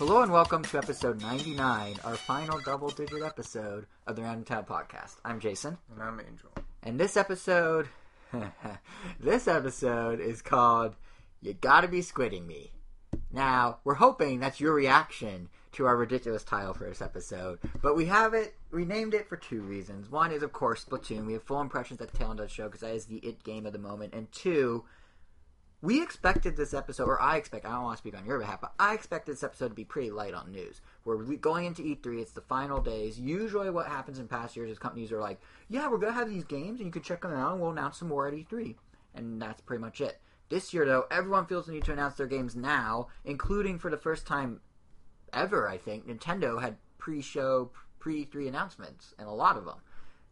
Hello and welcome to episode 99, our final double digit episode of the Random Tab podcast. I'm Jason, And I'm Angel. and this episode, this episode is called You Gotta Be Squidding Me. Now, we're hoping that's your reaction to our ridiculous title for this episode, but we have it, we named it for two reasons. One is, of course, Splatoon. We have full impressions at the tail end of the show because that is the it game of the moment. And two, we expected this episode, or I expect, I don't want to speak on your behalf, but I expected this episode to be pretty light on news. We're going into E3, it's the final days. Usually, what happens in past years is companies are like, yeah, we're going to have these games, and you can check them out, and we'll announce some more at E3. And that's pretty much it. This year, though, everyone feels the need to announce their games now, including for the first time ever, I think, Nintendo had pre show, pre E3 announcements, and a lot of them.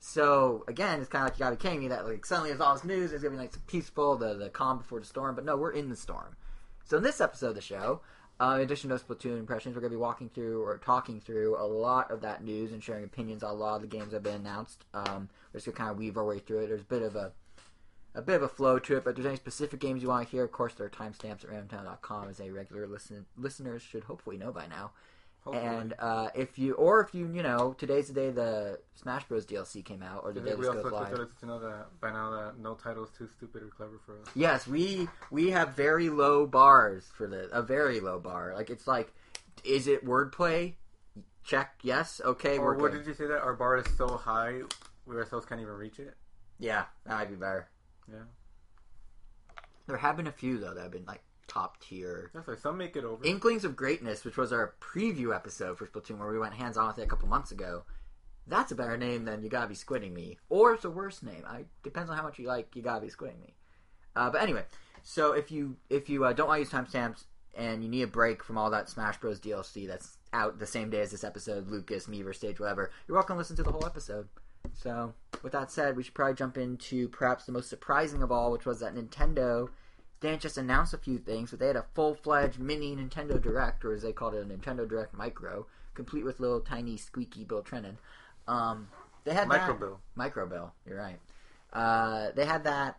So again, it's kind of like you got to kidding me that like suddenly there's all this news. It's gonna be like peaceful, the the calm before the storm. But no, we're in the storm. So in this episode of the show, uh, in addition to Splatoon impressions, we're gonna be walking through or talking through a lot of that news and sharing opinions on a lot of the games that have been announced. Um, we're just gonna kind of weave our way through it. There's a bit of a a bit of a flow to it, but if there's any specific games you want to hear, of course, there are timestamps at randomtown.com, as a regular listen, listeners should hopefully know by now. Hopefully. And uh, if you, or if you, you know, today's the day the Smash Bros. DLC came out, or the day this we goes also live. should let know that by now that no title is too stupid or clever for us. Yes, we we have very low bars for the A very low bar. Like it's like, is it wordplay? Check. Yes. Okay. or what good. did you say that our bar is so high we ourselves can't even reach it? Yeah, that might be better. Yeah. There have been a few though that have been like top tier. That's like some make it over. Inklings of Greatness, which was our preview episode for Splatoon, where we went hands on with it a couple months ago. That's a better name than You Gotta Be Squidding Me, or it's a worse name. I depends on how much you like You Gotta Be Squidding Me. Uh, but anyway, so if you if you uh, don't want to use timestamps and you need a break from all that Smash Bros DLC that's out the same day as this episode, Lucas, Miiverse, Stage, whatever, you're welcome to listen to the whole episode. So, with that said, we should probably jump into perhaps the most surprising of all, which was that Nintendo didn't just announce a few things, but they had a full fledged mini Nintendo Direct, or as they called it, a Nintendo Direct Micro, complete with little tiny squeaky Bill Trinen. Um, they had Micro that, Bill. Micro Bill. You're right. Uh, they had that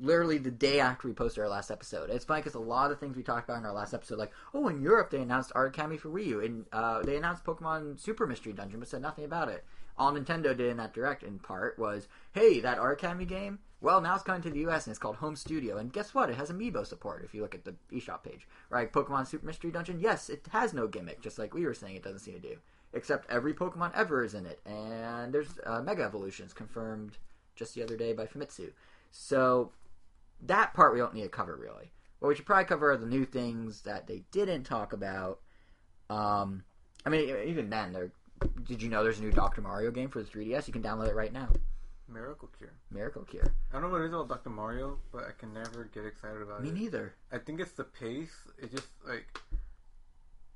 literally the day after we posted our last episode. It's funny because a lot of things we talked about in our last episode, like oh, in Europe they announced Art Academy for Wii U, and uh, they announced Pokemon Super Mystery Dungeon, but said nothing about it. All Nintendo did in that direct, in part, was hey, that Art Academy game. Well, now it's coming to the U.S. and it's called Home Studio, and guess what? It has Amiibo support. If you look at the eShop page, right? Pokemon Super Mystery Dungeon, yes, it has no gimmick, just like we were saying, it doesn't seem to do. Except every Pokemon ever is in it, and there's uh, Mega Evolutions confirmed just the other day by Famitsu. So that part we don't need to cover really. What we should probably cover are the new things that they didn't talk about. Um, I mean, even then. Did you know there's a new Dr. Mario game for the 3DS? You can download it right now. Miracle Cure. Miracle Cure. I don't know what it is about Dr. Mario, but I can never get excited about Me it. Me neither. I think it's the pace. It just like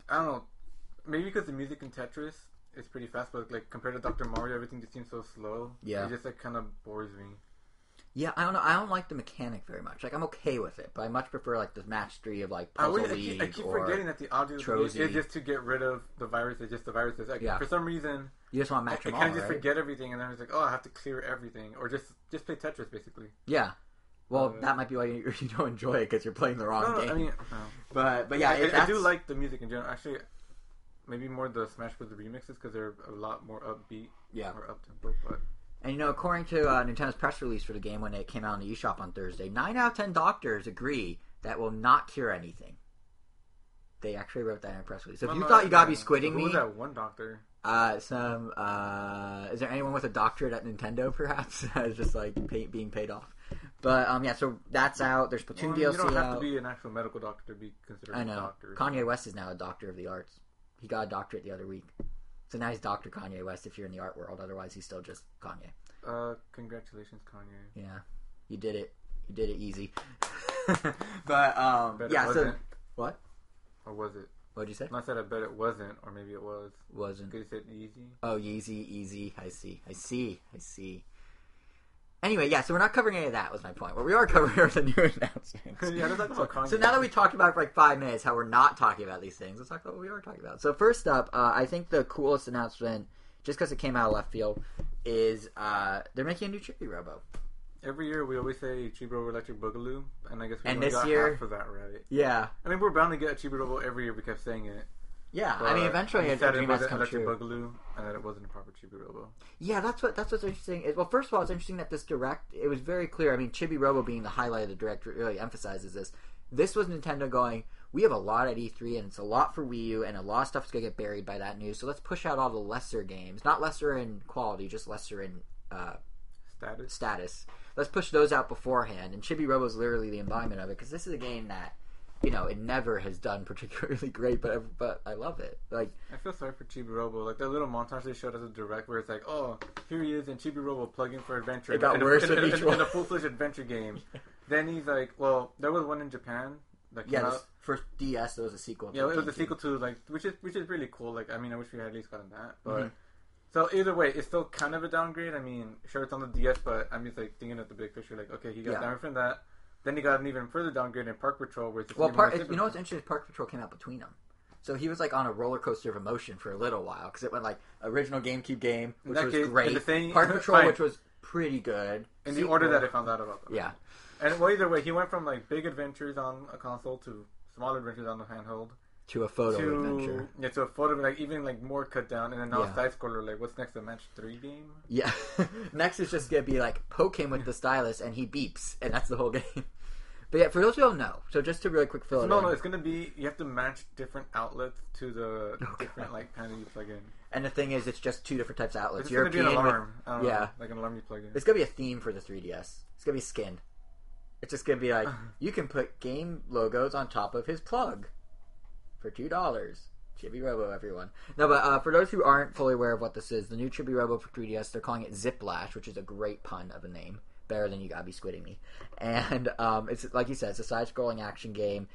I don't know. Maybe because the music in Tetris is pretty fast, but like compared to Dr. Mario, everything just seems so slow. Yeah. It just like kind of bores me. Yeah, I don't know. I don't like the mechanic very much. Like I'm okay with it, but I much prefer like the match three of like I, Puzzle always, I keep, I keep or forgetting that the audio Trozei. is just to get rid of the virus. It's just the virus. It's like Yeah. for some reason you just want to I, I match them kind of just right? forget everything, and then it's like, oh, I have to clear everything, or just just play Tetris basically. Yeah. Well, Uh, that might be why you, you don't enjoy it because you're playing the wrong No, game. I mean, no. but but yeah, I, I, I do like the music in general. Actually, maybe more the Smash Bros. remixes because they're a lot more upbeat, yeah. or up tempo. But And you know, according to uh, Nintendo's press release for the game when it came out on the eShop on Thursday, nine out of ten doctors agree that will not cure anything. They actually wrote that in a press release. So if No, you no, thought you gotta be no. squidding Who me, was that one doctor? Uh, some uh, is there anyone with a doctorate at Nintendo perhaps is just like pay, being paid off? But um, yeah, so that's out. There's Splatoon Well, DLC you don't have out. to be an actual medical doctor to be considered I a know. doctor. Kanye West is now a doctor of the arts. He got a doctorate the other week. So now he's Doctor Kanye West if you're in the art world. Otherwise, he's still just Kanye. Uh, congratulations, Kanye. Yeah, you did it. You did it easy. but um, yeah. So what? or was it? What'd you say? I said I bet it wasn't, or maybe it was. Wasn't. Because you said easy. Oh, easy, easy. I see. I see. I see. Anyway, yeah. So we're not covering any of that. Was my point. What we are covering are the new announcements. yeah, let's about Kanye. So now that we talked about for like five minutes how we're not talking about these things, let's talk about what we are talking about. So first up, uh, I think the coolest announcement, just because it came out of left field, is uh, they're making a new Chibi Robo. Every year we always say Chibi Robo Electric Boogaloo, and I guess we And only this got year- half of that right. Yeah, I mean, we're bound to get a Chibi Robo every year. We kept saying it. Yeah, I mean, eventually a dream has come true. Boogaloo, and that it wasn't a proper Chibi Robo. Yeah, that's what that's what's interesting. Is, well, first of all, it's interesting that this direct it was very clear. I mean, Chibi Robo being the highlight of the direct really emphasizes this. This was Nintendo going. We have a lot at E3, and it's a lot for Wii U, and a lot of stuff's gonna get buried by that news. So let's push out all the lesser games, not lesser in quality, just lesser in uh, Status. status. Let's push those out beforehand. And Chibi Robo is literally the embodiment of it because this is a game that you know it never has done particularly great, but but I love it. Like I feel sorry for Chibi Robo. Like that little montage they showed us a direct where it's like, oh, here he is in Chibi Robo Plug Into Adventure. It got in a- worse with in, in, in a full fledged adventure game. then he's like, well, there was one in Japan yeah, this first DS there was a sequel. to Yeah, it was a sequel to like, which is which is really cool. Like, I mean, I wish we had at least gotten that. But Mhm. So either way, it's still kind of a downgrade. I mean, sure, it's on the DS, but I'm just like thinking of the big picture. Like, okay, he got Yeah. down from that. Then he got an even further downgrade in Park Patrol, where Well, Park, you know what's interesting? Park Patrol came out between them, so he was like on a roller coaster of emotion for a little while because it went like original GameCube game, which was case, great. the same- Park Patrol, fine. which was pretty good. in the Sequel- order that I found out about them. yeah, And well, either way, he went from like big adventures on a console to smaller adventures on the handheld to a photo to adventure. yeah to a photo like even like more cut down, and then now Yeah. side scroller. Like, what's next? The match three game? Yeah. Next is just gonna be like poke him with the stylus and he beeps, and that's the whole game. But yeah, for those who don't know, so just to really quick fill it No, in. no, it's gonna be you have to match different outlets to the Oh, different like panel you plug in. And the thing is, it's just two different types of outlets. It's just gonna be an European with- alarm. Know, yeah. like an alarm you plug in. It's gonna be a theme for the 3DS. It's gonna be skin. It's just gonna be like you can put game logos on top of his plug for two dollars. Chibi Robo, everyone. No, but uh, for those who aren't fully aware of what this is, the new Chibi Robo for 3DS, they're calling it Zip Lash, which is a great pun of a name. Better than you gotta be squidding me. And um, it's like you said, it's a side-scrolling action game.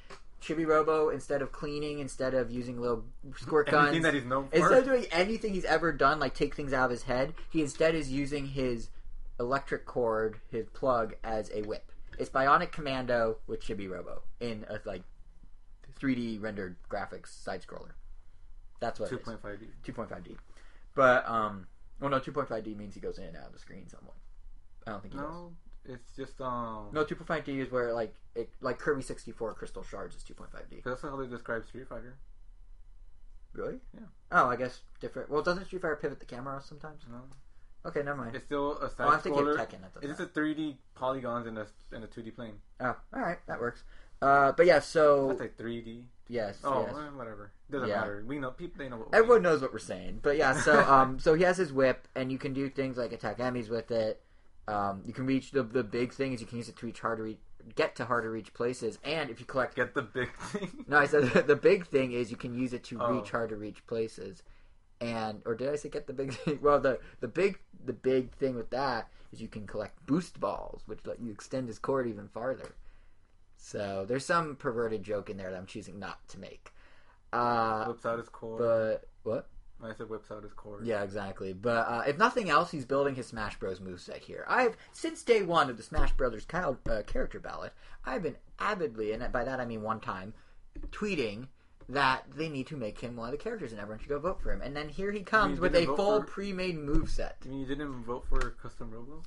Chibi Robo, instead of cleaning, instead of using little squirt guns, Anything that he's known for. Instead of doing anything he's ever done, like take things out of his head, he instead is using his electric cord, his plug, as a whip. It's Bionic Commando with Chibi Robo in a like 3D rendered graphics side scroller. That's what Two it is. point five D. 2.5D. But um, well, no, 2.5D means he goes in and out of the screen somewhat. I don't think he does. No, it's just um. No, 2.5D is where like it like Kirby 64 Crystal Shards is 2.5D. That's how they describe Street Fighter. Really? Yeah. Oh, I guess different. Well, doesn't Street Fighter pivot the camera sometimes? No, Okay, never mind. it's still a Oh, side I'm thinking of scroller. Tekken. That does It's just a three D polygons in a in a two D plane. Oh, all right, that works. Uh, but yeah, so That's like three D. yes, Oh, yes. whatever. Doesn't Yeah. matter. We know people. They know what. everyone knows what we're saying. But yeah, so um, so he has his whip, and you can do things like attack enemies with it. Um, you can reach the the big thing is you can use it to reach hard to reach, get to hard to reach places, and if you collect. get the big thing. No, I said the big thing is you can use it to Oh. reach hard to reach places, and or did I say get the big thing? Well, the the big the big thing with that is you can collect boost balls, which let you extend his cord even farther. So there's some perverted joke in there that I'm choosing not to make. Uh, whips out his core. but what? I said whips out his core. Yeah, exactly. But uh, if nothing else, he's building his Smash Bros. moveset here. I've since day one of the Smash Brothers cal- uh, character ballot, I've been avidly, and by that I mean one time, tweeting that they need to make him one of the characters and everyone should go vote for him. And then here he comes with a full for- pre-made moveset. You mean you didn't even vote for Custom Robo?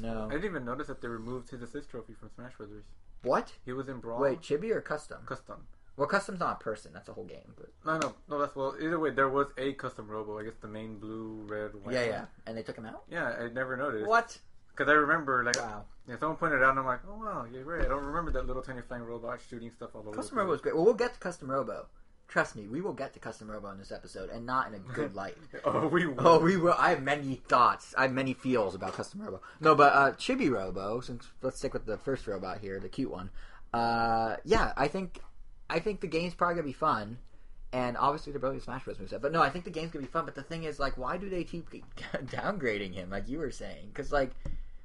No. I didn't even notice that they removed his assist trophy from Smash Brothers. What? He was in Brawl. Wait, chibi or custom? Custom. Well, custom's not a person. That's a whole game. But No, no, no. That's well. Either way, there was a Custom Robo. I guess the main blue, red, white. yeah, yeah. And they took him out. Yeah, I never noticed. What? Because I remember, like, Wow. yeah, someone pointed it out, and I'm like, oh wow, you're right. I don't remember that little tiny flying robot shooting stuff all over. Custom Robo is great. Well, we'll get to Custom Robo. Trust me, we will get to Custom Robo in this episode, and not in a good light. Oh, we. Will. Oh, we will. I have many thoughts. I have many feels about Custom Robo. No, but uh, Chibi Robo. Since let's stick with the first robot here, the cute one. Uh, yeah, I think I think the game's probably gonna be fun, and obviously they're building a Smash Bros. moveset. But no, I think the game's gonna be fun. But the thing is, like, why do they keep downgrading him? Like you were saying, because like.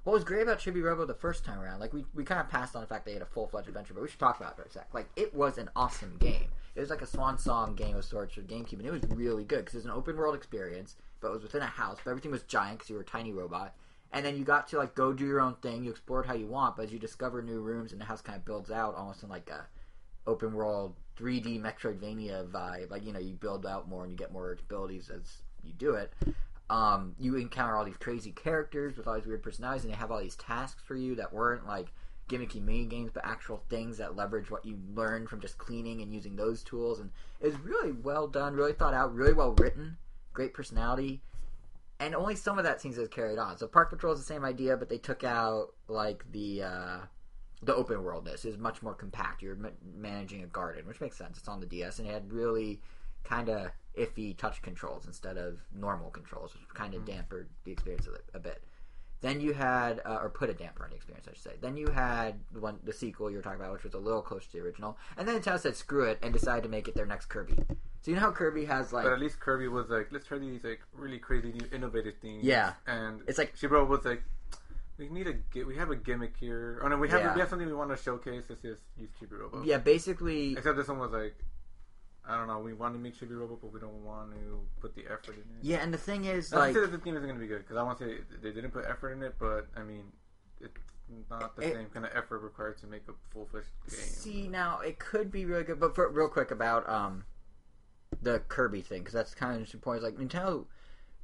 What was great about Chibi Robo the first time around, like we, we kind of passed on the fact they had a full fledged adventure, but we should talk about it for a sec. Like it was an awesome game. It was like a swan song game of sorts for GameCube, and it was really good because it was an open world experience, but it was within a house. But everything was giant because you were a tiny robot, and then you got to like go do your own thing. You explored how you want, but as you discover new rooms, and the house kind of builds out almost in like a open world 3D Metroidvania vibe. Like you know, you build out more and you get more abilities as you do it. Um, you encounter all these crazy characters with all these weird personalities, and they have all these tasks for you that weren't like gimmicky mini games, but actual things that leverage what you learn from just cleaning and using those tools. And it was really well done, really thought out, really well written, great personality. And only some of that seems to have carried on. So Park Patrol is the same idea, but they took out like the uh, the open worldness. It was much more compact. You're ma- managing a garden, which makes sense. It's on the DS, and it had really kind of iffy touch controls instead of normal controls, which kind of Mm-hmm. dampered the experience a, a bit. Then you had, uh, or put a damper on the experience, I should say. Then you had the one, the sequel you were talking about, which was a little closer to the original. And then Nintendo said screw it and decided to make it their next Kirby. So you know how Kirby has like, But at least Kirby was like, let's try these like really crazy new innovative things. Yeah. and It's like- Shibro was like, we need a gi- we have a gimmick here. Oh no, we have Yeah. we have something we want to showcase. Let's just use Chibi Robo. yeah, basically, Except this one was like, I don't know. We want to make Chibi Robo, but we don't want to put the effort in it. yeah. And the thing is, Not like, say that the theme isn't going to be good because I want to say they didn't put effort in it, but I mean, it's not the It- same kind of effort required to make a full fledged game. See now, it could be really good, but for, real quick about um the Kirby thing because that's kind of interesting point. Like Nintendo,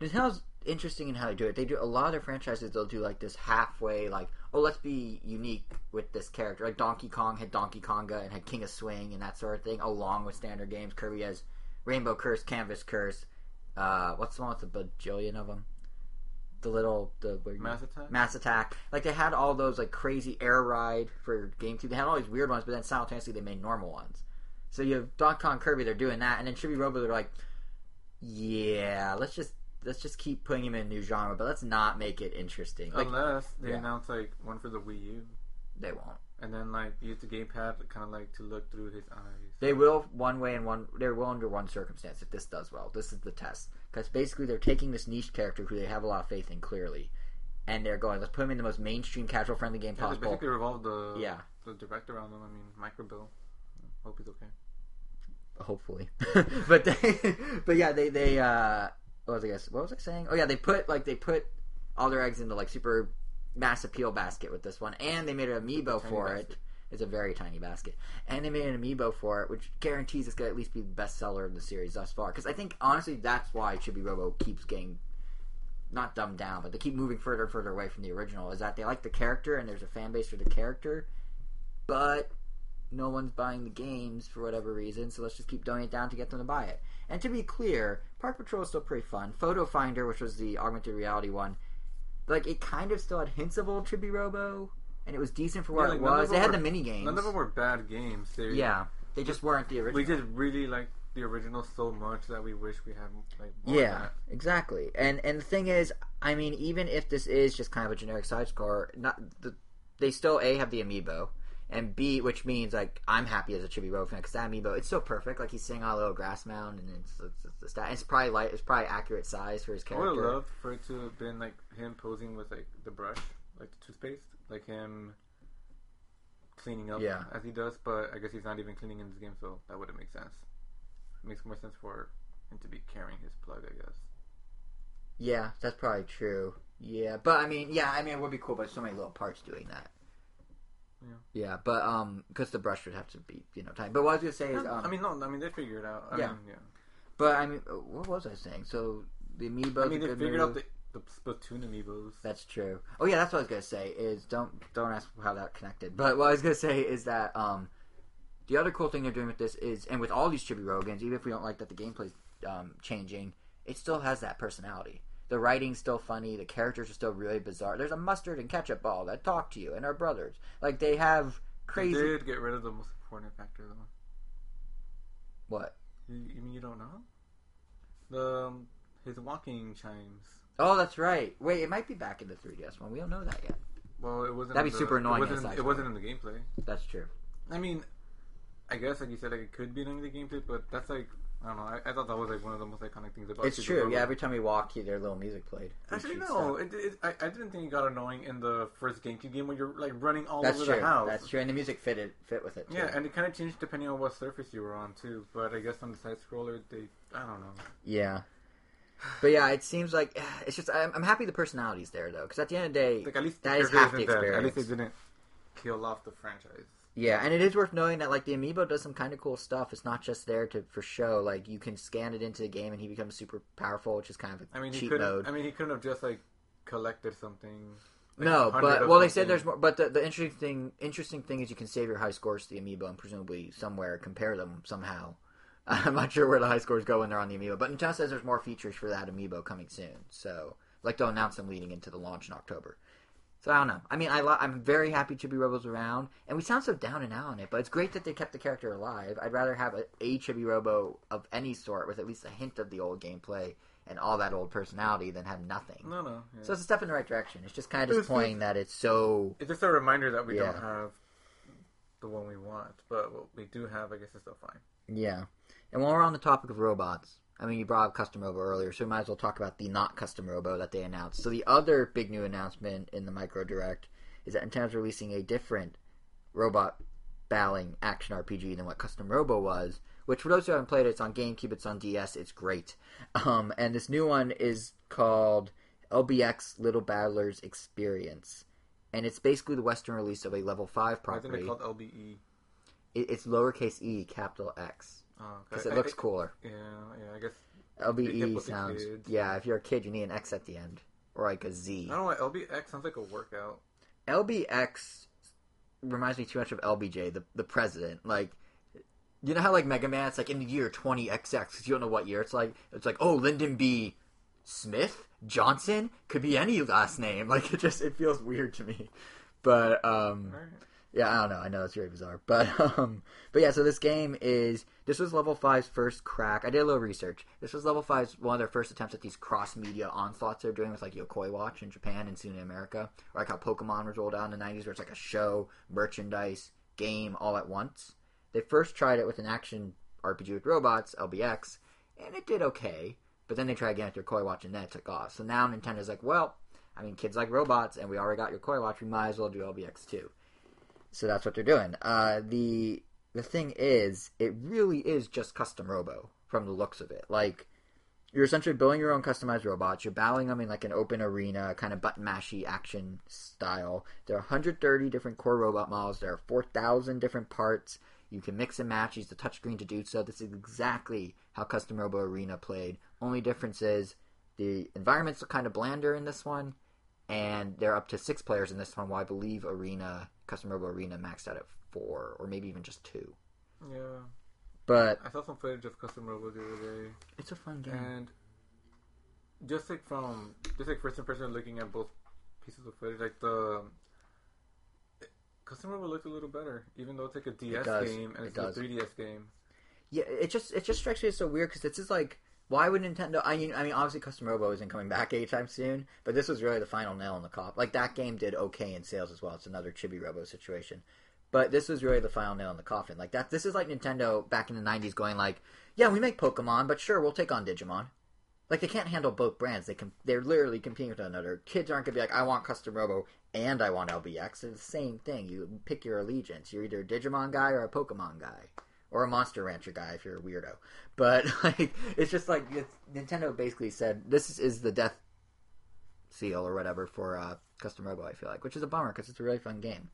Nintendo's interesting in how they do it. They do a lot of their franchises. They'll do like this halfway, like oh, let's be unique with this character. Like Donkey Kong had Donkey Konga and had King of Swing and that sort of thing, along with standard games. Kirby has Rainbow Curse, Canvas Curse. Uh, what's the one with the bajillion of them? The little the Mass Attack. Mass Attack. Like they had all those like crazy air ride for GameCube. They had all these weird ones, but then simultaneously they made normal ones. So you have Donkey Kong Kirby, they're doing that, and then Chibi Robo, they're like, yeah, let's just let's just keep putting him in a new genre, but let's not make it interesting. Like Unless they yeah. announce like one for the Wii U, they won't. and then like use the gamepad kind of like to look through his eyes. They will one way and one. They will under one circumstance if this does well. This is the test because basically they're taking this niche character who they have a lot of faith in clearly, and they're going let's put him in the most mainstream, casual friendly game Yeah, they possible. basically revolved the Yeah. the director around him. I mean, Micro Bill. Hope he's okay. hopefully but they but yeah they they uh what was I guess what was I saying? Oh yeah they put like they put all their eggs into like super mass appeal basket with this one and they made an amiibo for basket. it it's a very tiny basket. And they made an amiibo for it which guarantees it's gonna at least be the best seller of the series thus far. Because I think honestly that's why Chibi Robo keeps getting not dumbed down but they keep moving further and further away from the original is that they like the character and there's a fan base for the character but no one's buying the games for whatever reason, so let's just keep donating it down to get them to buy it. And to be clear, Park Patrol is still pretty fun. Photo Finder, which was the augmented reality one, like it kind of still had hints of old Chibi Robo, and it was decent for what Yeah, it like, none was. They had were- the mini games. None of them were bad games. They, yeah, they just weren't the original. we just really like the original so much that we wish we had like more of Yeah, exactly. And and the thing is, I mean, even if this is just kind of a generic side score, not the, they still a have the amiibo, and b which means like I'm happy as a Chibi Robo fan because that amiibo it's so perfect. Like he's sitting on a little grass mound, and it's it's, it's, the stat. It's probably light. It's probably accurate size for his character. I would loved for it to have been like him posing with like the brush, like the toothpaste, like him cleaning up Yeah. as he does. But I guess he's not even cleaning in this game, so that wouldn't make sense. makes more sense for him to be carrying his plug, I guess. Yeah, that's probably true. Yeah, but I mean, yeah, I mean, it would be cool, but so many little parts doing that. Yeah. Yeah, but um, because the brush would have to be, you know, tiny. But what I was gonna say is, um, I mean, no, I mean they figured it out. I Yeah. mean, yeah. but I mean, uh, what was I saying? So the amiibo. I mean, they figured out the, the Splatoon amiibos. That's true. Oh yeah, that's what I was gonna say. Is don't don't ask how that connected. But what I was gonna say is that um, the other cool thing they're doing with this is, and with all these Chibi Rogans, even if we don't like that the gameplay's um, changing, it still has that personality. The writing's still funny. The characters are still really bizarre. There's a mustard and ketchup ball that talk to you and are brothers. Like they have crazy. They did get rid of the most important factor, though. What? You, you mean you don't know? The um, his walking chimes. Oh, that's right. Wait, it might be back in the 3DS one. We don't know that yet. Well, it wasn't. That'd be the- super annoying It wasn't, it wasn't in the gameplay. That's true. I mean, I guess like you said, like, it could be in the gameplay, but that's like I don't know. I, I thought that was like one of the most iconic things about. It's true. Yeah, every time you walk, their little music played. Actually, no. It, it, I, I didn't think it got annoying in the first GameCube game when you're like running all That's over true. the house. That's true, and the music fitted fit with it. Too. Yeah, and it kind of changed depending on what surface you were on too. But I guess on the side scroller, they I don't know. Yeah. But yeah, it seems like it's just I'm, I'm happy the personality's there though, because at the end of the day, Like at least that is half the dead. At least they didn't kill off the franchise. Yeah, and it is worth knowing that like the amiibo does some kind of cool stuff. It's not just there to for show. Like you can scan it into the game, and he becomes super powerful, which is kind of a I mean, he cheat could. mode. I mean, he couldn't have just like collected something. No, but well, they said there's more. But the, the interesting thing, interesting thing is you can save your high scores to the amiibo and presumably somewhere compare them somehow. I'm not sure where the high scores go when they're on the amiibo, but Nintendo says there's more features for that amiibo coming soon. So, like they'll announce them leading into the launch in October. So I don't know. I mean, I lo- I'm very happy Chibi Robo's around, and we sound so down and out on it, but it's great that they kept the character alive. I'd rather have a, a Chibi Robo of any sort with at least a hint of the old gameplay and all that old personality than have nothing. No, no. yeah. So it's a step in the right direction. It's just kind of It's disappointing that it's so. It's just a reminder that we don't have the one we want, but what we do have, I guess, is still fine. Yeah. And while we're on the topic of robots, I mean, you brought up Custom Robo earlier, so we might as well talk about the not Custom Robo that they announced. So the other big new announcement in the Micro Direct is that Nintendo's releasing a different robot battling action RPG than what Custom Robo was. Which, for those who haven't played it, it's on GameCube, it's on DS, it's great. Um, and this new one is called LBX Little Battlers Experience, and it's basically the Western release of a level five property. I think they called LBE. It, it's lowercase e, capital X, Oh, okay. because it I- looks I- cooler. Yeah, yeah. I guess LBE sounds. Yeah, if you're a kid, you need an X at the end, or like a Z. I don't know. What, LBX sounds like a workout. LBX reminds me too much of LBJ, the the president. Like, you know how like Mega Man, it's like in the year 20XX, because you don't know what year it's like. It's like, oh, Lyndon B. Smith Johnson could be any last name. Like, it just it feels weird to me. But um, Right. Yeah, I don't know. I know that's very bizarre, but um, but yeah. So this game is this was Level 5's first crack. I did a little research. This was Level 5's one of their first attempts at these cross media onslaughts they're doing with like Yo-kai Watch in Japan and soon in America, or like how Pokemon was rolled out in the '90s, where it's like a show, merchandise, game all at once. They first tried it with an action RPG with robots, LBX, and it did okay. But then they tried again with Yo-kai Watch, and then it took off. So now Nintendo's like, well, I mean, kids like robots, and we already got your Yo-kai Watch. We might as well do LBX too. So that's what they're doing. Uh, the the thing is, it really is just custom robo from the looks of it. Like you're essentially building your own customized robots. You're battling them in like an open arena, kind of button mashy action style. There are 130 different core robot models. There are 4,000 different parts. You can mix and match. Use the touchscreen to do so. This is exactly how Custom Robo Arena played. Only difference is the environments are kind of blander in this one, and they're up to six players in this one. While I believe Arena, Custom Robo Arena, maxed out at four, or maybe even just two. Yeah. But I saw some footage of Custom Robo the other day, it's a fun game. and just like from just like first impression looking at both pieces of footage, like the Custom Robo looked a little better, even though it's like a DS does. game and It it's does. a 3DS game. Yeah, it just it just strikes me as so weird because it's just like why would Nintendo? I mean, I mean, obviously, Custom Robo isn't coming back anytime soon, but this was really the final nail in the coffin. Like that game did okay in sales as well. It's another Chibi Robo situation, but this was really the final nail in the coffin. Like that, this is like Nintendo back in the '90s going like, yeah, we make Pokemon, but sure, we'll take on Digimon. Like they can't handle both brands. They can. They're literally competing with one another. Kids aren't gonna be like, I want Custom Robo and I want LBX. They're the same thing. You pick your allegiance. You're either a Digimon guy or a Pokemon guy or a Monster Rancher guy if you're a weirdo. But like, it's just like it's, Nintendo basically said this is, is the death seal or whatever for uh, Custom Robo. I feel like, which is a bummer because it's a really fun game.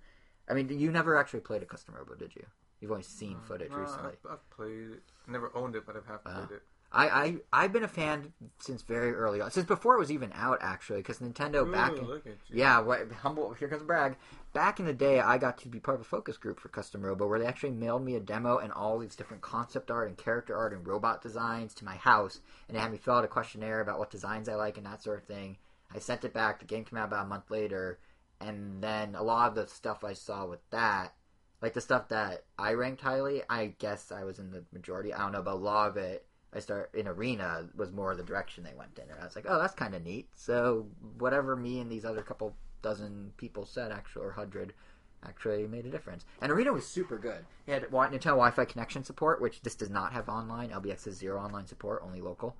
I mean, you never actually played a Custom Robo, did you? You've only seen footage No, recently. I've, I've played it. Never owned it, but I've half Wow. played it. I, I I've been a fan since very early on, since before it was even out actually, because Nintendo back in look at you. yeah, what, humble. Here comes brag. Back in the day, I got to be part of a focus group for Custom Robo, where they actually mailed me a demo and all these different concept art and character art and robot designs to my house, and they had me fill out a questionnaire about what designs I like and that sort of thing. I sent it back. The game came out about a month later, and then a lot of the stuff I saw with that, like the stuff that I ranked highly, I guess I was in the majority. I don't know, but a lot of it. I start in arena was more the direction they went in, and I was like, "Oh, that's kind of neat." So whatever me and these other couple dozen people said, actually, or hundred, actually made a difference. And arena was super good. It had Nintendo Wi-Fi connection support, which this does not have online. LBX has zero online support, only local,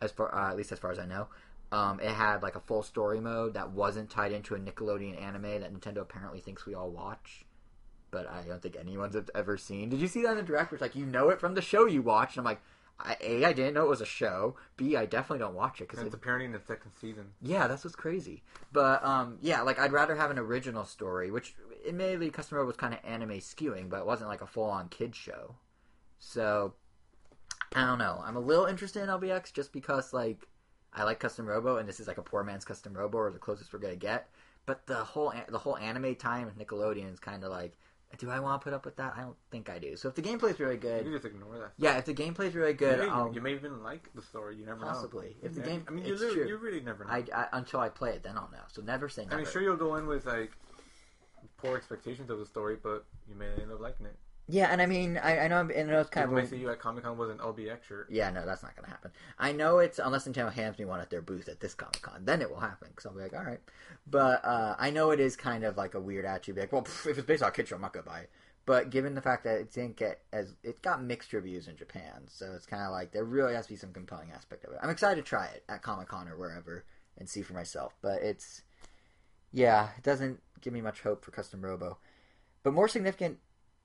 as far uh, at least as far as I know. Um, it had like a full story mode that wasn't tied into a Nickelodeon anime that Nintendo apparently thinks we all watch but I don't think anyone's ever seen. Did you see that in the direct? Where it's like you know it from the show you watched. And I'm like, I, a, I didn't know it was a show. B, I definitely don't watch it because it's apparently in the second season. yeah, that's what's crazy. But um, yeah, like I'd rather have an original story, which admittedly Custom Robo was kind of anime skewing, but it wasn't like a full on kid show. So I don't know. I'm a little interested in LBX just because like I like Custom Robo, and this is like a poor man's Custom Robo, or the closest we're gonna get. But the whole the whole anime time with Nickelodeon is kind of like, do I want to put up with that? I don't think I do. So if the gameplay's really good, can just ignore that. yeah, if the gameplay's really good, you, may, I'll, you may even like the story. You never Possibly. know. Possibly if the game- I mean, you, it's really, you really never know. I, I until I play it, then I'll know. So never say I never. mean, sure, you'll go in with like poor expectations of the story, but you may end up liking it. Yeah, and I mean, I, I know, I'm- and I know it's kind People of may see you at Comic Con with an LBX shirt. Yeah, no, that's not going to happen. I know it's unless Nintendo hands me one at their booth at this Comic Con, then it will happen because I'll be like, all right. But uh, I know it is kind of like a weird attitude. Be like, well, pff, if it's based on show, I'm not going to buy it. But given the fact that it didn't get as it got mixed reviews in Japan, so it's kind of like there really has to be some compelling aspect of it. I'm excited to try it at Comic Con or wherever and see for myself. But it's yeah, it doesn't give me much hope for Custom Robo. But more significant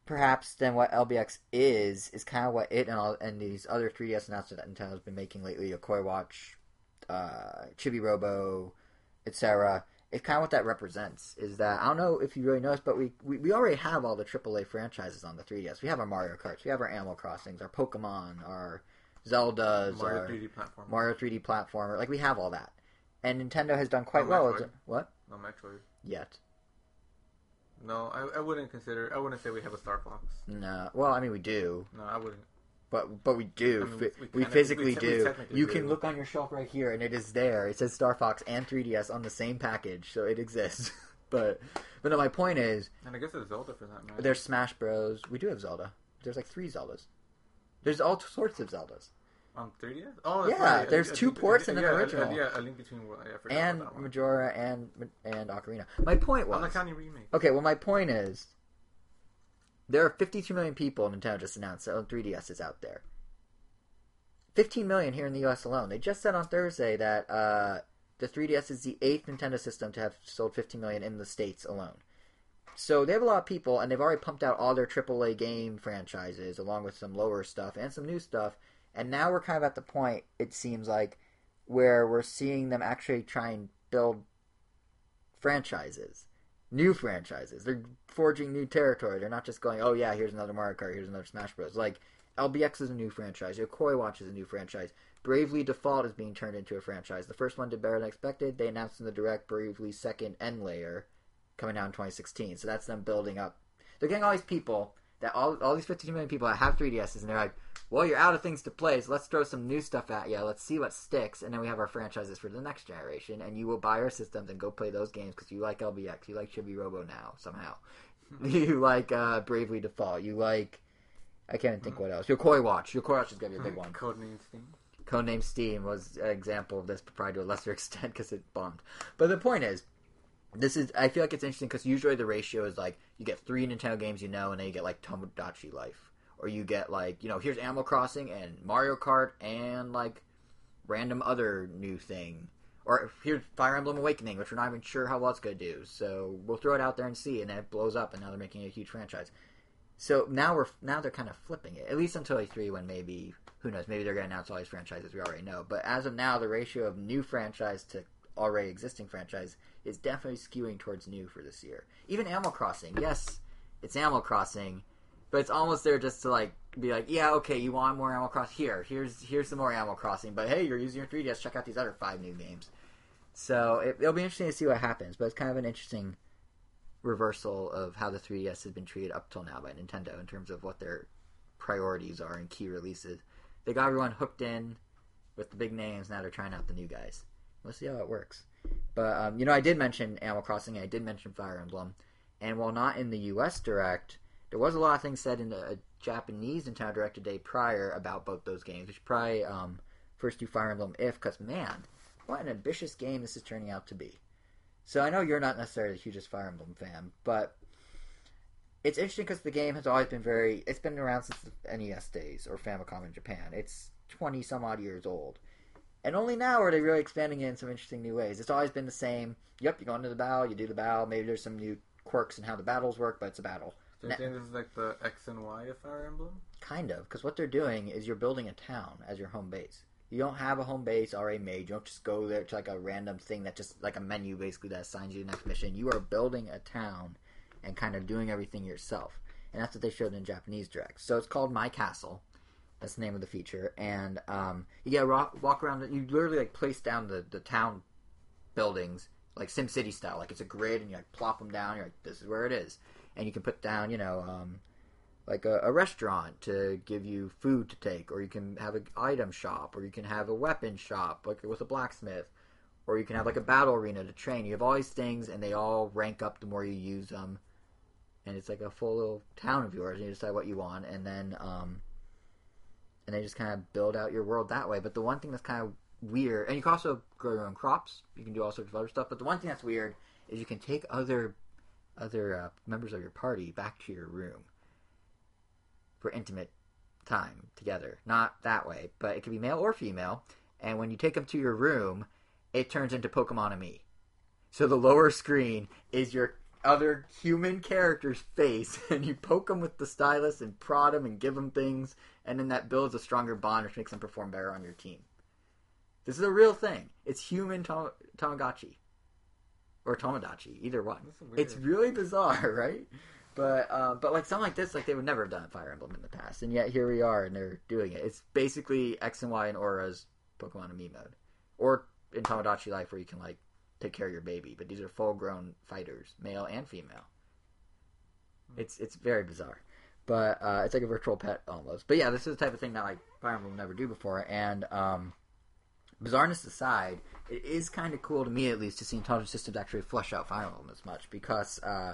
perhaps than what LBX is is kind of what it and all and these other 3DS announcements that Nintendo's been making lately, Yo-kai Watch, uh, Chibi Robo, etc. It's kind of what that represents. Is that I don't know if you really noticed, but we, we we already have all the AAA franchises on the 3DS. We have our Mario Karts, we have our Animal Crossings, our Pokemon, our Zeldas, Mario our 3D platform. Mario 3D platformer. Like we have all that, and Nintendo has done quite Oh, well. Metroid. What No Metroid. yet? No, I, I wouldn't consider. I wouldn't say we have a Star Fox. No. Well, I mean we do. No, I wouldn't. But but we do. I mean, we we, kinda- physically we te- we do. technically You can look on your shelf right here, and it is there. It says Star Fox and 3DS on the same package, so it exists. but but no, my point is, And I guess it's Zelda for that matter. there's Smash Bros. We do have Zelda. There's like three Zeldas. There's all sorts of Zeldas on 3DS. Oh, Yeah, right. there's two ports in an yeah, original. yeah, a link between. I forgot and about that one. Majora and and Ocarina. My point was not counting remake. okay. Well, my point is there are 52 million people. Nintendo just announced that 3DS is out there. 15 million here in the U.S. alone. They just said on Thursday that uh, the 3DS is the eighth Nintendo system to have sold 15 million in the states alone. So they have a lot of people, and they've already pumped out all their AAA game franchises, along with some lower stuff and some new stuff. And now we're kind of at the point, it seems like, where we're seeing them actually try and build franchises, new franchises. They're forging new territory. They're not just going, oh yeah, here's another Mario Kart, here's another Smash Bros. Like LBX is a new franchise. Yo-kai Watch is a new franchise. Bravely Default is being turned into a franchise. The first one did better than expected. They announced in the direct Bravely Second End Layer coming out in 2016. So that's them building up. They're getting all these people that all all these 52 million people that have 3DSs, and they're like, well, you're out of things to play, so let's throw some new stuff at you. Let's see what sticks, and then we have our franchises for the next generation, and you will buy our systems and go play those games because you like LBX, you like Chibi Robo now somehow, you like uh, Bravely Default, you like. I can't even think what else. Yo-kai Watch. Yo-kai Watch is gonna be a big one. Codename Steam. Codename Steam was an example of this, but probably to a lesser extent because it bombed. But the point is, this is I feel like it's interesting because usually the ratio is like you get three Nintendo games you know, and then you get like Tomodachi Life, or you get like you know here's Animal Crossing and Mario Kart and like random other new thing. Or here's Fire Emblem Awakening, which we're not even sure how well it's to do. So we'll throw it out there and see, and then it blows up, and now they're making a huge franchise. So now we're now they're kind of flipping it, at least until E3 when maybe who knows maybe they're to announce all these franchises we already know. But as of now, the ratio of new franchise to already existing franchise is definitely skewing towards new for this year. Even Animal Crossing, yes, it's Animal Crossing, but it's almost there just to like be like, yeah, okay, you want more Animal Crossing? Here, here's here's some more Animal Crossing. But hey, you're using your 3DS. Check out these other five new games. So it, it'll be interesting to see what happens. But it's kind of an interesting reversal of how the 3DS has been treated up till now by Nintendo in terms of what their priorities are in key releases. They got everyone hooked in with the big names. Now they're trying out the new guys. We'll see how it works. But um, you know, I did mention Animal Crossing. I did mention Fire Emblem, and while not in the U.S. Direct, there was a lot of things said in the Japanese Nintendo Direct a day prior about both those games. We should probably um, first do Fire Emblem if, because man, what an ambitious game this is turning out to be. So I know you're not necessarily the hugest Fire Emblem fan, but it's interesting because the game has always been very. It's been around since the NES days or Famicom in Japan. It's twenty some odd years old, and only now are they really expanding it in some interesting new ways. It's always been the same. Yep, you go into the battle, you do the battle. Maybe there's some new quirks in how the battles work, but it's a battle. So you're saying this is like the X and Y of Fire Emblem? Kind of, because what they're doing is you're building a town as your home base. You don't have a home base already made. You don't just go there to like a random thing that just like a menu basically that assigns you the next mission. You are building a town and kind of doing everything yourself. And that's what they showed in Japanese direct. So it's called My Castle. That's the name of the feature. And um, you get to walk, walk around. You literally like place down the, the town buildings like Sim City style. Like it's a grid, and you like plop them down. You're like, this is where it is, and you can put down, you know, um, like a, a restaurant to give you food to take, or you can have an item shop, or you can have a weapon shop, like with a blacksmith, or you can have like a battle arena to train. You have all these things, and they all rank up the more you use them. And it's like a full little town of yours, and you decide what you want, and then um, and they just kind of build out your world that way. But the one thing that's kind of weird, and you can also grow your own crops. You can do all sorts of other stuff. But the one thing that's weird is you can take other other uh, members of your party back to your room for intimate time together. Not that way, but it can be male or female. And when you take them to your room, it turns into Pokemon-Amie. So the lower screen is your other human character's face, and you poke them with the stylus and prod them and give them things, and then that builds a stronger bond, which makes them perform better on your team. This is a real thing. It's human Tamagotchi. Or Tomodachi, either one. It's really bizarre, right? But uh, but like something like this, like they would never have done Fire Emblem in the past, and yet here we are, and they're doing it. It's basically X and Y and Aura's Pokemon-Amie mode, or in Tomodachi Life where you can like take care of your baby. But these are full grown fighters, male and female. It's it's very bizarre, but uh, it's like a virtual pet almost. But yeah, this is the type of thing that like Fire Emblem will never do before, and um, bizarreness aside, it is kind of cool to me at least to see intelligent systems actually flesh out Fire Emblem as much because uh,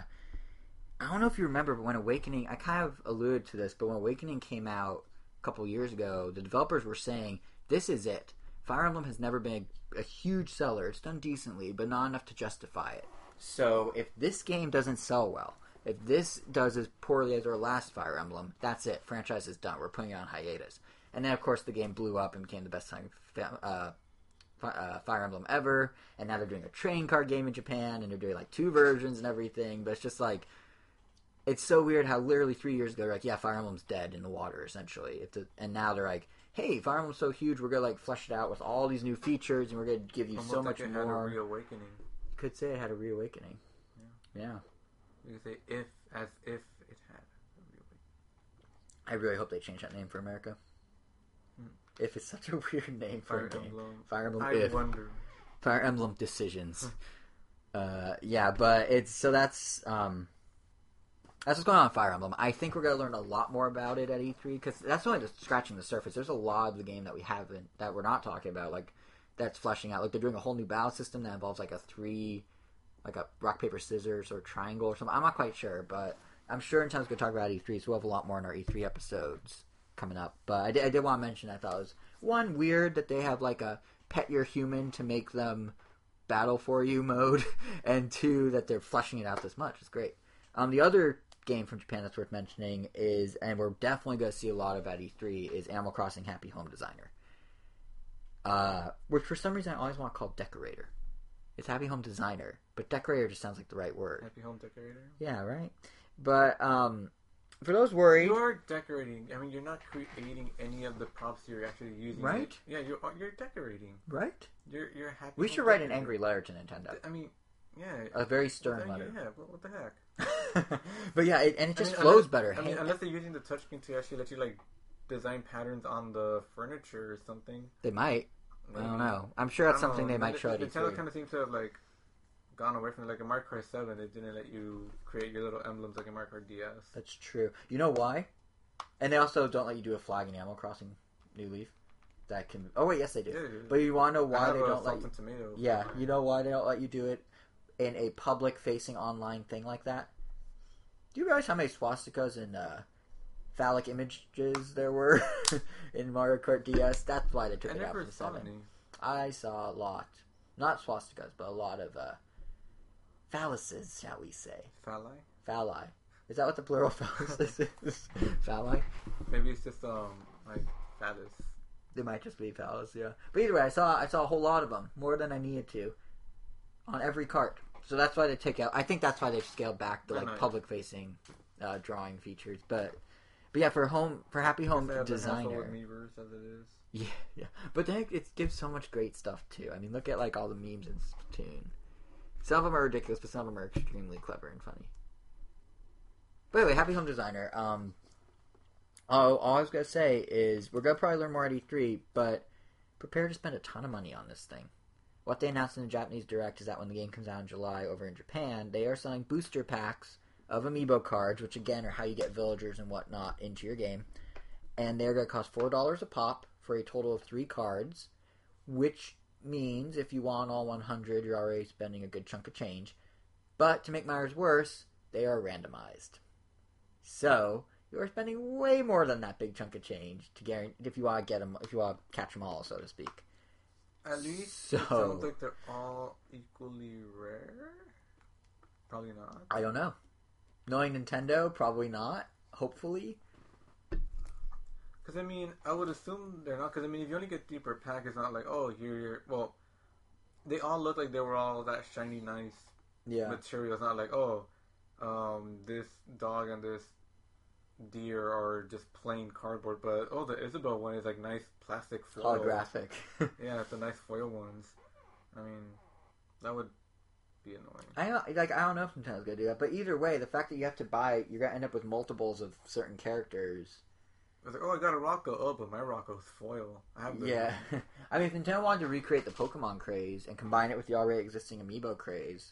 I don't know if you remember, but when Awakening, I kind of alluded to this, but when Awakening came out a couple years ago, the developers were saying this is it. Fire Emblem has never been a, a huge seller. It's done decently, but not enough to justify it. So if this game doesn't sell well, if this does as poorly as our last Fire Emblem, that's it. Franchise is done. We're putting it on hiatus. And then, of course, the game blew up and became the best selling uh, uh, Fire Emblem ever. And now they're doing a train card game in Japan, and they're doing like two versions and everything. But it's just like it's so weird how literally three years ago, they're like, yeah, Fire Emblem's dead in the water essentially. If the, and now they're like, hey, Fire Emblem's so huge, we're gonna like flesh it out with all these new features, and we're gonna give you Almost so like much it had a more. reawakening. You could say it had a reawakening. Yeah. You could say if as if it had a reawakening. I really hope they change that name for America. If it's such a weird name for Fire a game, Emblem. Fire Emblem. I if. wonder. Fire Emblem decisions. uh, yeah, but it's so that's um, that's what's going on in Fire Emblem. I think we're gonna learn a lot more about it at E3 because that's only just scratching the surface. There's a lot of the game that we haven't that we're not talking about, like that's fleshing out. Like they're doing a whole new battle system that involves like a three, like a rock paper scissors or triangle or something. I'm not quite sure, but I'm sure in time we're gonna talk about E3. So we'll have a lot more in our E3 episodes coming up. But I did, I did want to mention I thought it was one weird that they have like a pet your human to make them battle for you mode, and two that they're fleshing it out this much. It's great. Um, the other game from Japan that's worth mentioning is, and we're definitely going to see a lot of at E3, is Animal Crossing Happy Home Designer. Uh, which for some reason I always want to call Decorator. It's Happy Home Designer, but Decorator just sounds like the right word. Happy home decorator. Yeah, right. But um, for those worried, You are decorating. I mean, you're not creating any of the props you're actually using. Right. Yeah, you're you're decorating. right? You're you're happy. We should write an angry letter to Nintendo. I mean, yeah. A very stern letter. Yeah, what, what the heck? but yeah, it, and it I just mean, flows unless- better. I mean, Hey, unless they're using the touchscreen to actually let you like design patterns on the furniture or something. they might. I don't know. I'm sure that's something know. they might show at E Nintendo kind of seems to have like gone away from it. like in Mario Kart Seven. They didn't let you create your little emblems like in Mario Kart DS. That's true. You know why? And they also don't let you do a flag in Animal Crossing New Leaf. That can. Oh wait, yes they do. Yeah, But you want to know why they don't let you? tomato. Yeah, you know why they don't let you do it in a public-facing online thing like that? Do you realize how many swastikas and uh, phallic images there were in Mario Kart DS? That's why they took I it out the seven. any. I saw a lot, not swastikas, but a lot of uh, phalluses, shall we say? Phalli? Phalli. Is that what the plural phallus is? Phalli. Maybe it's just um like phallus. They might just be phallus, yeah. But either way, I saw I saw a whole lot of them, more than I needed to, on every cart. So that's why they take out. I think that's why they've scaled back the like nice. public facing uh, drawing features. But but yeah, for home for Happy Home They have the Designer, household Miiverse as it is. yeah, yeah. But then it gives so much great stuff too. I mean, look at like all the memes in Splatoon. Some of them are ridiculous, but some of them are extremely clever and funny. But anyway, Happy Home Designer. Um, all, all I was gonna say is we're gonna probably learn more at E3, but prepare to spend a ton of money on this thing. what they announced in the Japanese Direct is that when the game comes out in July over in Japan, they are selling booster packs of amiibo cards, which again are how you get villagers and whatnot into your game, and they're going to cost four dollars a pop for a total of three cards, which means if you want all 100, you're already spending a good chunk of change. But to make matters worse, they are randomized. So you are spending way more than that big chunk of change to guarantee if you want to get them, if you want to catch them all, so to speak. At least So- it sounds like they're all equally rare. Probably not. I don't know. Knowing Nintendo, probably not. Hopefully, Because I mean, I would assume they're not. Because I mean, if you only get three per pack, it's not like oh here you're. Well, they all look like they were all that shiny, nice yeah. material. It's not like oh, um, this dog and this deer are just plain cardboard. But oh, the Isabelle one is like nice plastic foil. Holographic. Yeah, it's the nice foil ones. I mean, that would be annoying. I don't like. I don't know if Nintendo's gonna do that, but either way, the fact that you have to buy, you're gonna end up with multiples of certain characters. It's like oh, I got a Rocco. Oh, but my Rocco's foil. I have the Yeah, I mean, if Nintendo wanted to recreate the Pokemon craze and combine it with the already existing Amiibo craze,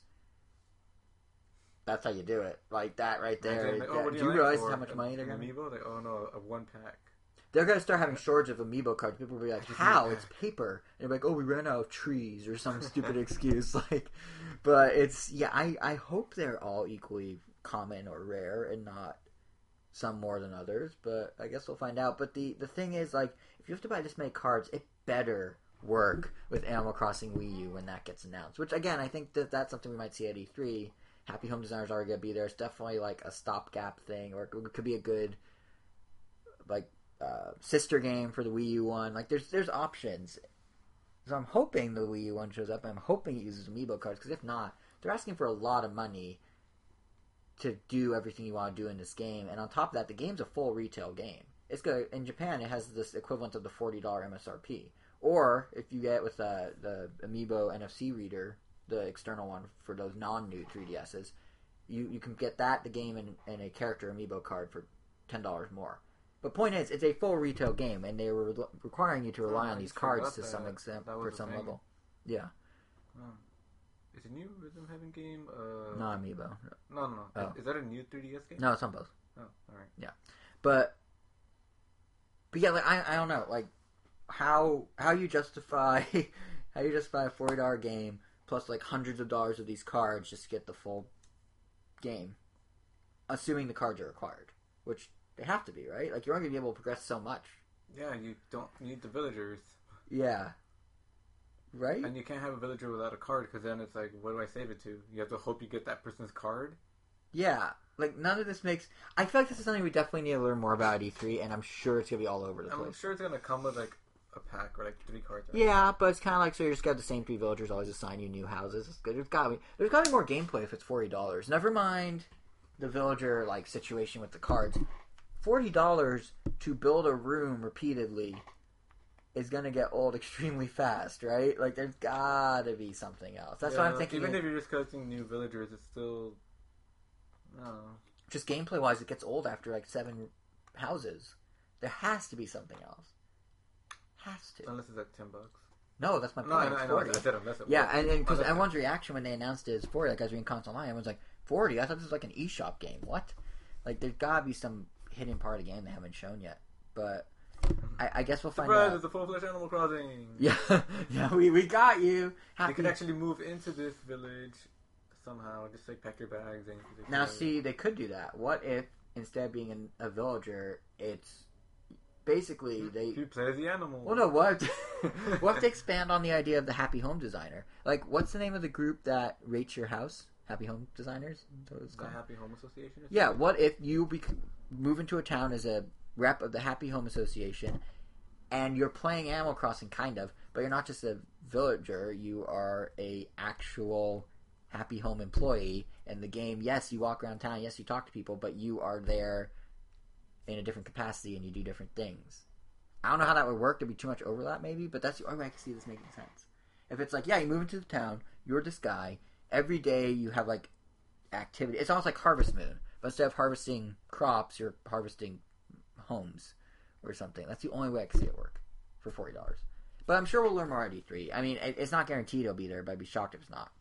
that's how you do it. Like that right there. Like, oh, do do you like realize how much money they're an gonna? Amiibo? Like oh no, a one pack. They're gonna start having shortages of Amiibo cards. People will be like, "How? It's paper." And they're like, "Oh, we ran out of trees," or some stupid excuse. Like, but it's yeah. I I hope they're all equally common or rare, and not some more than others. But I guess we'll find out. But the the thing is, like, if you have to buy this many cards, it better work with Animal Crossing Wii U when that gets announced. Which again, I think that that's something we might see at E3. Happy Home Designers are gonna be there. It's definitely like a stopgap thing, or it could be a good like uh, sister game for the Wii U one. Like there's there's options. So I'm hoping the Wii U one shows up. I'm hoping it uses amiibo cards because if not, they're asking for a lot of money to do everything you want to do in this game. And on top of that, the game's a full retail game. It's good in Japan. It has this equivalent of the forty dollar MSRP. Or if you get with uh, the Amiibo NFC reader, the external one for those non new 3DSs, you, you can get that, the game, and, and a character Amiibo card for ten dollars more. But point is, it's a full retail game, and they were requiring you to rely Oh, on these cards to that. some extent for some thing. level. Yeah, Is it a new Rhythm Heaven game? Uh, not Amiibo. no, no, no. Oh. Is, is that a new 3DS game? No, it's on both. Oh, all right. Yeah, but but yeah, like I I don't know, like how how you justify how you justify a forty dollar game plus like hundreds of dollars of these cards just to get the full game, assuming the cards are required, which they have to be, right? Like you're only gonna be able to progress so much. Yeah, you don't need the villagers, Yeah. Right. and you can't have a villager without a card because then it's like, what do I save it to? You have to hope you get that person's card. Yeah. Like none of this makes. I feel like this is something we definitely need to learn more about at E3, and I'm sure it's gonna be all over the place. I'm sure it's gonna come with like a pack or like three cards. right? Yeah, but it's kind of like so you just got the same three villagers always assign you new houses. It's good. There's got to be there's got to be more gameplay if it's forty dollars. Never mind the villager like situation with the cards. Forty dollars to build a room repeatedly is gonna get old extremely fast, right? Like there's gotta be something else. That's Yeah, what I'm thinking. Even if you're just collecting new villagers, it's still. I just gameplay wise, it gets old after like seven houses. There has to be something else. Has to. Unless it's like ten bucks. No, that's my No, I point. know, I know. I said unless it Yeah, and because everyone's reaction when they announced it is forty, like as we in console online, everyone's like forty. I thought this was like an eShop game. What? Like there's gotta be some hidden part of the game they haven't shown yet. But I, I guess we'll find Surprise! out. It's a full fledged Animal Crossing. Yeah, yeah, we, we got you. You Happy. could actually move into this village somehow. Just like pack your bags and. Now, see, they could do that. What if instead of being an, a villager, it's basically they You play as the animal. Well, no, what? what if they expand on the idea of the happy home designer? Like, what's the name of the group that rates your house? Happy Home Designers? Is it's The? Happy Home Association. Yeah. What if you bec- move into a town as a rep of the Happy Home Association, and you're playing Animal Crossing, kind of, but you're not just a villager. You are a actual Happy Home employee. And the game, yes, you walk around town. Yes, you talk to people, but you are there in a different capacity and you do different things. I don't know how that would work. There'd be too much overlap, maybe, but that's the only way I can see this making sense. If it's like, yeah, you move into the town, you're this guy. Every day you have like activity. It's almost like Harvest Moon, but instead of harvesting crops, you're harvesting homes or something. That's the only way I can see it work for forty dollars. But I'm sure we'll learn more at E3. I mean, it- it's not guaranteed it'll be there, but I'd be shocked if it's not.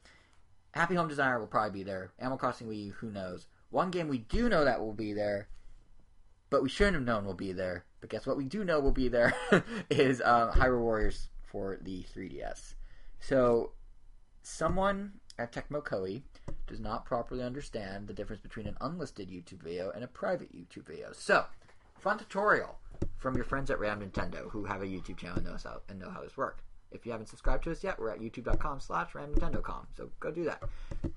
Happy Home Designer will probably be there. Animal Crossing Wii U, who knows? One game we do know that will be there, but we shouldn't have known will be there. But guess what? We do know will be there is uh, Hyrule Warriors for the 3DS. So, someone at Tecmo Koei does not properly understand the difference between an unlisted YouTube video and a private YouTube video. So, fun tutorial from your friends at Ram Nintendo who have a YouTube channel and know how, and know how this works. If you haven't subscribed to us yet, we're at youtube.com slash ramnintendo.com. So go do that.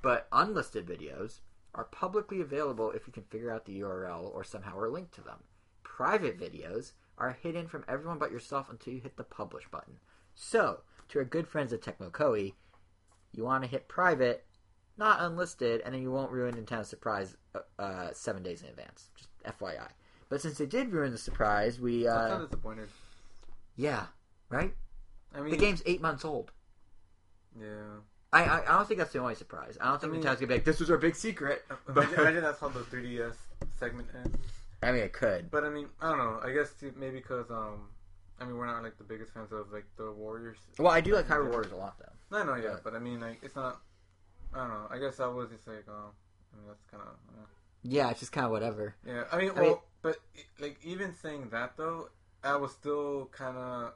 But unlisted videos are publicly available if you can figure out the URL or somehow are linked to them. Private videos are hidden from everyone but yourself until you hit the publish button. So, to our good friends at Tecmo Koei, you want to hit private, not unlisted, and then you won't ruin Nintendo's surprise uh, uh, seven days in advance. Just FYI. But since they did ruin the surprise, we I'm uh, kind of disappointed. yeah, right. I mean, The game's eight months old. Yeah. I, I I don't think that's the only surprise. I don't think I mean- Nintendo's gonna be like, "This was our big secret." But Imagine, imagine that's how the 3DS segment ends. I mean, it could. But I mean, I don't know. I guess maybe because um, I mean, we're not like the biggest fans of like the Warriors. Well, I do like Hyrule Warriors a lot, though. No, no, yeah, But- but I mean, like, it's not. I don't know. I guess I was just like, oh, I mean, that's kind of. Uh, Yeah, it's just kind of whatever. yeah, I mean, I well, mean- but like even saying that though, I was still kind of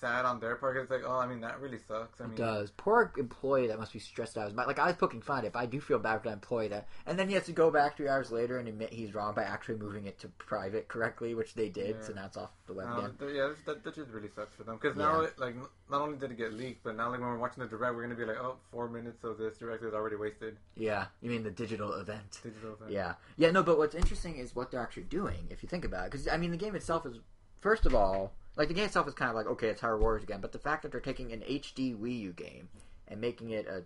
sad on their part. It's like, oh, I mean, that really sucks. I mean, It does. Poor employee that must be stressed out. Like I was poking fun at it, but I do feel bad for that employee that, and then he has to go back three hours later and admit he's wrong by actually moving it to private correctly, which they did. Yeah. So now it's off the web Um, again. yeah, that, that just really sucks for them because now, Yeah. it, like, not only did it get leaked, but now, like, when we're watching the direct, we're gonna be like, oh, four minutes of this direct is already wasted. Yeah, you mean the digital event? Digital thing. Yeah, yeah. No, but what's interesting is what they're actually doing. If you think about it, because I mean, the game itself is first of all, like the game itself is kind of like okay, it's Hyrule Warriors again, but the fact that they're taking an HD Wii U game and making it a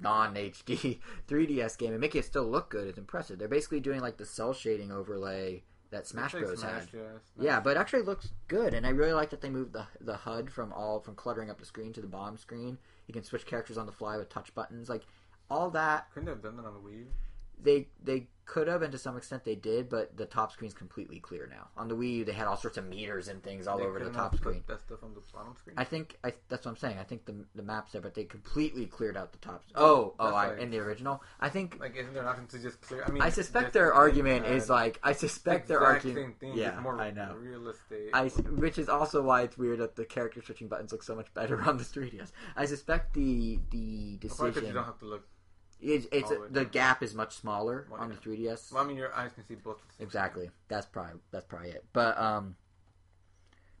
non HD 3DS game and making it still look good is impressive. They're basically doing like the cel shading overlay that Smash like Bros Smash, had. Yeah, Smash. Yeah, but it actually looks good, and I really like that they moved the the HUD from all from cluttering up the screen to the bottom screen. You can switch characters on the fly with touch buttons, like all that couldn't have done that on the Wii. They they could have and to some extent they did but the top screen's completely clear now on the wii u they had all sorts of meters and things all They over the top screen That stuff on the bottom screen. i think I, that's what i'm saying i think the the maps there but they completely cleared out the top oh oh I, like- in the original i think like, isn't there nothing to just clear? I mean, i suspect their argument is like i suspect their argument same thing. yeah more i know real estate. I, which is also why it's weird that the character switching buttons look so much better on the 3ds. I suspect the the decision you don't have to look. It's, it's the the gap is much smaller Well, on the 3ds. Well, I mean, your eyes can see both. Exactly. That's probably that's probably it. But um,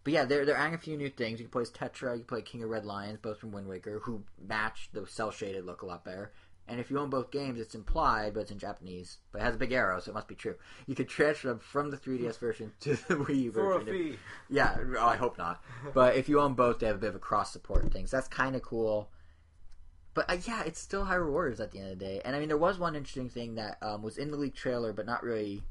but yeah, they're they're adding a few new things. You can play as Tetra. You can play King of Red Lions, both from Wind Waker, who match the cel shaded look a lot better. And if you own both games, it's implied, but it's in Japanese. But it has a big arrow, so it must be true. You could transfer them from the 3DS version to the Wii U For a version. fee. Yeah, oh, I hope not. But if you own both, they have a bit of a cross support and things. That's kind of cool. But uh, yeah, it's still Hyrule Warriors at the end of the day. And I mean, there was one interesting thing that um, was in the leak trailer, but not really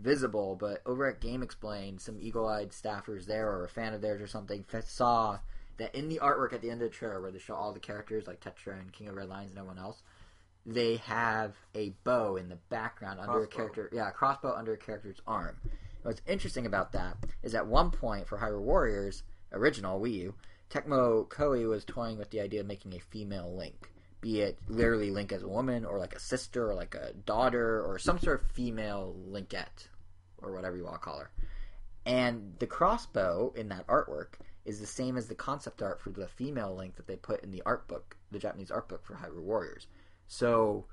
visible. But over at Game Explain, some eagle-eyed staffers there, or a fan of theirs or something, f- saw that in the artwork at the end of the trailer, where they show all the characters like Tetra and King of Red Lions and everyone else, they have a bow in the background under a character. Yeah, a crossbow under a character's arm. What's interesting about that is at one point for Hyrule Warriors original Wii U, Tecmo Koei was toying with the idea of making a female Link, be it literally Link as a woman or like a sister or like a daughter or some sort of female Linkette or whatever you want to call her. And the crossbow in that artwork is the same as the concept art for the female Link that they put in the art book, the Japanese art book for Hyrule Warriors. So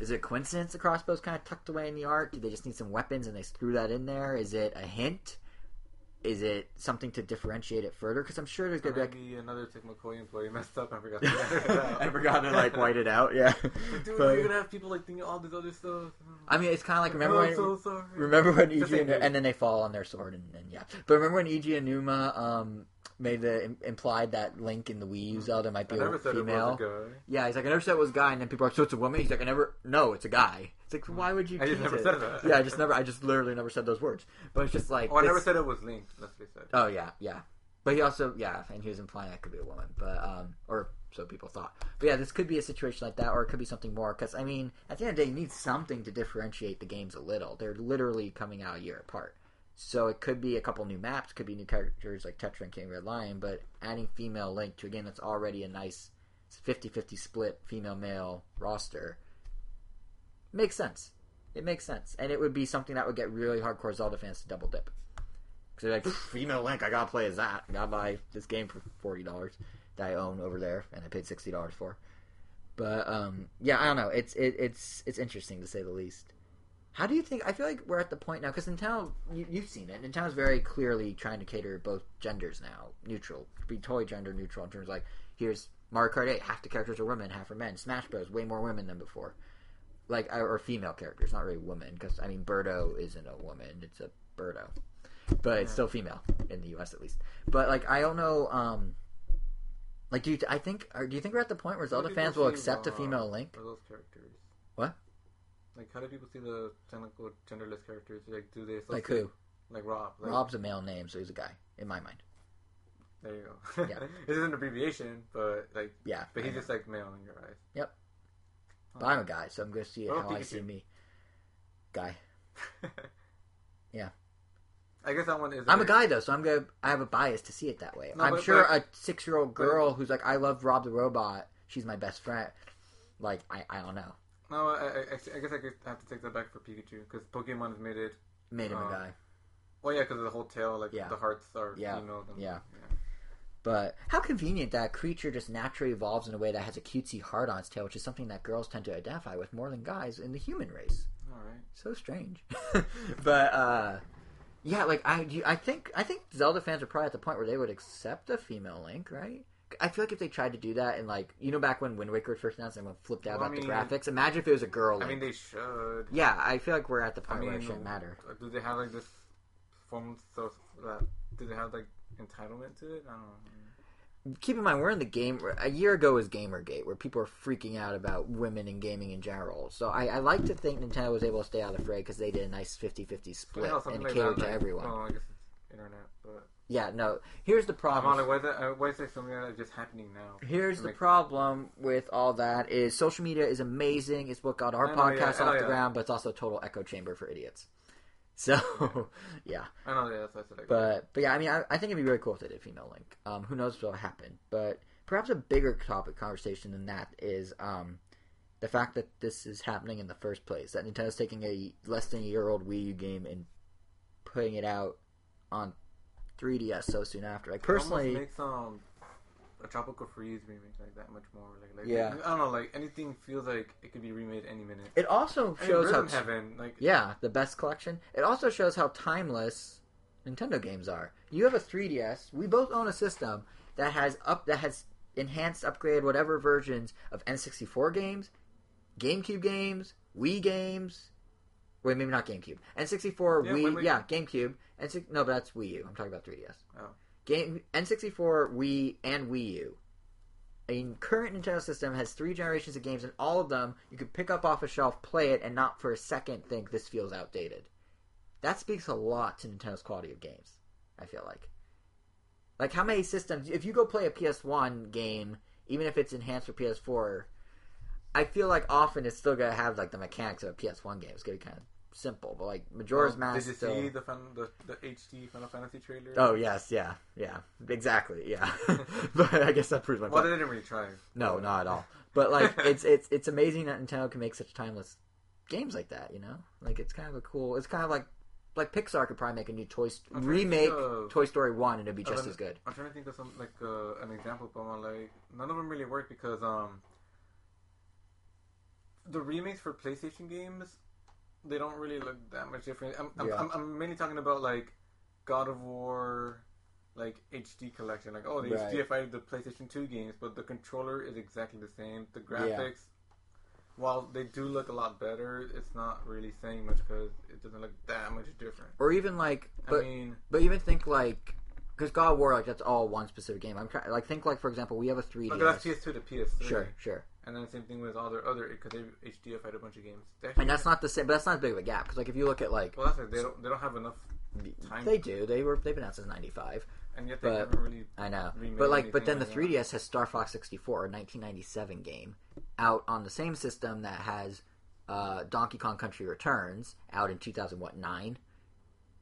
is it a coincidence the crossbow's kind of tucked away in the art? Do they just need some weapons and they threw that in there? Is it a hint? Is it something to differentiate it further? Because I'm sure there's gonna be like, another Tecmo Koei employee messed up and forgot to edit it out. I forgot to like white it out. Yeah, Like, Dude, But- you're gonna have people like thinking all this other stuff. I mean, it's kind of like remember when I'm so sorry. remember when It's the Iji same and, and then they fall on their sword and, and yeah. But remember when Aonuma um made the implied that Link in the Wii U Zelda might I be never a female. it was a guy. Yeah, he's like, I never said it was a guy, and then people are like, so it's a woman. He's like, I never, no, it's a guy. It's like, why would you? I just never it? said that. Yeah, I just never, I just literally never said those words. But it's just like, Oh, I never said it was Link. That's what they said. Oh yeah, yeah. But he also, yeah, and he was implying that could be a woman, but um, or so people thought. But yeah, this could be a situation like that, or it could be something more. Because I mean, at the end of the day, you need something to differentiate the games a little. They're literally coming out a year apart. So it could be a couple new maps, could be new characters like Tetra and King Red Lion, but adding female Link to a game that's already a nice 50-50 split female male roster makes sense. It makes sense, and it would be something that would get really hardcore Zelda fans to double dip. Because they're like, female Link, I gotta play as that. I gotta buy this game for forty dollars that I own over there, and I paid sixty dollars for. But um, yeah, I don't know. It's it, it's it's interesting to say the least. How do you think? I feel like we're at the point now because Nintendo, you, you've seen it. Nintendo's very clearly trying to cater both genders now, neutral, be totally gender neutral in terms of like here's Mario Kart 8, half the characters are women, half are men. Smash Bros, way more women than before, like or female characters, not really women. Because I mean, Birdo isn't a woman; it's a Birdo, but it's still female in the U.S. at least. But like, I don't know. um like, do you? I think. Do you think we're at the point where Zelda fans will accept a uh, female Link? Are those characters? Like, how do people see the technical genderless characters? Like, do they Like who? Like Rob. Like, Rob's a male name, so he's a guy in my mind. There you go. Yeah. this is an abbreviation, but like, Yeah, but he's just like male in your eyes. Yep. But I'm a guy, so I'm going to see it how I see me. Guy. Yeah. I guess that one is. I'm a guy though, so I'm gonna. I have a bias to see it that way. No, I'm but- sure but- a six year old girl who's like, I love Rob the robot. She's my best friend. Like I, I don't know. No, I, I, I guess I could have to take that back for Pikachu because Pokemon has made it. Made him Um, a guy. Well, yeah, because the whole tail, like Yeah. the hearts are Yeah. female. Than, Yeah. But how convenient that creature just naturally evolves in a way that has a cutesy heart on its tail, which is something that girls tend to identify with more than guys in the human race. All right. So strange. but uh yeah, like I I think I think Zelda fans are probably at the point where they would accept a female Link, right? I feel like if they tried to do that and like you know back when Wind Waker was first announced, everyone flipped out Well, I about mean, the graphics. Imagine if it was a girl. I mean, they should. yeah, I feel like we're at the I point where it mean, shouldn't matter. Uh, do they have like this form so that? Uh, do they have like entitlement to it? I don't know. Keep in mind, we're in the game. A year ago was GamerGate, where people were freaking out about women in gaming in general. So I, I like to think Nintendo was able to stay out of the fray because they did a nice 50-50 split and like catered that, to like- everyone. Well, I guess it's internet, but Yeah, no. Here's the problem. like, why is that? uh, Why is that something that's just happening now? Here's the problem with all that is social media is amazing. It's what got our know, yeah, podcast know, off the yeah. ground, but it's also a total echo chamber for idiots. So, yeah. I know, yeah, that's what I said. But but yeah, I mean, I, I think it'd be really cool if they did female link. Um, who knows what'll happen? But perhaps a bigger topic conversation than that is um, the fact that this is happening in the first place. That Nintendo's taking a less than a year old Wii U game and putting it out on 3DS so soon after. Like it personally, makes um a tropical freeze remake like that much more like like Yeah. I don't know like anything feels like it could be remade any minute. it also I mean, shows how Heaven like Yeah, the best collection. It also shows how timeless Nintendo games are. You have a 3DS. We both own a system that has up that has enhanced, upgraded whatever versions of N64 games, GameCube games, Wii games. Wait, maybe not GameCube. N64, Yeah, Wii, wait. yeah, GameCube. N6, no, but that's Wii U. I'm talking about 3DS. Oh. Game N64, Wii, and Wii U. A current Nintendo system has three generations of games, and all of them you could pick up off a shelf, play it, and not for a second think this feels outdated. That speaks a lot to Nintendo's quality of games. I feel like, like how many systems? If you go play a PS1 game, even if it's enhanced for PS4, I feel like often it's still gonna have like the mechanics of a PS1 game. It's gonna be kind of simple, but like Majora's Mask. Did you still... see the, fun, the the HD Final Fantasy trailer? Oh yes, yeah, yeah, exactly, yeah. but I guess that proves my point. Well, they didn't really try. No, not at all. But like, it's it's it's amazing that Nintendo can make such timeless games like that. You know, like it's kind of a cool. It's kind of like like Pixar could probably make a new Toy St- I'm to remake of- Toy Story one and it'd be just an- as good. I'm trying to think of some like uh, an example, but I'm like none of them really work because um the remakes for PlayStation games they don't really look that much different. I'm I'm, Yeah. I'm, I'm mainly talking about like God of War. Like HD collection, like oh they Right. HDified the PlayStation Two games, but the controller is exactly the same. The graphics, while they do look a lot better, it's not really saying much because it doesn't look that much different. Or even like, but I mean, but even think like. Because God of War, like that's all one specific game. I'm trying, like, think like for example, we have a 3DS. look, that's PS2 to PS3. Sure, sure. And then same thing with all their other because they HDified a bunch of games. And that's not the same, but that's not as big of a gap. Because like if you look at like, well, that's it. They don't they don't have enough, time. they do, they were they've been out since '95. and yet they but- haven't really. I know, but like, but then the 3DS has Star Fox 64, a 1997 game, out on the same system that has uh, Donkey Kong Country Returns out in 2000 what nine,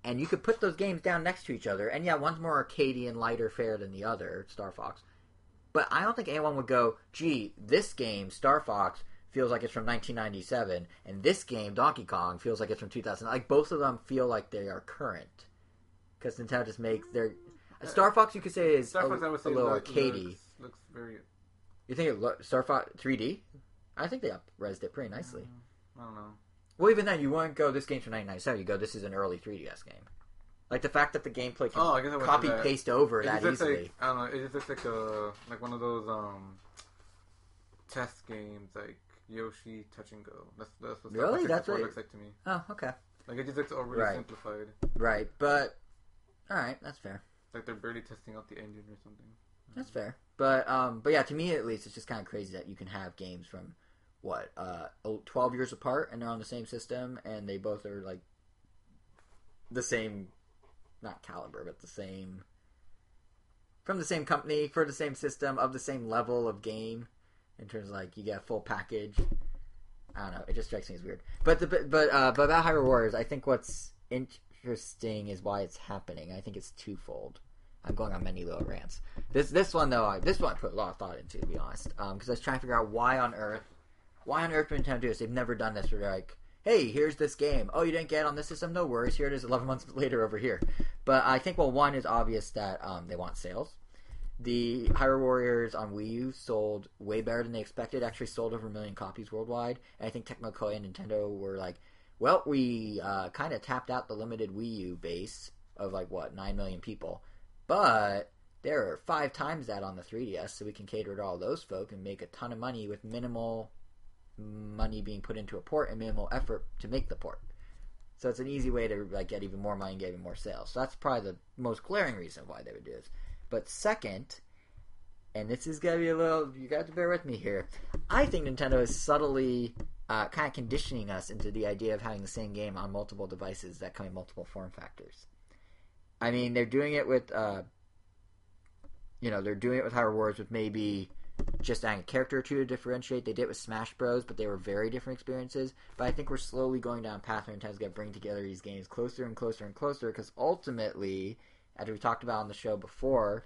and you could put those games down next to each other. And yeah, one's more arcadey and lighter fare than the other, Star Fox. But I don't think anyone would go, "Gee, this game, Star Fox." Feels like it's from 1997, and this game, Donkey Kong, feels like it's from 2000. Like both of them feel like they are current, because Nintendo just makes their mm. Star Fox. You could say is Star a, Fox, I would a say, little look- arcadey. looks, looks very. You think it lo- Star Fox 3D? I think they up-resed it pretty nicely. Mm, I don't know. Well, even then, you wouldn't go, this game's from 1997. You go, this is an early 3DS game. Like the fact that the gameplay can Oh, I guess I copy paste over It that easily. like I don't know. It just looks like a like one of those um test games, like Yoshi Touch and Go. That's that's what Really? That's 64 what- looks like to me. Oh, okay. Like it just looks overly Right. simplified. Right, but all right, that's fair. Like they're barely testing out the engine or something. That's fair. But um, but yeah, to me at least, it's just kind of crazy that you can have games from what uh, 12 years apart and they're on the same system and they both are like the same, not caliber, but the same from the same company for the same system of the same level of game in terms of like you get a full package. I don't know. It just strikes me as weird. But the but uh, but about Hyrule Warriors, I think what's interesting is why it's happening. I think it's twofold. I'm going on many little rants. This this one though, I, this one I put a lot of thought into, to be honest, because I was trying to figure out why on earth, why on earth would Nintendo do this? They've never done this. Where they're like, hey, here's this game. Oh, you didn't get it on this system? No worries. Here it is, 11 months later over here. But I think well, one is obvious that um, they want sales. The Hyrule Warriors on Wii U sold way better than they expected. Actually, sold over a million copies worldwide. And I think Tecmo Koei and Nintendo were like, well, we uh, kind of tapped out the limited Wii U base of like what nine million people, but there are five times that on the 3DS, so we can cater to all those folk and make a ton of money with minimal money being put into a port and minimal effort to make the port. So it's an easy way to like get even more money and get even more sales. So that's probably the most glaring reason why they would do this. But second, and this is gonna be a little you got to bear with me here. I think Nintendo is subtly uh, kind of conditioning us into the idea of having the same game on multiple devices that come in multiple form factors. I mean, they're doing it with, uh, you know, they're doing it with Hyrule Wars with maybe just adding a character or two to differentiate. They did it with Smash Bros, but they were very different experiences. But I think we're slowly going down a path where Nintendo's going to bring together these games closer and closer and closer because ultimately, as we talked about on the show before,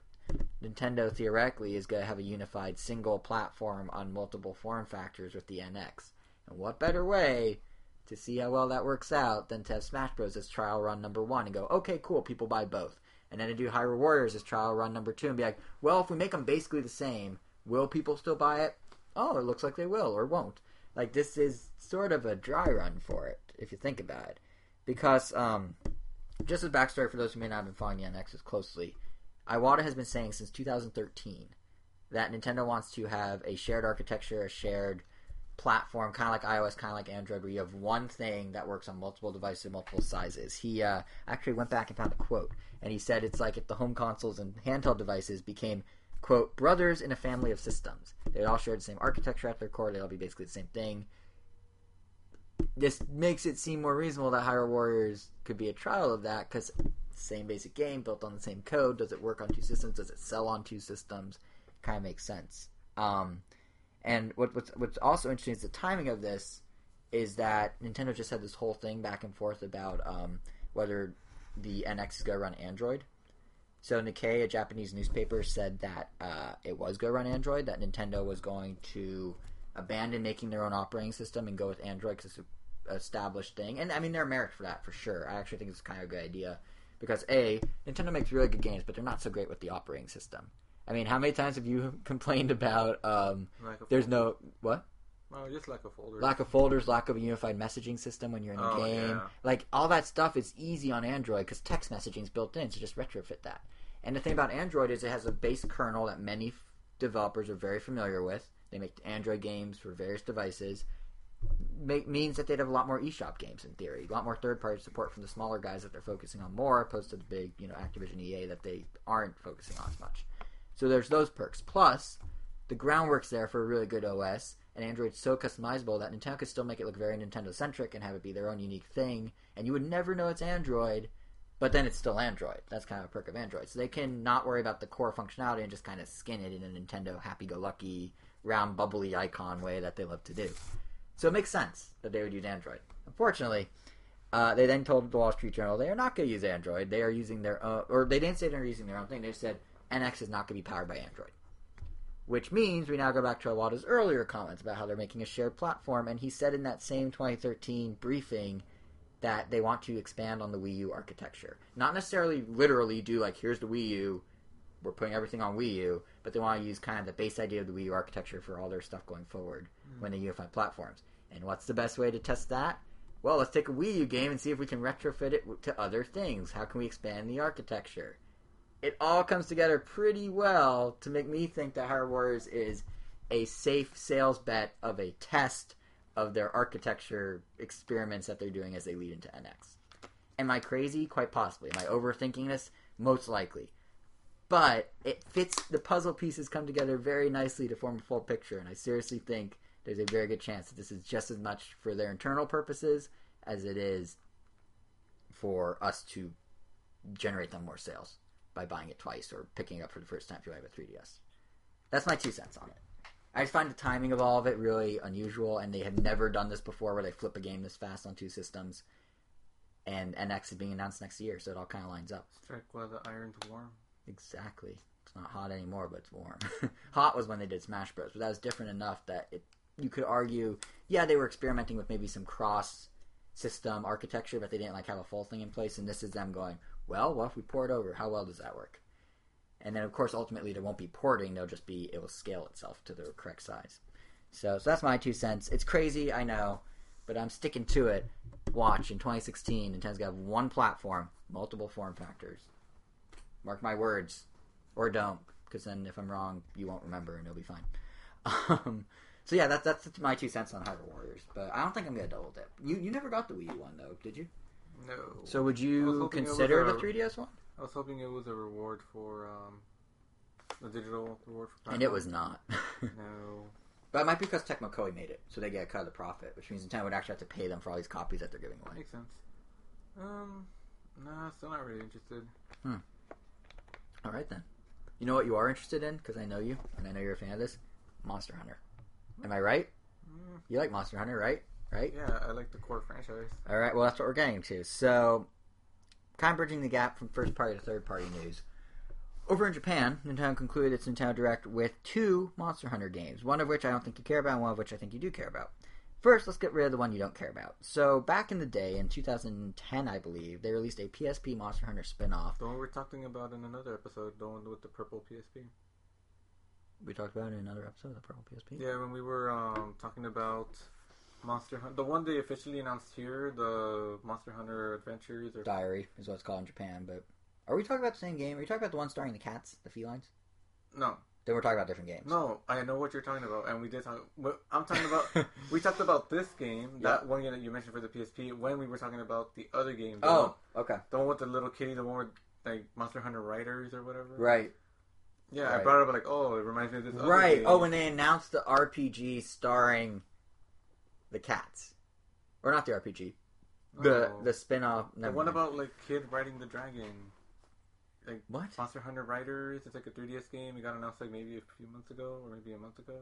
Nintendo theoretically is going to have a unified single platform on multiple form factors with the NX. And what better way to see how well that works out than to have Smash Bros. as trial run number one and go, okay, cool, people buy both. And then to do Hyrule Warriors as trial run number two and be like, well, if we make them basically the same, will people still buy it? Oh, it looks like they will or won't. Like, this is sort of a dry run for it, if you think about it. Because, um, just as backstory for those who may not have been following the NX as closely, Iwata has been saying since 2013 that Nintendo wants to have a shared architecture, a shared platform, kind of like iOS, kind of like Android, where you have one thing that works on multiple devices, multiple sizes. He uh, actually went back and found a quote, and he said it's like if the home consoles and handheld devices became quote brothers in a family of systems. They all share the same architecture at their core. They all be basically the same thing. This makes it seem more reasonable that Hyrule Warriors could be a trial of that because same basic game built on the same code. Does it work on two systems? Does it sell on two systems? Kind of makes sense. Um, and what, what's what's also interesting is the timing of this is that Nintendo just had this whole thing back and forth about um, whether the NX is going to run Android. So Nikkei, a Japanese newspaper, said that uh, it was going to run Android. That Nintendo was going to abandon making their own operating system and go with Android because it's an established thing. And I mean, there are merit for that for sure. I actually think it's kind of a good idea because a Nintendo makes really good games, but they're not so great with the operating system. I mean, how many times have you complained about um, there's no what Oh, just lack of folders. lack of folders, lack of a unified messaging system when you're in a Oh, game. yeah. Like all that stuff is easy on Android because text messaging is built in, so just retrofit that. And the thing about Android is it has a base kernel that many f- developers are very familiar with. They make Android games for various devices. Make, means that they'd have a lot more eShop games in theory, a lot more third-party support from the smaller guys that they're focusing on more, opposed to the big, you know, Activision EA that they aren't focusing on as much. So there's those perks. Plus, the groundwork's there for a really good OS, and Android's so customizable that Nintendo could still make it look very Nintendo centric and have it be their own unique thing, and you would never know it's Android, but then it's still Android. That's kind of a perk of Android. So they can not worry about the core functionality and just kind of skin it in a Nintendo happy go lucky, round, bubbly icon way that they love to do. So it makes sense that they would use Android. Unfortunately, Uh, they then told the Wall Street Journal they are not going to use Android. They are using their own, or they didn't say they're using their own thing. They said NX is not going to be powered by Android. Which means we now go back to Iwata's earlier comments about how they're making a shared platform, and he said in that same 2013 briefing that they want to expand on the Wii U architecture. Not necessarily literally do like, here's the Wii U, we're putting everything on Wii U, but they want to use kind of the base idea of the Wii U architecture for all their stuff going forward mm. when they unify platforms. And what's the best way to test that? Well, let's take a Wii U game and see if we can retrofit it to other things. How can we expand the architecture? It all comes together pretty well to make me think that Hyrule Warriors is a safe sales bet of a test of their architecture experiments that they're doing as they lead into NX. Am I crazy? Quite possibly. Am I overthinking this? Most likely. But it fits, the puzzle pieces come together very nicely to form a full picture, and I seriously think there's a very good chance that this is just as much for their internal purposes as it is for us to generate them more sales by buying it twice or picking it up for the first time if you have a 3DS. That's my two cents on it. I just find the timing of all of it really unusual, and they have never done this before where they flip a game this fast on two systems. And NX is being announced next year, so it all kind of lines up. Strike while the iron's warm. Exactly. It's not hot anymore, but it's warm. hot was when they did Smash Bros, but that was different enough that it you could argue, yeah, they were experimenting with maybe some cross system architecture, but they didn't like have a full thing in place. And this is them going, well, what if we pour it over? How well does that work? And then, of course, ultimately there won't be porting; they'll just be it will scale itself to the correct size. So, so that's my two cents. It's crazy, I know, but I'm sticking to it. Watch in 2016, Nintendo's got one platform, multiple form factors. Mark my words, or don't, because then if I'm wrong, you won't remember and it'll be fine. Um, so yeah, that's that's my two cents on Hyrule Warriors. But I don't think I'm gonna double dip. You you never got the Wii U one though, did you? No. So would you consider the 3DS one? I was hoping it was a reward for um, a digital reward for. And it was not. no. But it might be because Tecmo Koei made it, so they get a cut of the profit, which means Nintendo would actually have to pay them for all these copies that they're giving away. Makes sense. Um, nah, still not really interested. Hmm. All right then. You know what you are interested in? Because I know you, and I know you're a fan of this. Monster Hunter. Am I right? Mm. You like Monster Hunter, right? Right? Yeah, I like the core franchise. All right, well, that's what we're getting to. So, kind of bridging the gap from first party to third party news. Over in Japan, Nintendo concluded its Nintendo Direct with two Monster Hunter games, one of which I don't think you care about, and one of which I think you do care about. First, let's get rid of the one you don't care about. So, back in the day, in 2010, I believe, they released a PSP Monster Hunter spin off. The one we're talking about in another episode, the one with the purple PSP. We talked about in another episode of the purple PSP? Yeah, when we were um, talking about Monster Hunter. The one they officially announced here, the Monster Hunter Adventures or Diary is what it's called in Japan. But are we talking about the same game? Are you talking about the one starring the cats, the felines? No. Then we're talking about different games. No, I know what you're talking about, and we did talk. I'm talking about. we talked about this game, that one game that you mentioned for the PSP, when we were talking about the other game. The oh, one, okay. The one with the little kitty, the one with like Monster Hunter Riders or whatever. Right. Yeah, right. I brought it up like, oh, it reminds me of this. Right. Oh, when they announced the RPG starring the cats, or not the RPG, the oh. the spin-off. The one about like kid riding the dragon. Like what? Monster Hunter Riders. It's like a 3DS game. It got announced like maybe a few months ago, or maybe a month ago.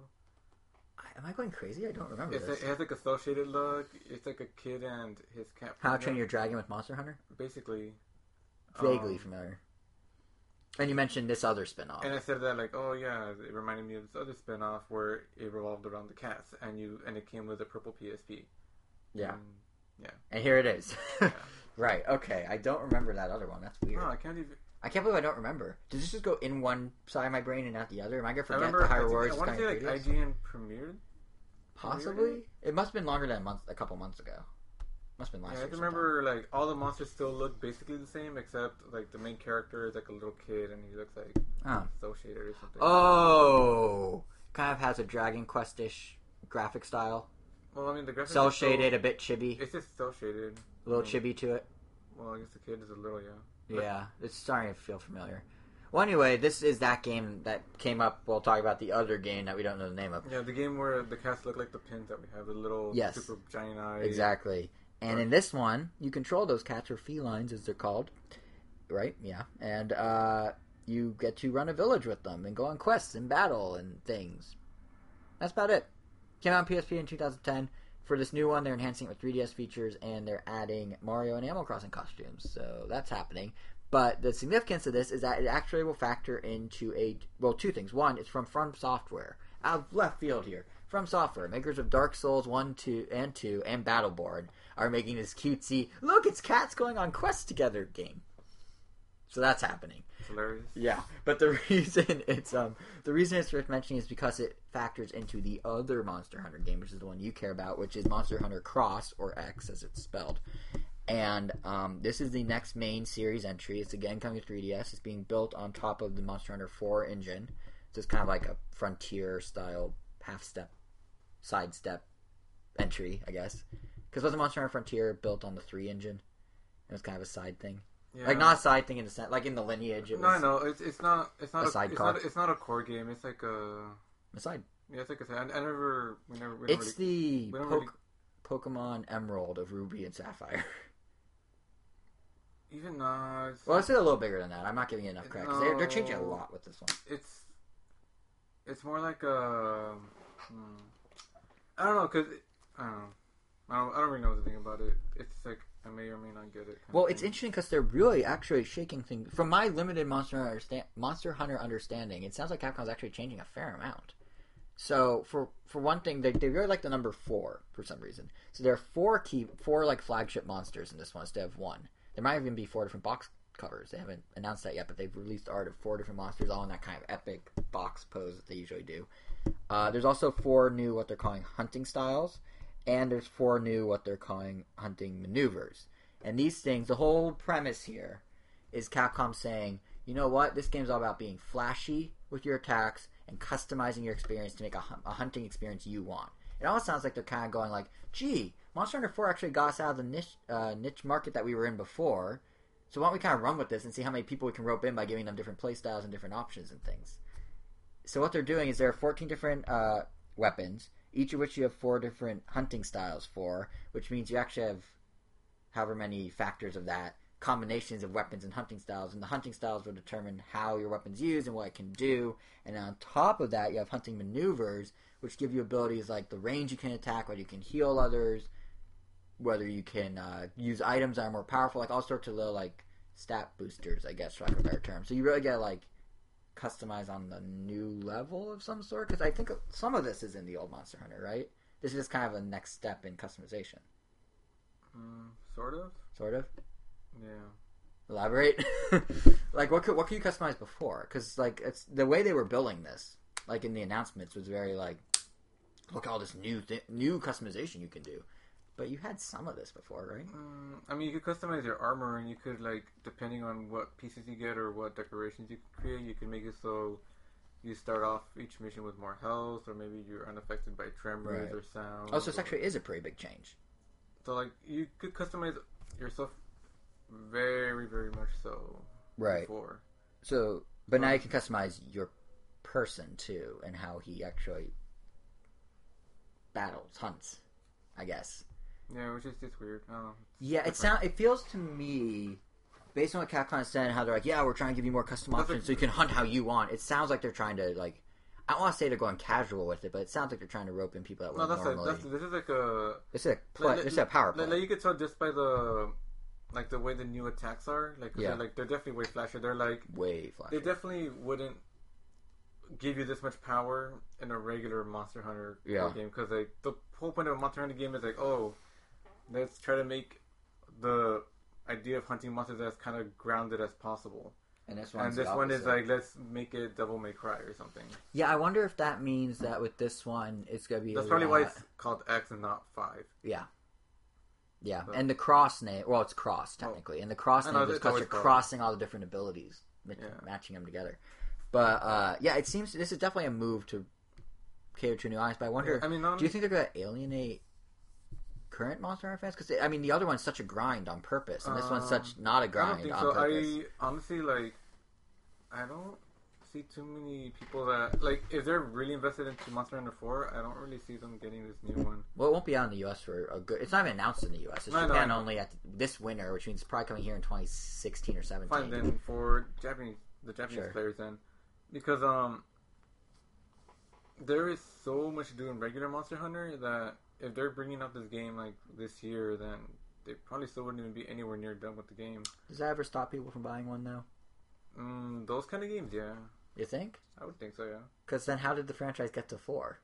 Am I going crazy? I don't remember. It's this. A, it has like associated look. It's like a kid and his cat. How to Train Your Dragon with Monster Hunter? Basically. Vaguely um, familiar. And you mentioned this other spinoff. And I said that like, oh yeah, it reminded me of this other spinoff where it revolved around the cats, and you and it came with a purple PSP. Yeah. And, yeah. And here it is. yeah. right. Okay. I don't remember that other one. That's weird. No, I can't even. I can't believe I don't remember. Does this just go in one side of my brain and not the other? Am I gonna forget I remember, the Hyrule Warriors? I want to say like IGN premiered. Possibly. Premiered? It must have been longer than a month, a couple months ago. Must have been last yeah, I remember like all the monsters still look basically the same except like the main character is like a little kid and he looks like oh. associated or something. Oh, kind of has a Dragon Quest-ish graphic style. Well, I mean the graphics cel shaded, a bit chibi. It's just cel shaded. A little I mean, chibi to it. Well, I guess the kid is a little yeah. Yeah, it's starting to feel familiar. Well, anyway, this is that game that came up. We'll talk about the other game that we don't know the name of. Yeah, the game where the cats look like the pins that we have, the little yes. super giant eyes. Exactly. And in this one, you control those cats or felines, as they're called, right? Yeah, and uh, you get to run a village with them and go on quests and battle and things. That's about it. Came out on PSP in 2010. for this new one, they're enhancing it with 3DS features and they're adding Mario and Animal Crossing costumes. So that's happening. But the significance of this is that it actually will factor into a well, two things. One, it's from From Software, out of left field here. From Software, makers of Dark Souls 1, 2, and 2, and Bloodborne, are making this cutesy, look, it's cats going on quests together game. So that's happening. It's hilarious. Yeah, but the reason it's um the reason it's worth mentioning is because it factors into the other Monster Hunter game, which is the one you care about, which is Monster Hunter Cross or X as it's spelled. And um, this is the next main series entry. It's again coming to 3DS. It's being built on top of the Monster Hunter 4 engine. So it's kind of like a frontier style half step, side step entry, I guess. Because wasn't Monster Hunter Frontier built on the 3 engine? It was kind of a side thing. Yeah. Like not a side thing in the sense, like in the lineage. It No, know. It's it's not it's not A a, it's not it's not a core game. It's like a a side. yeah. It's like a I, I never we never we It's really, the really- Pokemon Emerald of Ruby and Sapphire. even uh it's, well, it's a little bigger than that. I'm not giving it enough credit because they're, they're changing a lot with this one. it's it's more like a hmm, I don't know because I don't know I don't I don't really know the thing about it. It's like I may or may not get it. Well, it's interesting because they're really actually shaking things. From my limited Monster Hunter, understand, Monster Hunter understanding, it sounds like Capcom's actually changing a fair amount. So for for one thing, they, they really like the number four for some reason. So there are four key four like flagship monsters in this one instead of one. There might even be four different box covers. They haven't announced that yet, but they've released art of four different monsters, all in that kind of epic box pose that they usually do. Uh, there's also four new what they're calling hunting styles, and there's four new what they're calling hunting maneuvers. And these things, the whole premise here is Capcom saying, you know what, this game's all about being flashy with your attacks and customizing your experience to make a, a hunting experience you want. It almost sounds like they're kind of going like, gee, Monster Hunter 4 actually got us out of the niche, uh, niche market that we were in before. So why don't we kind of run with this and see how many people we can rope in by giving them different playstyles and different options and things. So what they're doing is there are 14 different uh, weapons, each of which you have four different hunting styles for, which means you actually have however many factors of that combinations of weapons and hunting styles and the hunting styles will determine how your weapons use and what it can do. And on top of that you have hunting maneuvers which give you abilities like the range you can attack whether you can heal others whether you can uh, use items that are more powerful like all sorts of little like stat boosters i guess for lack of a better term. So you really get like customize on the new level of some sort? Because i think some of this is in the old monster hunter right? This is just kind of a next step in customization. Mm, sort of. Sort of? Yeah. elaborate. Like what could what could you customize before? Because like it's the way they were building this like in the announcements was very like look at all this new th- new customization you can do but you had some of this before right Mm, I mean, you could customize your armor, and you could like, depending on what pieces you get or what decorations you create, you can make it so you start off each mission with more health, or maybe you're unaffected by tremors Right. or sound. oh so this actually is a pretty big change So like, you could customize yourself very, very much so. right Before. so but now you can customize your person too and how he actually battles hunts i guess Yeah, which is just weird. I don't know. Yeah, it Different. sound it feels to me, based on what Capcom saying, how they're like, yeah, we're trying to give you more custom That's options like- so you can hunt how you want. It sounds like they're trying to like, I don't want to say they're going casual with it, but it sounds like they're trying to rope in people that No, would that's like normally. that's this is like a this is a play, like- this is a power play. like, you could tell just by the like the way the new attacks are. Like Yeah. they're, like they're definitely way flashier. They're like Way flashy. they definitely wouldn't give you this much power in a regular Monster Hunter Yeah. game because like the whole point of a Monster Hunter game is like oh let's try to make the idea of hunting monsters as kind of grounded as possible. and this and this one is like let's make it Devil May Cry or something. yeah. I wonder if that means that with this one, it's gonna be. That's probably why it's called X and not Five. Yeah. Yeah, So- and the cross name, well, it's cross technically, and the cross name know, is because you're cross. crossing all the different abilities, ma- Yeah. matching them together. But uh, yeah, it seems this is definitely a move to cater to new eyes. But I wonder, I mean, do you think they're going to alienate current Monster Hunter fans? Because I mean, the other one's such a grind on purpose, and this one's such Um, not a I don't grind think on so. purpose. I honestly like. I don't see too many people that like if they're really invested into Monster Hunter Four. I don't really see them getting this new one. Well, it won't be out in the U.S. for a good. It's not even announced in the U.S. It's I know, Japan I know. only at this winter, which means it's probably coming here in 2016 or 17. Fine then for Japanese the Japanese Sure. players then, because um, there is so much to do in regular Monster Hunter that if they're bringing out this game like this year, then they probably still wouldn't even be anywhere near done with the game. Does that ever stop people from buying one though? Mm, those kind of games, yeah, You think? I would think so, yeah. Because then, how did the franchise get to four?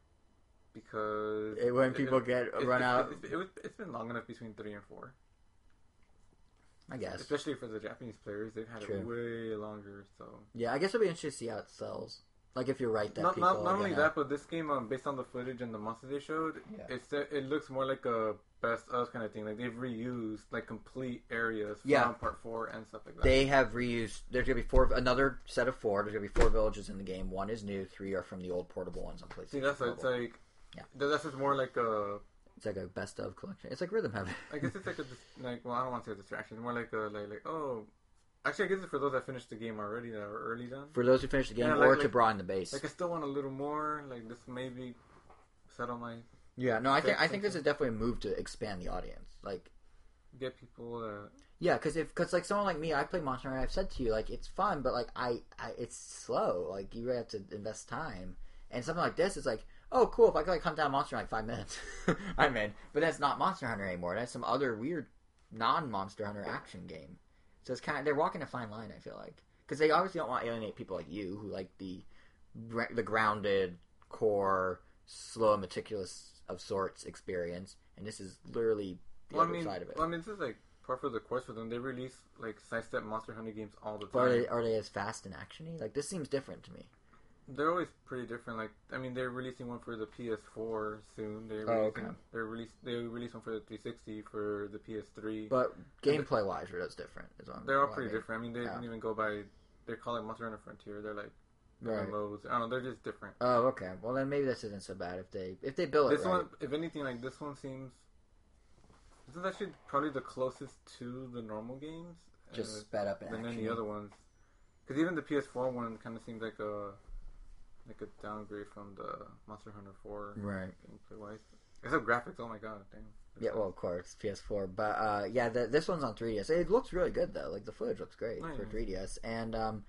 Because It- when people get it's- run out, it's, it, it's been long enough between three and four, I guess. especially for the Japanese players. They've had True. it way longer. So Yeah, I guess it'll be interesting to see how it sells. Like if you're right that not people not, not only gonna- that, but this game, um, based on the footage and the monsters they showed, Yeah. it's it looks more like a best of kind of thing. Like they've reused like complete areas from Yeah. part four and stuff like that. They have reused. There's gonna be four. Another set of four. There's gonna be four villages in the game. One is new. Three are from the old portable ones on PlayStation. See, that's what it's like. Yeah. That's just more like a. It's like a best of collection. It's like Rhythm Heaven. I guess it's like a like. Well, I don't want to say a distraction. It's more like a like like oh. Actually, I guess it's for those that finished the game already that are early done. for those who finished the game Yeah, like- or to broaden the base. Like I still want a little more. Like this maybe settle my yeah, no, I think I think this is definitely a move to expand the audience. Like, get people. Uh, yeah, because if because like someone like me, I play Monster Hunter. I've said to you like it's fun, but like I, I it's slow. Like you really have to invest time. And something like this is like, oh, cool. If I could like hunt down a monster in like five minutes, I'm in. But that's not Monster Hunter anymore. That's some other weird non-Monster Hunter action game. So it's kind of they're walking a fine line. I feel like because they obviously don't want to alienate people like you who like the the grounded core, slow, and meticulous of sorts experience. And this is literally the well, I other mean, side of it. well, I mean, this is like part of the course for them. They release like sidestep Monster Hunter games all the But are time. they are they as fast and actiony? Like this seems different to me. They're always pretty different. Like, I mean, they're releasing one for the PS4 soon. They're Oh, okay. They're release. They released one for the 360 for the PS3. But gameplay wise, are those different? Is I'm- they're all what I pretty mean. different. I mean, they Yeah. don't even go by. They call it Monster Hunter Frontier. They're like Right. MMOs. I don't know. They're just different. Oh, okay. Well, then maybe this isn't so bad if they if they build it This right. one, if anything, like this one seems. This is actually probably the closest to the normal games. just uh, sped up in than action. any other ones. Because even the PS4 one kind of seems like a like a downgrade from the Monster Hunter 4 Right. gameplay wise. Except graphics. Oh my god, damn. Yeah, well, of course, PS4, but uh, yeah, the, this one's on 3DS. It looks really good though. Like the footage looks great Oh, for 3DS, and um,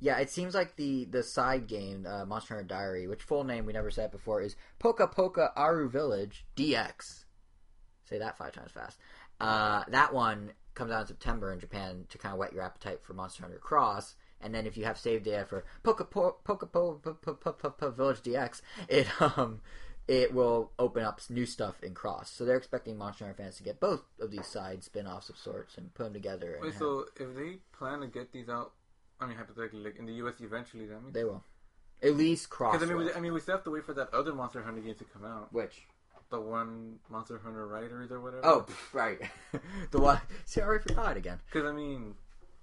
yeah, it seems like the the side game, uh, Monster Hunter Diary, which full name we never said before is Poka Poka Airou Village DX. Say that five times fast. Uh, that one comes out in September in Japan to kind of whet your appetite for Monster Hunter Cross. And then if you have saved data for Poka Po- Poka Po- Po- Po- Po- Po- Po- Village DX, it um it will open up new stuff in Cross. So they're expecting Monster Hunter fans to get both of these side spin-offs of sorts and put them together. Wait, so if they plan to get these out, I mean hypothetically, like in the US eventually, that means they will at least Cross. because I mean, we, I mean, we still have to wait for that other Monster Hunter game to come out. Which? The one Monster Hunter Riders or whatever. Oh, right. the one. See, I already forgot again. because I mean,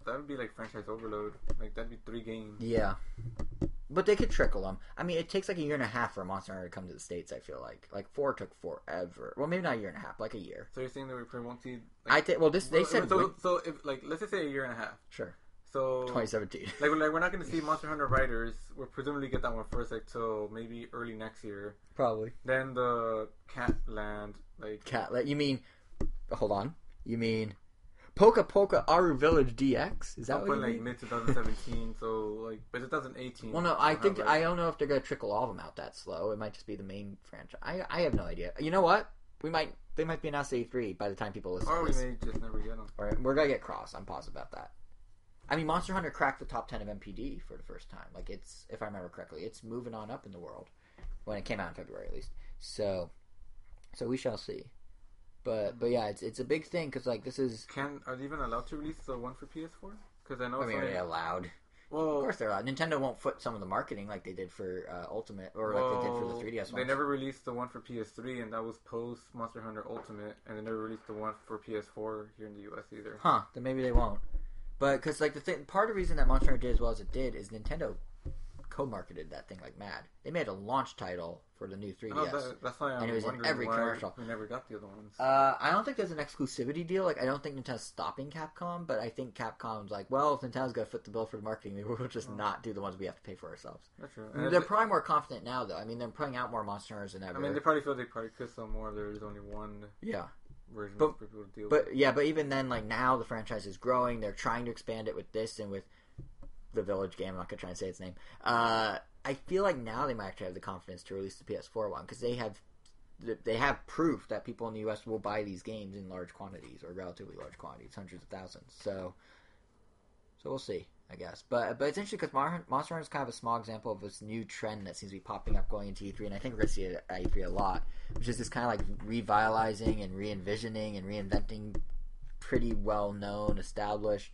that would be like franchise overload. Like that'd be three games. Yeah. But they could trickle them. I mean, it takes like a year and a half for a Monster Hunter to come to the States, I feel like. Like, 4 took forever. Well, maybe not a year and a half, like a year. So you're saying that we probably won't see? Like, I think, well, this, they said, so. win- So if like let's just say a year and a half. sure, So 2017. Like, we're- like we're not going to see Monster Hunter Riders. We'll presumably get that one first, like till maybe early next year. Probably. Then the Cat Land, like Cat, you mean, hold on. You mean Poka Poka Airou Village DX? Is that I'll what put you like mean? mid 2017. so like, but 2018. Well, no, I think have, I don't know if they're gonna trickle all of them out that slow. It might just be the main franchise. I I have no idea. You know what? We might they might be announced at E3 by the time people listen. Or we may just never get them. All right, we're gonna get cross. I'm positive about that. I mean, Monster Hunter cracked the top ten of NPD for the first time. Like it's, if I remember correctly, it's moving on up in the world when it came out in February at least. So, so we shall see. But but yeah, it's it's a big thing because like this is. Can are they even allowed to release the one for PS4? Because I know I mean, are they allowed? Well, Of course they're allowed. Nintendo won't foot some of the marketing like they did for uh, Ultimate or like they did for the 3DS They one. never released the one for PS3, and that was post Monster Hunter Ultimate, and they never released the one for PS4 here in the US either. Huh? Then maybe they won't. But because like the thing, part of the reason that Monster Hunter did as well as it did is Nintendo co-marketed that thing like mad. They made a launch title for the new 3DS. I know that, that's why I'm And it was in every commercial. we never got the other ones. Uh, I don't think there's an exclusivity deal. Like, I don't think Nintendo's stopping Capcom, but I think Capcom's like, well, if Nintendo's got to foot the bill for the marketing, maybe we'll just not do the ones we have to pay for ourselves. that's true. And They're probably more confident now, though. I mean, they're putting out more Monster Hunters than ever. I mean, they probably feel they probably could sell more. There's only one yeah, version But- for people to deal with. but yeah, but even then, like now the franchise is growing. They're trying to expand it with this and with the Village game. I'm not gonna try and say its name. Uh, I feel like now they might actually have the confidence to release the PS4 one because they have they have proof that people in the U.S. will buy these games in large quantities or relatively large quantities, hundreds of thousands. So, so we'll see, I guess. But but it's interesting because Monster Hunter is kind of a small example of this new trend that seems to be popping up going into E3, and I think we're going to see it at E3 a lot, which is this kind of like revitalizing and re-envisioning and reinventing pretty well known, established,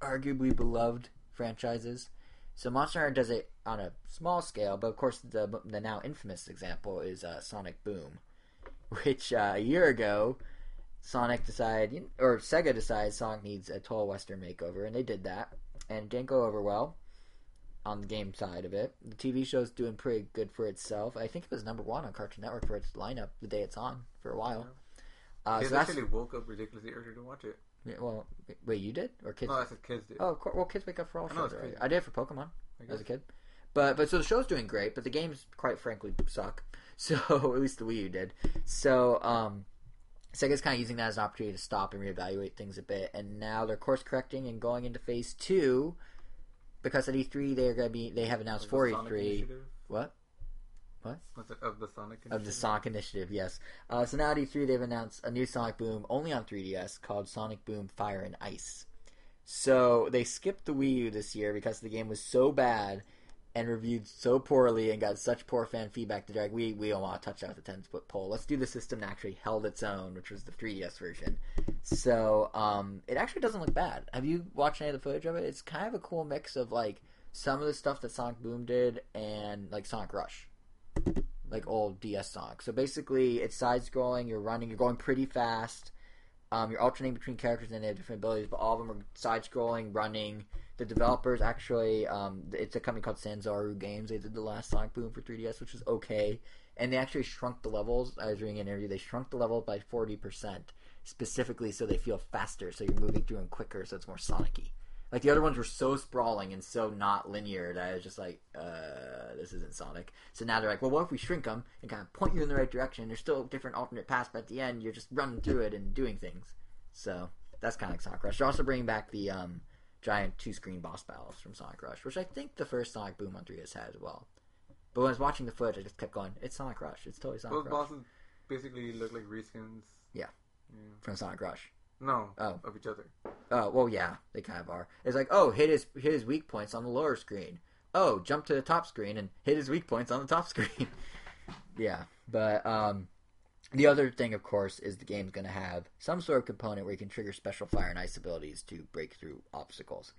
arguably beloved franchises. So Monster Hunter does it on a small scale, but of course the the now infamous example is uh, Sonic Boom, which uh, a year ago Sonic decided or Sega decided Sonic needs a total Western makeover, and they did that, and didn't go over well on the game side of it. The TV show's doing pretty good for itself. I think it was number one on Cartoon Network for its lineup the day it's on for a while. Uh, Kids so that's actually woke up ridiculously early to watch it. Yeah, well, wait, you did or kids? No, I said kids did. Oh, course, well, kids wake up for all I shows. Right? I did it for Pokemon as a kid, but but so the show's doing great, but the games, quite frankly, suck. So at least the Wii U did. So um, Sega's kind of using that as an opportunity to stop and reevaluate things a bit, and now they're course correcting and going into phase two. Because at E3 they're gonna be they have announced Of for E3 Initiative? what what Was it of the Sonic of the Initiative? Sonic Initiative, yes. Uh, so now at E3 they've announced a new Sonic Boom only on 3DS called Sonic Boom Fire and Ice. So they skipped the Wii U this year because the game was so bad and reviewed so poorly and got such poor fan feedback that they're like, we, we don't want to touch that with a 10 foot pole. Let's do the system that actually held its own, which was the 3DS version. So um, it actually doesn't look bad. Have you watched any of the footage of it? It's kind of a cool mix of like some of the stuff that Sonic Boom did and like Sonic Rush like old DS Sonic. So basically, it's side scrolling. You're running. You're going pretty fast. Um, you're alternating between characters and they have different abilities, but all of them are side scrolling, running. The developers actually, um, it's a company called Sanzaru Games. They did the last Sonic Boom for 3DS, which was okay, and they actually shrunk the levels. I was reading an interview. They shrunk the level by 40 percent, specifically so they feel faster. So you're moving through them quicker, so it's more Sonic-y. Like the other ones were so sprawling and so not linear that I was just like, uh, this isn't Sonic. So now they're like, well, what if we shrink them and kind of point you in the right direction? There's still different alternate paths, but at the end, you're just running through it and doing things. So that's kind of like Sonic Rush. They're also bringing back the um, giant two-screen boss battles from Sonic Rush, which I think the first Sonic Boom on 3DS had as well. But when I was watching the footage, I just kept going, it's Sonic Rush. It's totally Sonic Those Rush bosses basically look like reskins. Yeah. Yeah. from Sonic Rush. No. Oh. Of each other. Oh, well, yeah, they kind of are. It's like, oh, hit his hit his weak points on the lower screen. Oh, jump to the top screen and hit his weak points on the top screen. yeah, but um, the other thing, of course, is the game's going to have some sort of component where you can trigger special fire and ice abilities to break through obstacles.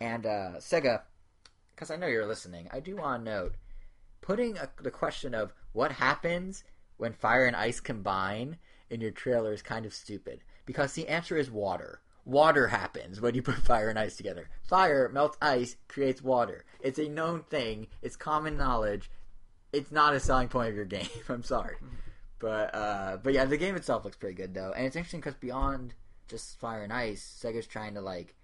And uh, Sega, because I know you're listening, I do want to note putting a, the question of what happens when fire and ice combine in your trailer is kind of stupid because the answer is water. Water happens when you put fire and ice together. Fire melts ice, creates water. It's a known thing. It's common knowledge. It's not a selling point of your game. I'm sorry, but uh, but yeah, the game itself looks pretty good though, and it's interesting because beyond just fire and ice, Sega's trying to like.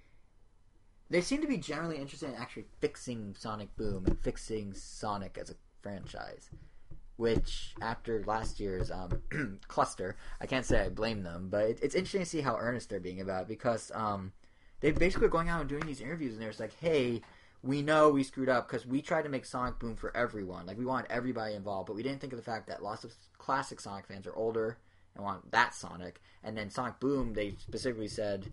They seem to be generally interested in actually fixing Sonic Boom and fixing Sonic as a franchise which after last year's um, cluster, I can't say I blame them, but it, it's interesting to see how earnest they're being about it because um, they basically are going out and doing these interviews, and they're just like, "Hey, we know we screwed up because we tried to make Sonic Boom for everyone. Like we want everybody involved, but we didn't think of the fact that lots of classic Sonic fans are older and want that Sonic. And then Sonic Boom, they specifically said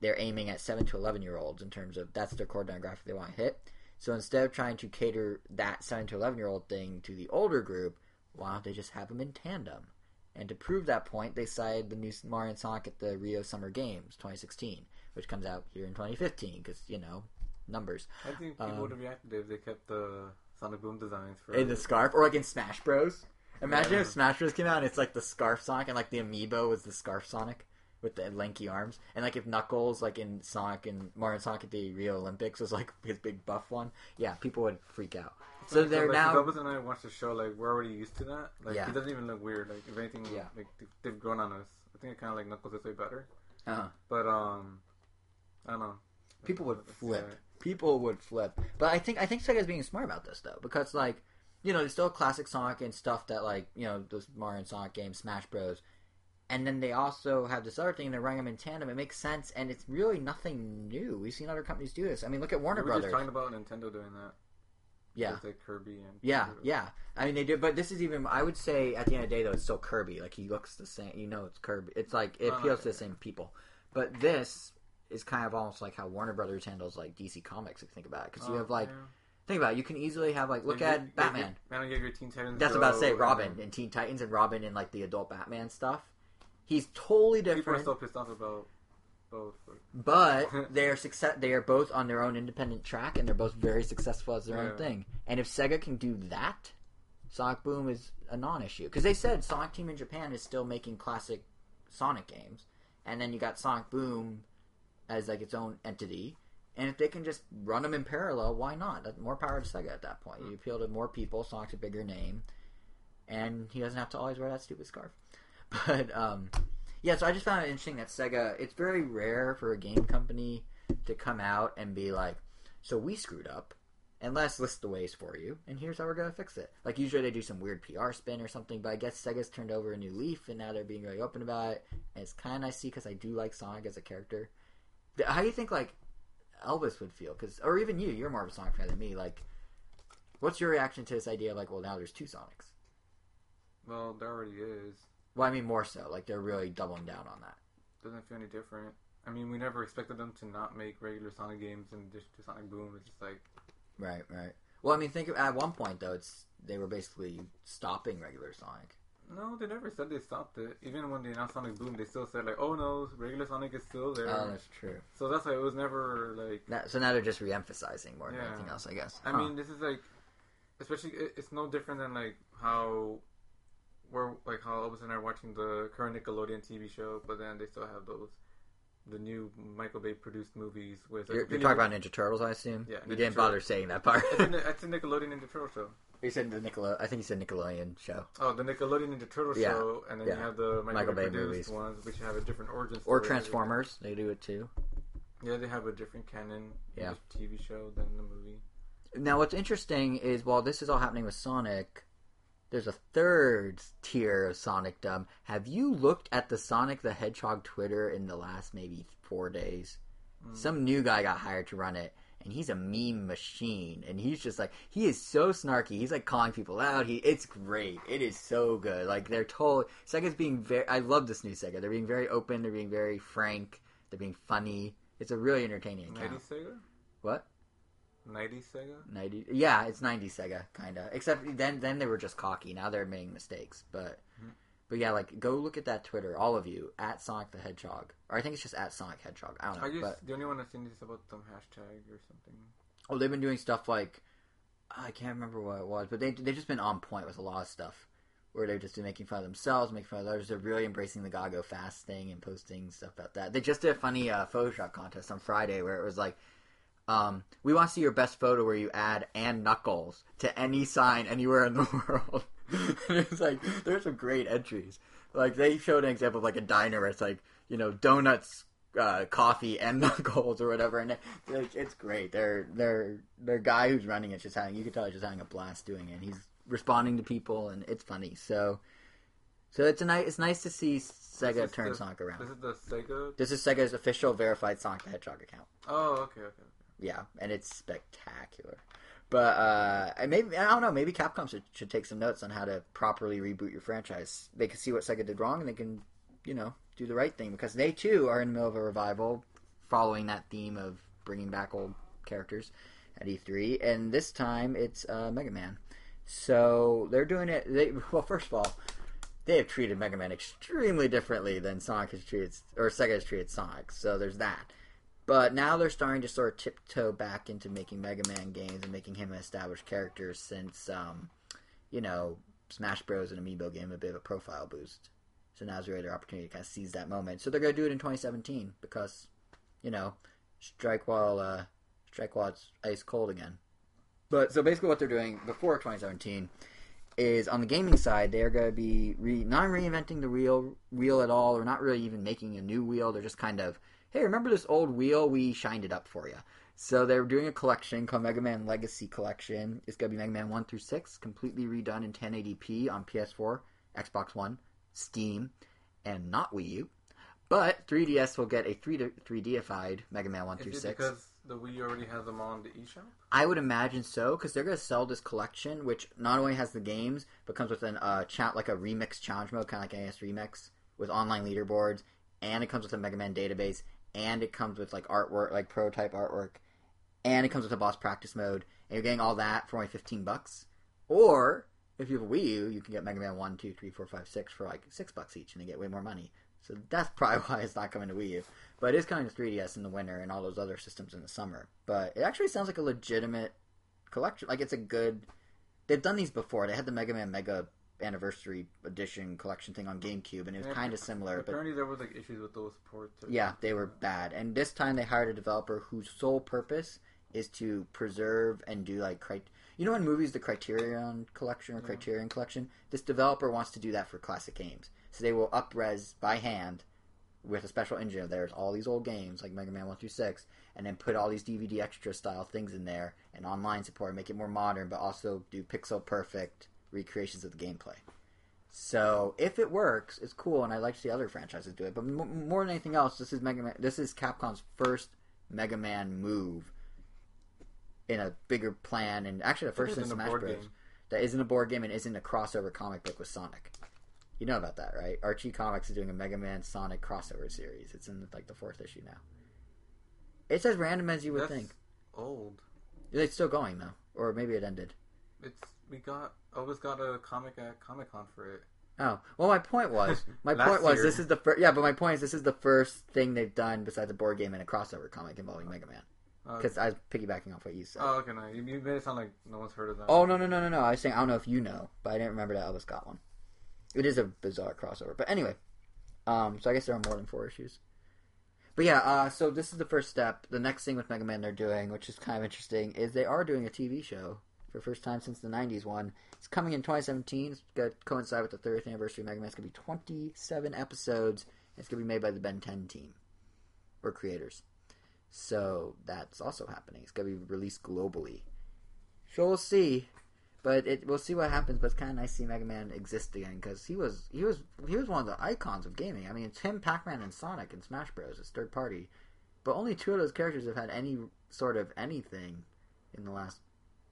they're aiming at seven to eleven year olds in terms of that's their core demographic they want to hit. So instead of trying to cater that seven to eleven year old thing to the older group, why don't they just have them in tandem? And to prove that point, they cited the new Mario and Sonic at the Rio Summer Games 2016, which comes out here in 2015 because you know numbers. I think people Um, would have reacted if they kept the Sonic Boom designs for in the scarf, or like in Smash Bros. Imagine Yeah. if Smash Bros came out and it's like the scarf Sonic and like the amiibo was the scarf Sonic with the lanky arms, and like if Knuckles like in Sonic and Mario and Sonic at the Rio Olympics was like his big buff one, yeah, people would freak out. So they're like, now Bubbles and I watched the show. Like we're already used to that. Like Yeah. he doesn't even look weird. Like if anything, Yeah. like they- they've grown on us. I think I kind of like Knuckles this way better. uh, But um, I don't know. people would flip. People would flip. But I think I think Sega's being smart about this though, because like you know, there's still classic Sonic and stuff that like you know those Mario and Sonic games, Smash Bros. And then they also have this other thing. They're running them in tandem. It makes sense, and it's really nothing new. We've seen other companies do this. I mean, look at Warner we were Brothers. just talking about Nintendo doing that. Yeah. Like Kirby and Yeah, yeah. I mean, they do, but this is even. I would say at the end of the day, though, it's still Kirby. Like he looks the same. You know, it's Kirby. It's like it Oh, appeals to the same people. But this is kind of almost like how Warner Brothers handles like DC Comics. If you think about it, because you Oh, have like yeah. think about it, you can easily have like look at Batman. Man, you your Teen Titans. That's about to say Robin and Teen Titans and Robin and like the adult Batman stuff. He's totally different. People are still pissed off about both. but- they are success. They are both on their own independent track, and they're both very successful as their own thing. And if Sega can do that, Sonic Boom is a non-issue because they said Sonic Team in Japan is still making classic Sonic games, and then you got Sonic Boom as like its own entity. And if they can just run them in parallel, why not? More power to Sega at that point. You appeal to more people. Sonic's a bigger name, and he doesn't have to always wear that stupid scarf. But um, yeah, so I just found it interesting that Sega. It's very rare for a game company to come out and be like, "So we screwed up, and let's list the ways for you, and here's how we're gonna fix it." Like usually they do some weird PR spin or something, but I guess Sega's turned over a new leaf, and now they're being really open about it. And it's kind of nice to see because I do like Sonic as a character. How do you think like Elvis would feel? Because or even you, you're more of a Sonic fan than me. Like, what's your reaction to this idea of like, well, now there's two Sonics? Well, there already is. Well, I mean more so. Like they're really doubling down on that. Doesn't feel any different. I mean, we never expected them to not make regular Sonic games in addition to Sonic Boom. It's just like, Right, right. Well, I mean, think of, at one point though, it's they were basically stopping regular Sonic. no, they never said they stopped it. Even when they announced Sonic Boom, they still said like, oh no, regular Sonic is still there. Oh, that's true. so that's why it was never like. So now they're just re-emphasizing more than anything else, I guess. I Huh. mean, this is like, especially it, it's no different than like how we're like how Elvis and I are watching the current Nickelodeon TV show, but then they still have those the new Michael Bay produced movies with. like, you're, you're talking about Ninja Turtles, I assume. Yeah, you didn't bother saying that part. It's a, Nickelodeon Ninja Turtle show. you said the Nickelode. I think you said Nickelodeon show Oh, the Nickelodeon Ninja Turtle Yeah, show, and then yeah. you have the Michael, Michael Bay, Bay produced movies. ones, which have a different origin story. or Transformers. They do it too. Yeah, they have a different canon. Yeah. TV show than the movie. Now, what's interesting is while this is all happening with Sonic, there's a third tier of Sonic dumb. Have you looked at the Sonic the Hedgehog Twitter in the last maybe four days? Mm. Some new guy got hired to run it, and he's a meme machine. And he's just like he is so snarky. He's like calling people out. He it's great. It is so good. Like they're told Sega's being very. I love this new Sega. They're being very open. They're being very frank. They're being funny. It's a really entertaining account. 90s Sega? What? 90s Sega? 90 yeah it's 90 sega kind of except then then they were just cocky. Now they're making mistakes but Mhm. but yeah like go look at that twitter all of you at sonic the hedgehog. Or i think it's just at sonic hedgehog. I don't know I just but the only one I've seen is about some hashtag or something. oh they've been doing stuff like i can't remember what it was but they, they've just been on point with a lot of stuff. Where they're just been making fun of themselves making fun of others. They're really embracing the gago fast thing and posting stuff about that. They just did a funny uh, photoshop contest on friday where it was like um, we want to see your best photo where you add and knuckles to any sign anywhere in the world. and it's like there's some great entries. Like they showed an example of like a diner where it's like you know donuts, uh, coffee, and knuckles or whatever, and it, like, it's great. They're they're their guy who's running it's just having you can tell he's just having a blast doing it. And he's responding to people and it's funny. So so it's a nice it's nice to see Sega turn the- Sonic around. This is the Sega. This is Sega's official verified Sonic the Hedgehog account. Oh, okay, okay. Yeah, and it's spectacular. But uh, and maybe I don't know. Maybe Capcom should, should take some notes on how to properly reboot your franchise. They can see what Sega did wrong, and they can, you know, do the right thing because they too are in the middle of a revival, following that theme of bringing back old characters at E3. And this time it's uh, Mega Man. So they're doing it. They well, first of all, they have treated Mega Man extremely differently than Sonic has treated, or Sega has treated Sonic. So there's that. But now they're starting to sort of tiptoe back into making Mega Man games and making him an established character since, um, you know, Smash Bros. and Amiibo gave him a bit of a profile boost. So now's really their opportunity to kind of seize that moment. So they're going to do it in 2017 because, you know, strike while uh, strike while it's ice cold again. But so basically, what they're doing before 2017 is on the gaming side, they're going to be re- not reinventing the wheel wheel at all, or not really even making a new wheel. They're just kind of, hey, remember this old wheel? We shined it up for you. So they're doing a collection called Mega Man Legacy Collection. It's going to be Mega Man 1 through 6, completely redone in 1080p on PS4, Xbox One, Steam, and not Wii U. But 3DS will get a 3 3Dified Mega Man 1 Is through it 6. because the Wii already has them on the eShop? I would imagine so because they're going to sell this collection, which not only has the games but comes with an uh chat like a remix challenge mode, kind of like NES Remix with online leaderboards, and it comes with a Mega Man database, and it comes with like artwork, like prototype artwork, and it comes with a boss practice mode, and you're getting all that for only fifteen bucks. Or if you have a Wii U, you can get Mega Man 1, 2, 3, 4, 5, 6 for like 6 bucks each, and you get way more money. So that's probably why it's not coming to Wii U. But it is coming to 3DS in the winter and all those other systems in the summer. But it actually sounds like a legitimate collection. Like it's a good. They've done these before. They had the Mega Man Mega Anniversary Edition collection thing on GameCube, and it was Yeah, kind of similar. But Apparently, there was like issues with those ports. yeah, they were bad. And this time they hired a developer whose sole purpose is to preserve and do like cri- you know in movies the Criterion collection or Yeah. Criterion collection. This developer wants to do that for classic games, so they will upres by hand with a special engine of theirs all these old games like Mega Man one through six, and then put all these DVD extra style things in there and online support, make it more modern, but also do pixel perfect recreations of the gameplay. So if it works, it's cool, and I like to see other franchises do it. But m- more than anything else, this is Mega Man. This is Capcom's first Mega Man move in a bigger plan, and actually the first in Smash Bros. game. That isn't a board game and isn't a crossover comic book with Sonic. You know about that, right? Archie Comics is doing a Mega Man Sonic crossover series. It's in like the fourth issue now. It's as random as you would That's think. old. It's still going though, or maybe it ended. It's we got always got a comic at Comic Con for it. Oh well, my point was my point was year. this is the first. Yeah, but my point is this is the first thing they've done besides a board game and a crossover comic involving Mega Man. Uh, Because I was piggybacking off what you said. oh, okay, no, you, you made it sound like no one's heard of that. oh no no no no no! I was saying I don't know if you know, but I didn't remember that Elvis got one. It is a bizarre crossover, but anyway. Um, so I guess there are more than four issues. But yeah, uh, so this is the first step. The next thing with Mega Man they're doing, which is kind of interesting, is they are doing a TV show for first time since the '90s one. It's coming in 2017. It's going to coincide with the 30th anniversary of Mega Man. It's going to be 27 episodes. It's going to be made by the Ben 10 team or creators. So that's also happening. It's going to be released globally. So we'll see. But it, we'll see what happens. But it's kind of nice to see Mega Man exist again because he was he was he was one of the icons of gaming. I mean, it's him, Pac Man, and Sonic in Smash Bros. It's third party, but only two of those characters have had any sort of anything in the last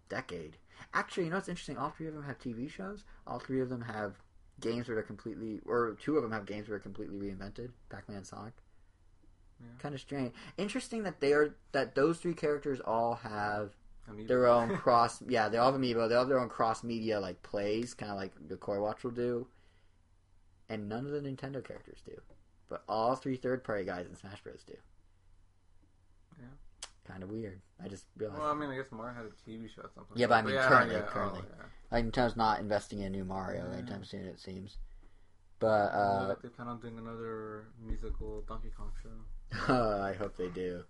decade. Actually, you know what's interesting? All three of them have TV shows. All three of them have games that are completely, or two of them have games that are completely reinvented. Pac Man, Sonic. Yeah. Kind of strange. Interesting that they are that those three characters all have Amiibo. their own cross. Yeah, they all have amiibo. They all have their own cross media like plays, kind of like the Yo-kai Watch will do. And none of the Nintendo characters do, but all three third party guys in Smash Bros do. Yeah. Kind of weird. I just realized. Well, I mean, I guess Mario had a TV show at some point. Yeah, but I mean currently- yeah, currently. Oh, yeah. like Nintendo's not investing in a new Mario Yeah. anytime soon. It seems. But uh, they plan on doing another musical Donkey Kong show. I hope they do.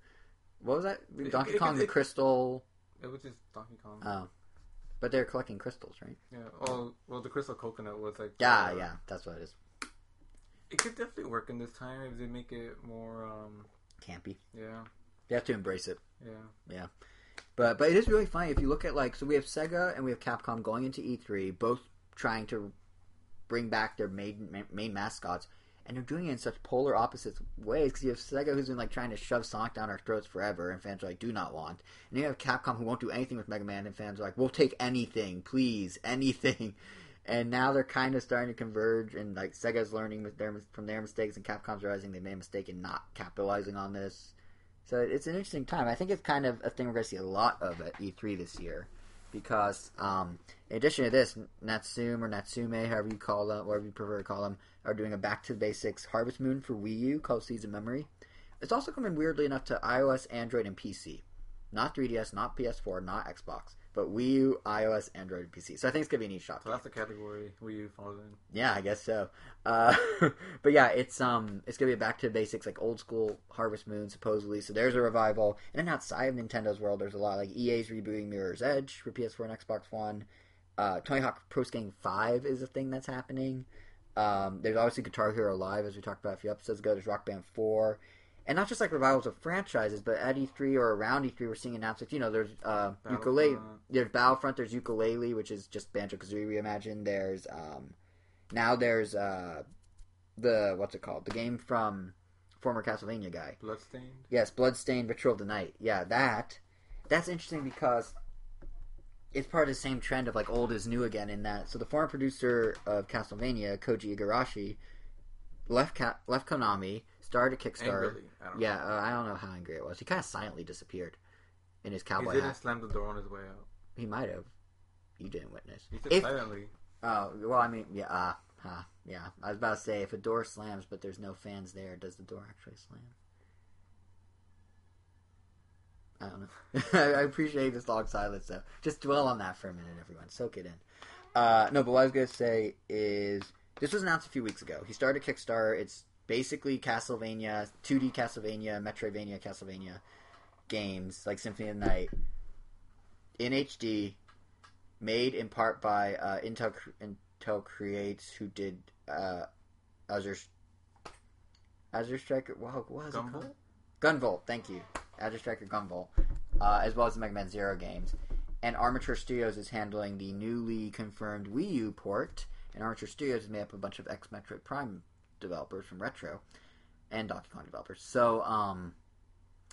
What was that? It- Donkey it- Kong the it- Crystal. It was just Donkey Kong. Oh, but they're collecting crystals, right? yeah. Oh, well, the Crystal Coconut was like. Yeah, uh, yeah, that's what it is. It could definitely work in this time if they make it more. um Campy. Yeah, You have to embrace it. yeah. Yeah. But but it is really funny if you look at like so we have Sega and we have Capcom going into E3, both trying to bring back their main main mascots, and they're doing it in such polar opposite ways. Because you have Sega who's been like trying to shove Sonic down our throats forever, and fans are like, do not want. And you have Capcom who won't do anything with Mega Man, and fans are like, we'll take anything, please, anything. And now they're kind of starting to converge, and like Sega's learning with their, from their mistakes, and Capcom's realizing they made a mistake in not capitalizing on this. So it's an interesting time. I think it's kind of a thing we're going to see a lot of at E3 this year, because um, in addition to this, Natsume or Natsume, however you call them, whatever you prefer to call them, are doing a back to the basics Harvest Moon for Wii U called Seeds of Memory. It's also coming weirdly enough to iOS, Android, and PC. Not 3DS, not PS4, not Xbox, but Wii U, iOS, Android, and PC. So I think it's gonna be an eShop. So that's the category Wii U falls in. Yeah, I guess so. Uh, but yeah, it's um, it's gonna be back to basics, like old school Harvest Moon, supposedly. So there's a revival, and then outside of Nintendo's world, there's a lot like EA's rebooting Mirror's Edge for PS4 and Xbox One. Uh, Tony Hawk Pro Skater Five is a thing that's happening. Um, there's obviously Guitar Hero Live, as we talked about a few episodes ago. There's Rock Band Four, and not just like revivals of franchises, but at E3 or around E3, we're seeing announcements. You know, there's uh, Yooka-Laylee, there's Battlefront, there's Yooka-Laylee, which is just Banjo Kazooie reimagined. There's um, now there's uh, the what's it called? The game from former Castlevania guy. Bloodstained. Yes, Bloodstained Ritual of the Night. Yeah, that. That's interesting because it's part of the same trend of like old is new again. In that, so the former producer of Castlevania, Koji Igarashi, left Ka- left Konami, started a Kickstarter. Angrily. I don't Yeah, uh, I don't know how angry it was. He kind of silently disappeared in his know. cowboy He didn't hat. slam the door on his way out. He might have. You didn't witness. He said If- silently. Oh well, I mean, yeah, uh, huh, yeah. I was about to say if a door slams but there's no fans there, does the door actually slam? I don't know. I appreciate this long silence though. Just dwell on that for a minute, everyone. Soak it in. Uh, no, but what I was gonna say is this was announced a few weeks ago. He started Kickstarter. It's basically Castlevania, 2D Castlevania, Metroidvania, Castlevania games like Symphony of the Night in HD made in part by uh, Inti Inti Creates, who did uh, Azure Azure Striker. What was it Gumball? called? Gunvolt. Thank you, Azure Striker Gunvolt, uh, as well as the Mega Man Zero games. And Armature Studios is handling the newly confirmed Wii U port. And Armature Studios is made up of a bunch of ex Metroid Prime developers from Retro and Donkey Kong developers. So, um,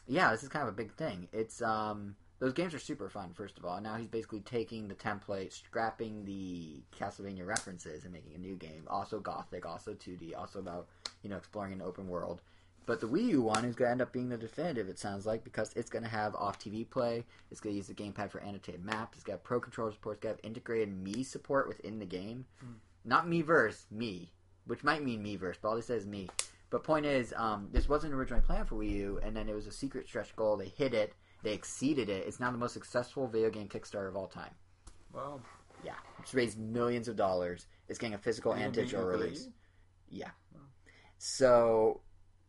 yeah, this is kind of a big thing. It's um, those games are super fun. First of all, now he's basically taking the template, scrapping the Castlevania references, and making a new game. Also gothic, also 2D, also about you know exploring an open world. But the Wii U one is going to end up being the definitive. It sounds like because it's going to have off TV play. It's going to use the gamepad for annotated maps. It's got pro controller support. It's got integrated Mii support within the game. Hmm. Not Miiverse, Mii, which might mean Miiverse, but all it says is Mii. But point is, um, this wasn't originally planned for Wii U, and then it was a secret stretch goal. They hit it. They exceeded it. It's now the most successful video game Kickstarter of all time. Well, Yeah, it's raised millions of dollars. It's getting a physical Even and digital release. Yeah. So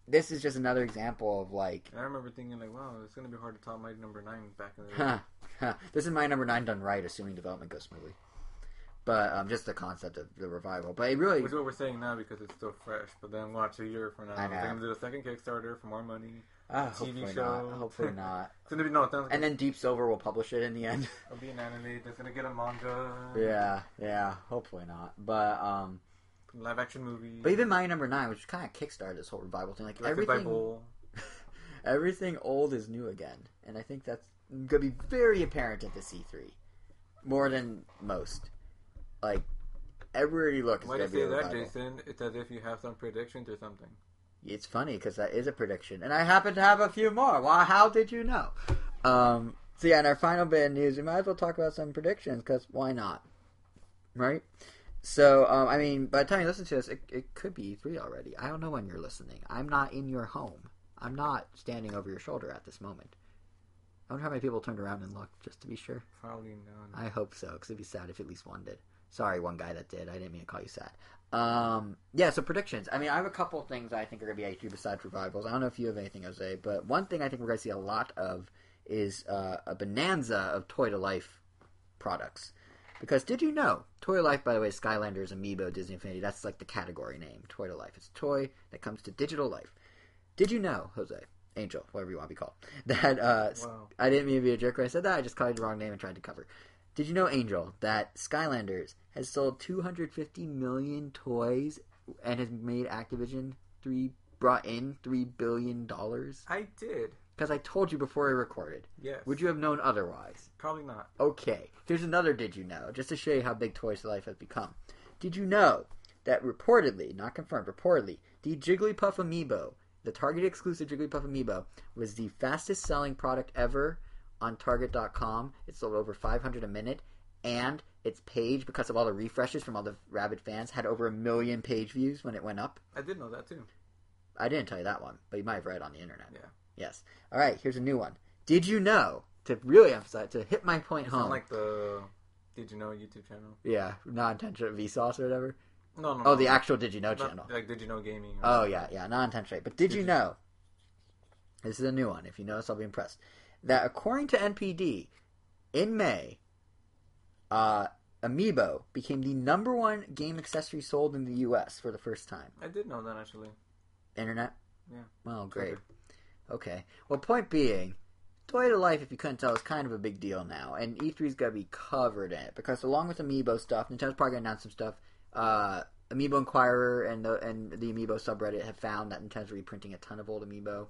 this is just another example of like, I remember thinking like, wow, it's gonna be hard to top Mighty Number Nine back in the day. this is Mighty Number Nine done right, assuming development goes smoothly. But um, just the concept of the revival. But it really, Which is what we're saying now because it's still fresh. But then watch a year from now, I know. they're gonna do a second Kickstarter for more money. ah, TV hopefully show. not. Hopefully not. It's gonna be no, And then Deep Silver will publish it in the end. it'll be an anime that's gonna get a manga. yeah, yeah. Hopefully not. But um, Live action movie. but even Mighty Number Nine, which kind of kickstarted this whole revival thing, like by everything. Everything old is new again, and I think that's gonna be very apparent at the E3, more than most. Like everywhere you look, Why do you say that. Jason? It's as if you have some predictions or something. It's funny because that is a prediction, and I happen to have a few more. Well, how did you know? Um, so yeah, in our final bit of news, we might as well talk about some predictions because why not, right? So um, I mean, by the time you listen to this, it, it could be E3 already. I don't know when you're listening. I'm not in your home. I'm not standing over your shoulder at this moment. I wonder how many people turned around and looked just to be sure. Probably none. I hope so, because it'd be sad if at least one did. Sorry, one guy that did. I didn't mean to call you sad. Um, yeah, so predictions. I mean, I have a couple of things I think are going to be H2 besides revivals. I don't know if you have anything, Jose, but one thing I think we're going to see a lot of is uh, a bonanza of toy to life products. Because did you know, Toy to Life, by the way, Skylanders, Amiibo, Disney Infinity. That's like the category name, Toy to Life. It's a toy that comes to digital life. Did you know, Jose, Angel, whatever you want to be called, that uh, Wow. I didn't mean to be a jerk when I said that. I just called you the wrong name and tried to cover. Did you know, Angel, that Skylanders has sold 250 million toys and has made Activision three brought in three billion dollars? I did. Because I told you before I recorded. Yes. Would you have known otherwise? Probably not. Okay, here's another did you know, just to show you how big Toys to Life has become. Did you know that reportedly, not confirmed, reportedly, the Jigglypuff Amiibo, the Target exclusive Jigglypuff Amiibo, was the fastest selling product ever on Target.com. It sold over 500 a minute, and its page, because of all the refreshes from all the rabid fans, had over a million page views when it went up. I did know that too. I didn't tell you that one, but you might have read it on the internet. Yeah. Yes. All right, here's a new one. Did you know, to really emphasize, to hit my point It's home. like the Did You Know YouTube channel. Yeah, non-intentional Vsauce or whatever. No, no. Oh, no. the actual Did You Know Not channel. Like Did You Know Gaming. or- Oh yeah, yeah, non-intentional. But did Did you you- know? This is a new one. If you notice, I'll be impressed. That according to NPD, in May, uh, Amiibo became the number one game accessory sold in the U.S. for the first time. I did know that actually. Internet. Yeah. Well, great. Twitter. Okay. Well, point being, Toy to Life, if you couldn't tell, is kind of a big deal now, and E3's got to be covered in it because along with Amiibo stuff, Nintendo's probably gonna announce some stuff. Uh, Amiibo Inquirer and the and the Amiibo subreddit have found that Nintendo's reprinting a ton of old Amiibo.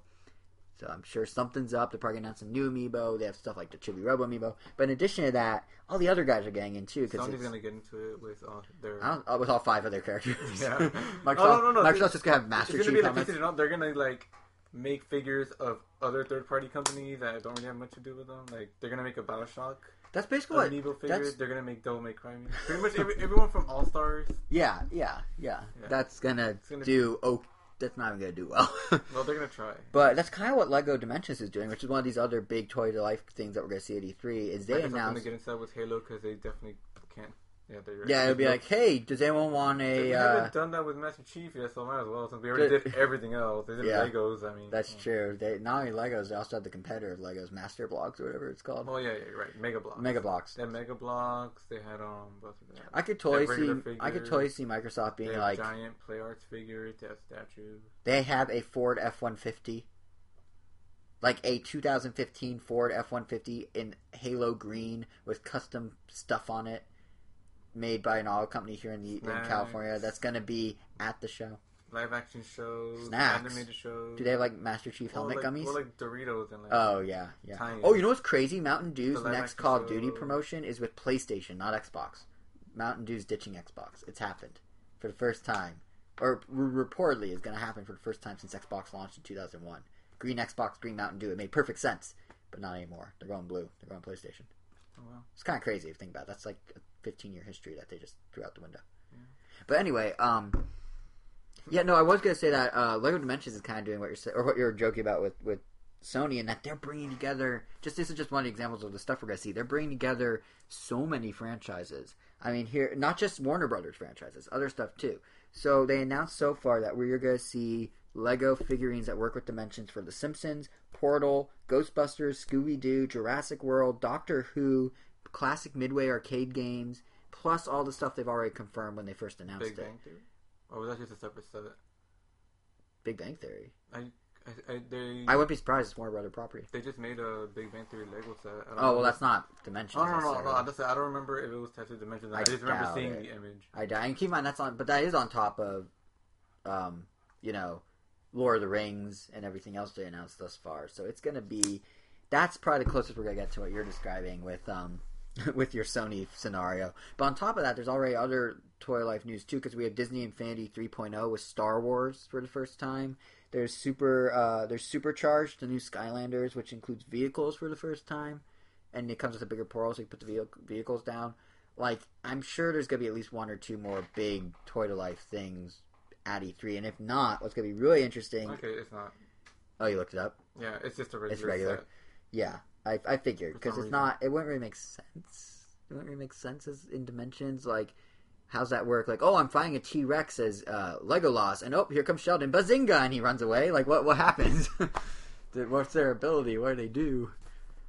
So I'm sure something's up. They're probably gonna announce a new Amiibo. They have stuff like the Chibi Robo Amiibo. But in addition to that, all the other guys are getting in too. Because Sony's gonna get into it with all their. Uh, with all five of their characters. Yeah. Microsoft, Oh, no, no, no. Microsoft's just gonna have It's Master Chief be like helmets. piecing it up. They're gonna like make figures of other third-party companies that don't really have much to do with them. Like they're gonna make a Bioshock That's basically what. Amiibo figure. that's- They're gonna make Devil May Cry. Pretty much every, everyone from All Stars. Yeah, yeah, yeah, Yeah. That's gonna, gonna do. Oh, that's not even gonna do well. Well, they're gonna try. But that's kind of what Lego Dimensions is doing, which is one of these other big toy to life things that we're going to see at E3. Is they Microsoft's gonna announced, get into that with Halo because they definitely can't. Yeah, yeah, it'll be like, hey, does anyone want a? Uh, haven't done that with Master Chief yet, so might as well since we already did everything else. They did Yeah. Legos. I mean, that's yeah. true. They not only Legos, they also have the competitor of Legos, Master Blocks or whatever it's called, Oh yeah, yeah, you're right. Mega Blocks. Mega Blocks. They had Mega Blocks. They had um. Both of them. I could totally see. regular I could totally see Microsoft being like, giant play arts figures. They have statues. they have a Ford F one fifty, like a 2015 Ford F one fifty in Halo green with custom stuff on it, made by an auto company here in the in California. That's going to be at the show. Live action shows. Snacks. Animated shows. Do they have like Master Chief helmet like, gummies? Well, like Doritos and like. oh yeah, yeah. Tiny. Oh, you know what's crazy? Mountain Dew's next Call of Duty promotion is with PlayStation, not Xbox. Mountain Dew's ditching Xbox. It's happened for the first time, or reportedly is going to happen for the first time since Xbox launched in 2001. Green Xbox, green Mountain Dew. It made perfect sense, but not anymore. They're going blue. They're going PlayStation. Oh, wow. It's kind of crazy if you think about it. That's like a 15 year history that they just threw out the window. But anyway, um, yeah, no, I was gonna say that uh, Lego Dimensions is kind of doing what you're or what you're joking about with with Sony, and that they're bringing together. Just this is just one of the examples of the stuff we're gonna see. They're bringing together so many franchises. I mean, here not just Warner Brothers franchises, other stuff too. So they announced so far that we're gonna see Lego figurines that work with Dimensions for The Simpsons, Portal, Ghostbusters, Scooby Doo, Jurassic World, Doctor Who, classic Midway arcade games, plus all the stuff they've already confirmed when they first announced Big it. Big Bang Theory. Or was that just a separate set? Big Bang Theory. I, I, I they. I wouldn't be surprised it's Warner Brother property. They just made a Big Bang Theory Lego set. Oh well, that's not Dimensions. Oh no no no! I, just, I don't remember if it was Tattoo Dimensions. I, I just remember seeing it. the image. I die. And keep in mind that's on, but that is on top of, um, you know, Lord of the Rings and everything else they announced thus far. So it's gonna be, that's probably the closest we're gonna get to what you're describing with um, with your Sony scenario. But on top of that, there's already other toy life news too because we have Disney Infinity 3.0 with Star Wars for the first time. There's super, uh, there's supercharged the new Skylanders, which includes vehicles for the first time, and it comes with a bigger portal, so you put the vehicle, vehicles down like I'm sure there's gonna be at least one or two more big toy to life things at E3, and if not, what's gonna be really interesting. Okay, it's not. Oh, you looked it up? Yeah, it's just a regular. It's regular. Set. Yeah, I, I figured because it's not. It wouldn't really make sense. It wouldn't really make sense as in dimensions. Like, how's that work? Like, oh, I'm finding a T Rex as uh, Legolas, and oh, here comes Sheldon, bazinga, and he runs away. Like, what what happens? What's their ability? What do they do?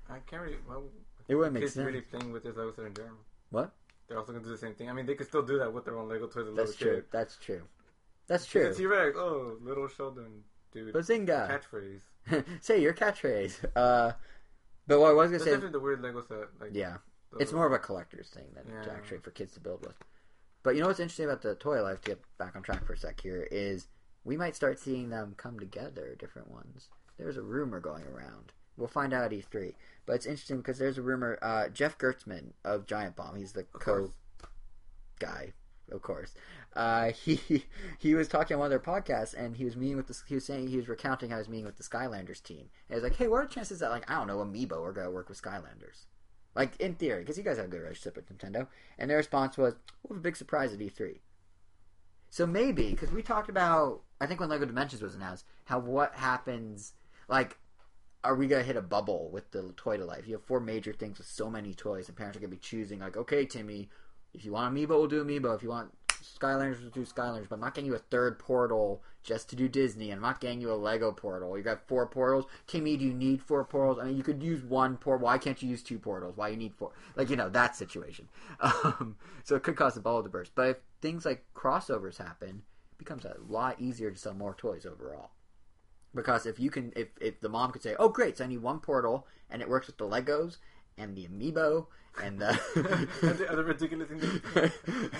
I can't really. Well, It wouldn't make sense. really playing with this Lego set in general. What? They're also gonna do the same thing. I mean, they could still do that with their own Lego toys. That's true. Kid. That's true. That's true. T. Rex. Oh, little Sheldon, dude. Bazinga. Catchphrase. Say your catchphrase. Uh, but what I was gonna That's say, definitely the weird Lego set. Like, yeah, the- it's more of a collector's thing than Yeah. actually for kids to build with. But you know what's interesting about the toy life? To get back on track for a sec here, is we might start seeing them come together, different ones. There's a rumor going around. We'll find out at E3. But it's interesting because there's a rumor. Uh, Jeff Gerstmann of Giant Bomb, he's the Of co course. guy, of course. Uh, he he was talking on one of their podcasts, and he was meeting with the. He was saying he was recounting how he was meeting with the Skylanders team, and he was like, "Hey, what are chances that like I don't know, Amiibo are gonna work with Skylanders? Like in theory, because you guys have a good relationship with Nintendo." And their response was, "We have a big surprise at E3." So maybe because we talked about, I think when Lego Dimensions was announced, how what happens like are we gonna hit a bubble with the toy to life? You have four major things with so many toys, and parents are gonna be choosing like, okay, Timmy, if you want Amiibo, we'll do Amiibo. If you want Skylanders, we'll do Skylanders. But I'm not getting you a third portal just to do Disney. I'm not getting you a Lego portal. You got four portals. Timmy, do you need four portals? I mean, you could use one portal. Why can't you use two portals? Why you need four? Like you know that situation. Um, so it could cause a bubble to burst. But if things like crossovers happen, it becomes a lot easier to sell more toys overall. Because if you can, if, if the mom could say, "Oh, great, so I need one portal and it works with the Legos," and the amiibo Uh, and the and the other ridiculous things.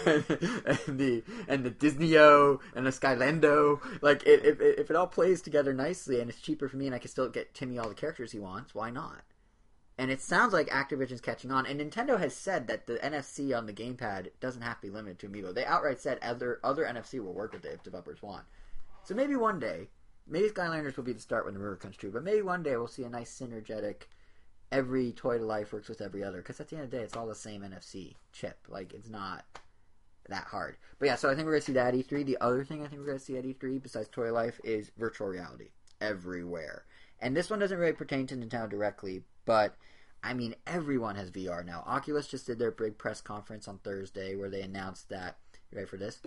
and, and the and the Disneyo and the Skylando. Like it, if if it all plays together nicely and it's cheaper for me and I can still get Timmy all the characters he wants, why not? And it sounds like Activision's catching on. And Nintendo has said that the NFC on the gamepad doesn't have to be limited to Amiibo. They outright said other other NFC will work with it if developers want. So maybe one day, maybe Skylanders will be the start when the river comes true. But maybe one day we'll see a nice synergetic. Every toy to life works with every other because at the end of the day, it's all the same NFC chip. Like it's not that hard. But yeah, so I think we're gonna see that at E3. The other thing I think we're gonna see at E3 besides toy life is virtual reality everywhere. And this one doesn't really pertain to Nintendo directly, but I mean, everyone has VR now. Oculus just did their big press conference on Thursday where they announced that. You ready for this?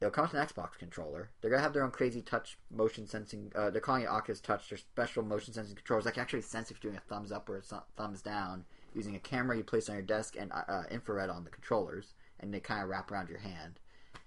It'll come with an Xbox controller. They're gonna have their own crazy touch motion sensing. Uh, they're calling it Oculus Touch. Their special motion sensing controllers that can actually sense if you're doing a thumbs up or a thu- thumbs down using a camera you place on your desk and uh, uh, infrared on the controllers, and they kind of wrap around your hand.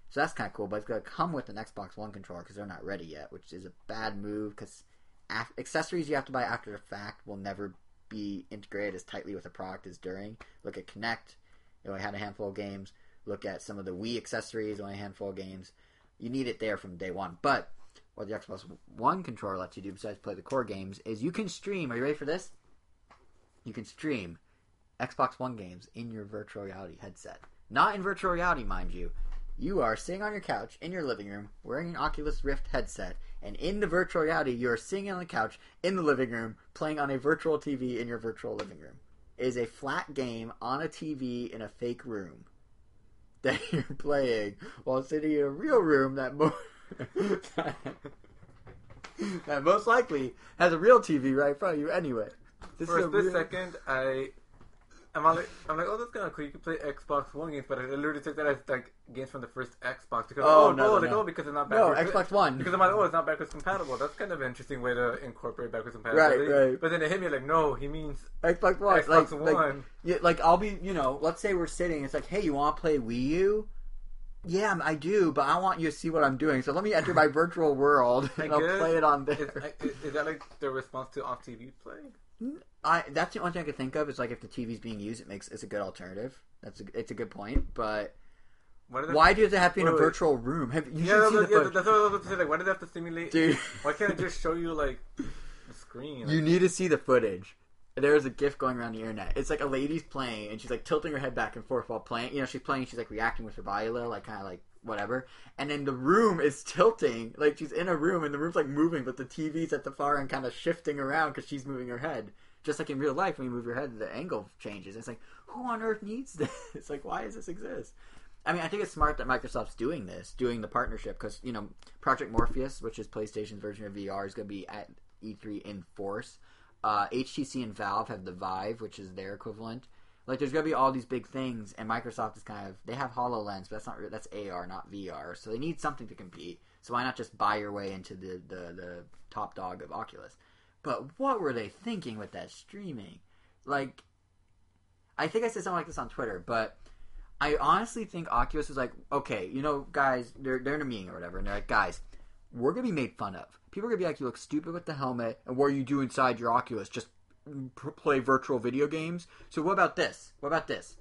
So that's kind of cool. But it's gonna come with an Xbox One controller because they're not ready yet, which is a bad move because af- accessories you have to buy after the fact will never be integrated as tightly with the product as during. Look at Kinect; it only had a handful of games. Look at some of the Wii accessories; only a handful of games. You need it there from day one. But what the Xbox One controller lets you do besides play the core games is you can stream. Are you ready for this? You can stream Xbox One games in your virtual reality headset. Not in virtual reality, mind you. You are sitting on your couch in your living room wearing an Oculus Rift headset, and in the virtual reality, you are sitting on the couch in the living room playing on a virtual TV in your virtual living room. It is a flat game on a TV in a fake room that you're playing while sitting in a real room that more. that most likely has a real TV right in front of you anyway. This For a split real- second, I. I'm like, I'm like, oh, that's kind of cool. You can play Xbox One games, but I literally took that as like games from the first Xbox because Oh, oh, no, no, like, no. oh, because it's not backwards. No. Xbox One. Because I'm like, oh, it's not backwards compatible. That's kind of an interesting way to incorporate backwards compatibility. right. right. But then it hit me like, no, he means Xbox One. Xbox like, One. Like, yeah, like I'll be, you know, let's say we're sitting. It's like, hey, you want to play Wii U? Yeah, I do, but I want you to see what I'm doing. So let me enter my virtual world and I'll play it on there. is, is that like the response to off TV play? I that's the only thing I could think of is like if the TV's being used, it makes it's a good alternative. That's a, it's a good point, but Why does it have to be in a Wait, wait. virtual room? Have you Yeah, should see that- the yeah, that's what I was about to say. Like, why did they have to simulate? dude. Why can't it just show you like the screen? You need to see the footage. There's a GIF going around the internet. It's like a lady's playing, and she's like tilting her head back and forth while playing. You know, she's playing. She's like reacting with her body a little, like kind of like whatever. And then the room is tilting, like she's in a room, and the room's like moving, but the TV's at the far end, kind of shifting around because she's moving her head. Just like in real life, when you move your head, the angle changes. It's like, who on earth needs this? It's like, why does this exist? I mean, I think it's smart that Microsoft's doing this, doing the partnership, because you know, Project Morpheus, which is PlayStation's version of VR, is going to be at E3 in force. Uh, HTC and Valve have the Vive, which is their equivalent. Like, there's going to be all these big things, and Microsoft is kind of they have Hololens, but that's not that's AR, not VR. So they need something to compete. So why not just buy your way into the the, the top dog of Oculus? But what were they thinking with that streaming? Like, I think I said something like this on Twitter, but I honestly think Oculus was like, okay, you know, guys, they're they're in a meeting or whatever, and they're like, guys, we're gonna be made fun of. People are gonna be like, you look stupid with the helmet, and what do you do inside your Oculus? Just play virtual video games. So what about this? What about this?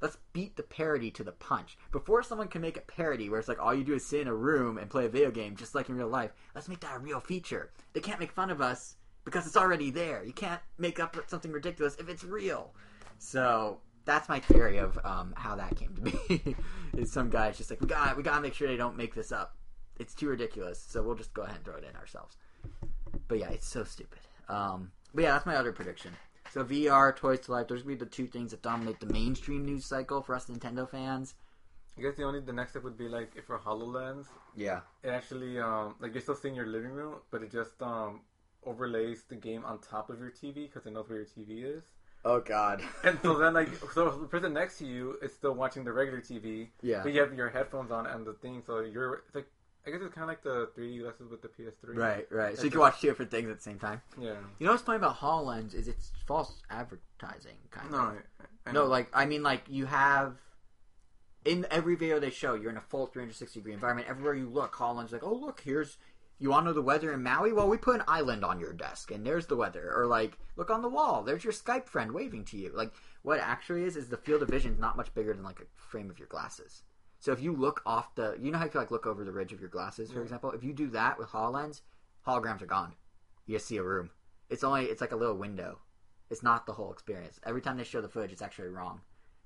Let's beat the parody to the punch. Before someone can make a parody where it's like all you do is sit in a room and play a video game just like in real life, let's make that a real feature. They can't make fun of us because it's already there. You can't make up something ridiculous if it's real. So that's my theory of um, how that came to be. is some guy's just like we got we gotta make sure they don't make this up. It's too ridiculous, so we'll just go ahead and throw it in ourselves. But yeah, it's so stupid. Um, but yeah, that's my other prediction. So VR, Toys to Life, those would be the two things that dominate the mainstream news cycle for us Nintendo fans. I guess the only the next step would be like if for Hololens, Yeah. it actually um like you're still seeing your living room, but it just um overlays the game on top of your TV because it knows where your TV is. Oh God. And so then, like, so the person next to you is still watching the regular TV, Yeah. but you have your headphones on and the thing, so you're it's like, I guess it's kind of like the 3D glasses with the PS3. Right, right. So Like you can watch two different things at the same time. Yeah. You know what's funny about HoloLens is it's false advertising, kind No. of. I No, like I mean, like you have in every video they show, you're in a full 360 degree environment. Everywhere you look, HoloLens is like, oh look, here's You want to know the weather in Maui? Well, we put an island on your desk, and there's the weather. Or like, look on the wall. There's your Skype friend waving to you. Like, what it actually is is the field of vision is not much bigger than like a frame of your glasses. So if you look off the, you know how you can like look over the ridge of your glasses, for Yeah. example. If you do that with Hololens, holograms are gone. You just see a room. It's only it's like a little window. It's not the whole experience. Every time they show the footage, it's actually wrong.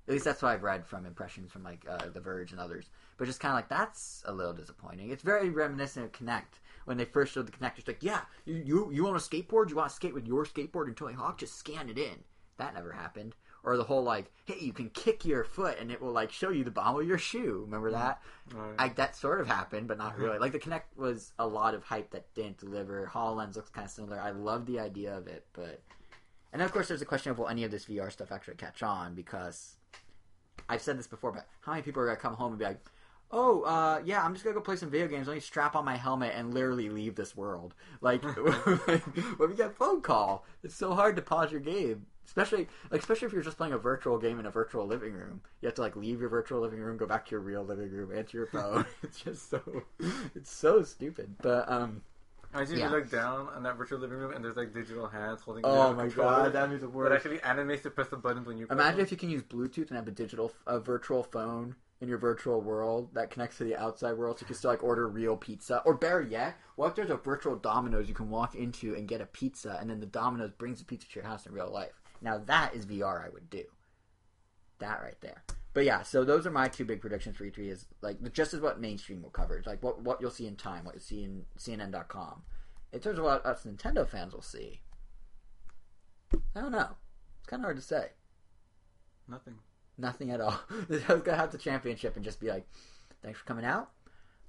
At least that's what I've read from impressions from like uh, The Verge and others. But just kind of like that's a little disappointing. It's very reminiscent of Kinect when they first showed the Kinect. It's like, yeah, you you, you own a skateboard, you want to skate with your skateboard and Tony Hawk, just scan it in. That never happened. Or the whole like, hey, you can kick your foot and it will like show you the bottom of your shoe. Remember that? Right. I, that sort of happened, but not really. Like the Kinect was a lot of hype that didn't deliver. Hololens looks kind of similar. I love the idea of it, but and of course there's a question of will any of this VR stuff actually catch on? Because I've said this before, but how many people are gonna come home and be like, "Oh, uh, yeah, I'm just gonna go play some video games. Let me strap on my helmet and literally leave this world." Like, when you get a phone call, it's so hard to pause your game. Especially, like, especially if you're just playing a virtual game in a virtual living room, you have to like leave your virtual living room, go back to your real living room, answer your phone. it's just so, it's so stupid. But um, I usually Yeah. look down on that virtual living room and there's like digital hands holding. oh the my god, that'd be the That worst. actually animates to press the buttons when you. Imagine them. if you can use Bluetooth and have a digital, a virtual phone in your virtual world that connects to the outside world, so you can still like order real pizza. Or better yet, what if there's a virtual Domino's you can walk into and get a pizza, and then the Domino's brings the pizza to your house in real life? Now that is VR. I would do that right there. But yeah, so those are my two big predictions for E3. Is like just as what mainstream will cover. It's like what what you'll see in Time, what you'll see in CNN.com. In terms of what us Nintendo fans will see, I don't know. It's kind of hard to say. nothing. Nothing at all. They're gonna have the championship and just be like, "Thanks for coming out.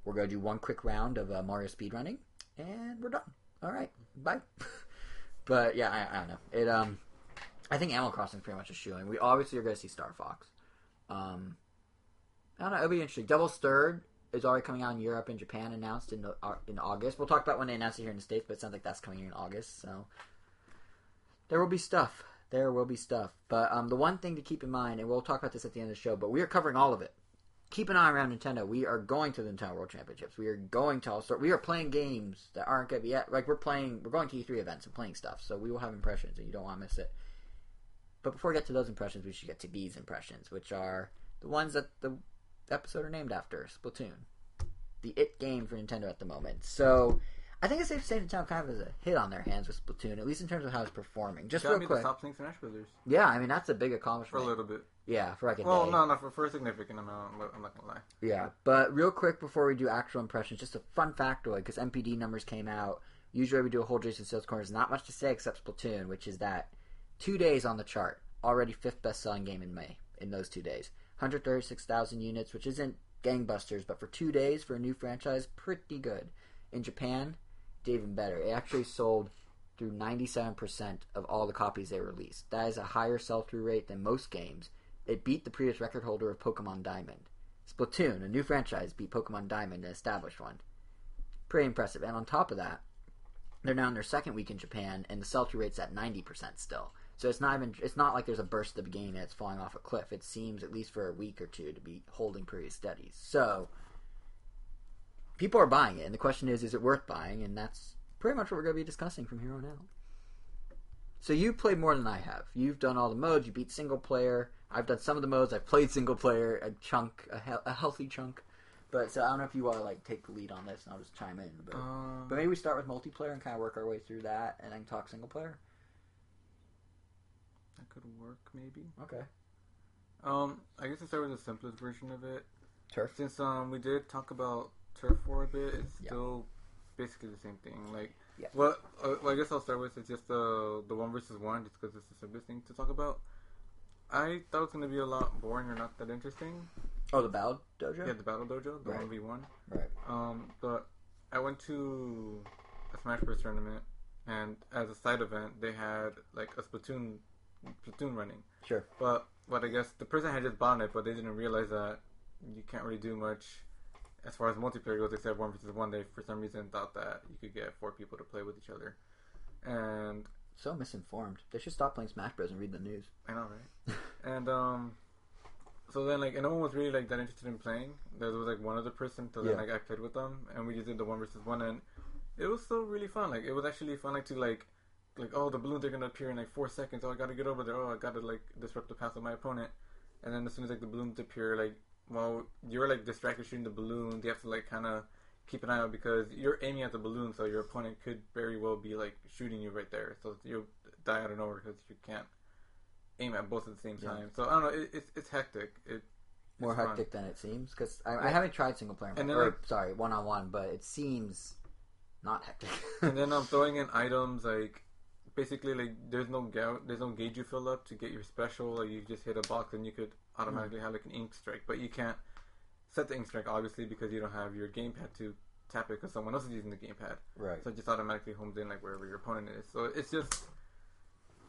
We're gonna do one quick round of uh, Mario speedrunning, and we're done. All right, bye." but yeah, I, I don't know. It um, I think Animal Crossing is pretty much a shoe, shooing. We obviously are gonna see Star Fox. Um, I don't know. It'll be interesting. Devil's Third is already coming out in Europe and Japan, announced in uh, in August. We'll talk about when they announce it here in the states, but it sounds like that's coming in August. So there will be stuff. There will be stuff. But um, the one thing to keep in mind, and we'll talk about this at the end of the show, but we are covering all of it. Keep an eye around Nintendo. We are going to the Nintendo World Championships. We are going to all sort. We are playing games that aren't going to be yet. Like we're playing. We're going to E3 events and playing stuff. So we will have impressions, and you don't want to miss it. But before we get to those impressions, we should get to these impressions, which are the ones that the episode are named after Splatoon, the it game for Nintendo at the moment. So I think it's safe to say Nintendo kind of has a hit on their hands with Splatoon, at least in terms of how it's performing. Just Got real me quick, to stop playing Smash Brothers yeah, I mean that's a big accomplishment. for a little bit. Yeah, for like a Well, day. no, no, for, for a significant amount. but I'm not gonna lie. Yeah, but real quick before we do actual impressions, just a fun factoid because NPD numbers came out. Usually we do a whole Jason Sales corner. There's not much to say except Splatoon, which is that two days on the chart, already fifth best selling game in May in those two days. 136,000 units, which isn't gangbusters, but for two days for a new franchise, pretty good. In Japan, it's even better. It actually sold through 97% of all the copies they released. That is a higher sell through rate than most games. It beat the previous record holder of Pokemon Diamond. Splatoon, a new franchise, beat Pokemon Diamond, an established one. Pretty impressive. And on top of that, they're now in their second week in Japan, and the sell-through rate's at ninety percent still. So it's not even it's not like there's a burst at the beginning and it's falling off a cliff. It seems at least for a week or two to be holding pretty steady. So people are buying it, and the question is, is it worth buying? And that's pretty much what we're going to be discussing from here on out. So you played more than I have. You've done all the modes. You beat single player. I've done some of the modes. I've played single player a chunk, a, he- a healthy chunk. But so I don't know if you want to like take the lead on this, and I'll just chime in. But, Um, but maybe we start with multiplayer and kind of work our way through that, and then talk single player. That could work, maybe. Okay. Um, I guess to start with the simplest version of it. Turf. Since um we did talk about turf for a bit, it's Yeah. still basically the same thing. Like, Yeah. well, uh, well, I guess I'll start with it's just the the one versus one, just because it's the simplest thing to talk about. I thought it was gonna be a lot boring or not that interesting. Oh, the Battle Dojo. Yeah, the battle dojo, the one v one. Right. Um, but I went to a Smash Bros tournament, and as a side event, they had like a Splatoon Splatoon running. Sure. But what I guess the person had just bought it, but they didn't realize that you can't really do much as far as multiplayer goes, except one versus one. They for some reason thought that you could get four people to play with each other, and So misinformed. They should stop playing Smash Bros and read the news. I know, right? and um, so then like, and no one was really like that interested in playing. There was like one other person, so then Yeah. like I played with them, and we just did the one versus one, and it was still really fun. Like it was actually fun, like to like, like oh the balloons are gonna appear in like four seconds. Oh I gotta get over there. Oh I gotta like disrupt the path of my opponent. And then as soon as like the balloons appear, like well you're like distracted shooting the balloons. You have to like kind of keep an eye out because you're aiming at the balloon, so your opponent could very well be like shooting you right there. So you'll die out of nowhere because you can't aim at both at the same Yeah. time. So I don't know. It, it's it's hectic. It More it's fun. hectic than it seems because I, I haven't tried single player. And then, or, like- sorry, one on one, but it seems not hectic. and then I'm throwing in items like basically like there's no ga- there's no gauge you fill up to get your special. Like you just hit a box and you could automatically mm. have like an ink strike, but you can't set the ink strike obviously because you don't have your gamepad to tap it because someone else is using the gamepad. right. So it just automatically homes in like wherever your opponent is. So it's just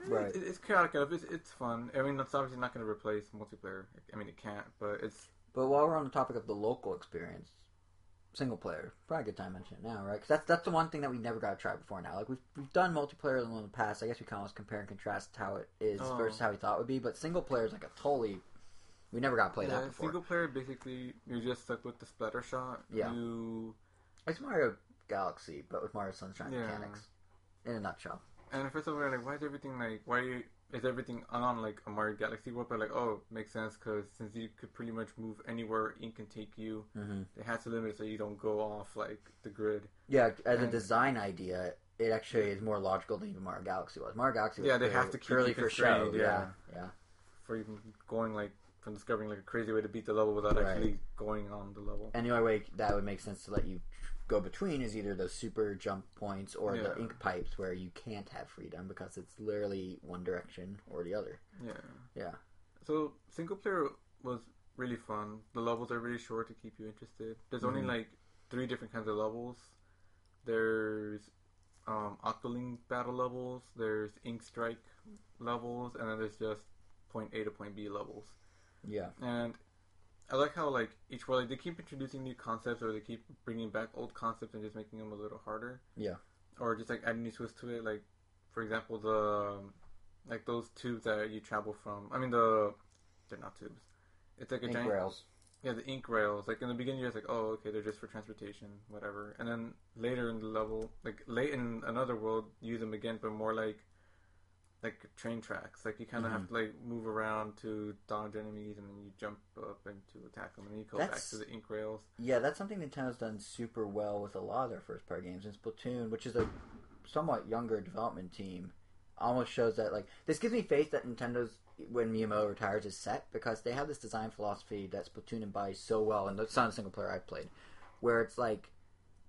Right. It, it's chaotic enough. It's, it's fun. I mean, that's obviously not going to replace multiplayer. I mean, it can't, but it's But while we're on the topic of the local experience, single player, probably a good time to mention it now, right? Because that's that's the one thing that we never got to try before now. Like we've we've done multiplayer in the past. I guess we can almost compare and contrast how it is Oh. versus how we thought it would be. But single player is like a totally we never got to play yeah, that before. single player. Basically, you're just stuck with the splatter shot. Yeah. You It's Mario Galaxy, but with Mario Sunshine Yeah. mechanics. In a nutshell. And first of all, like, why is everything like, why are you, is everything on like a Mario Galaxy world? But like, oh, makes sense because since you could pretty much move anywhere, ink can take you. Mm-hmm. They had to limit it so you don't go off like the grid. Yeah, as a design idea, it actually is more logical than even Mario Galaxy was. Mario Galaxy was Yeah, they have to keep purely for show. Yeah, yeah. yeah. For even going like from discovering like a crazy way to beat the level without Right. actually going on the level. And the only way that would make sense to let you go between is either those super jump points or the ink pipes where you can't have freedom because it's literally one direction or the other. Yeah. Yeah. So single player was really fun. The levels are really short to keep you interested. There's only Mhm. like three different kinds of levels. There's um, Octoling battle levels. There's Ink Strike levels, and then there's just point A to point B levels. Yeah. And I like how like each world like, they keep introducing new concepts, or they keep bringing back old concepts and just making them a little harder. Yeah. Or just like adding new twists to it. Like for example, the um, like those tubes that you travel from. I mean the they're not tubes. It's like a Ink giant rails. yeah, the ink rails. Like in the beginning, you're just like, oh, okay, they're just for transportation, whatever. And then later in the level, like late in another world, you use them again, but more like like train tracks. Like you kind of Mhm. have to like move around to dodge enemies, and then you jump up and to attack them, and then you go That's- back to the ink rails. Yeah, that's something Nintendo's done super well with a lot of their first party games. And Splatoon, which is a somewhat younger development team, almost shows that like this gives me faith that Nintendo's when Miyamoto retires is set because they have this design philosophy that Splatoon embodies so well, and that's not a single player I've played, where it's like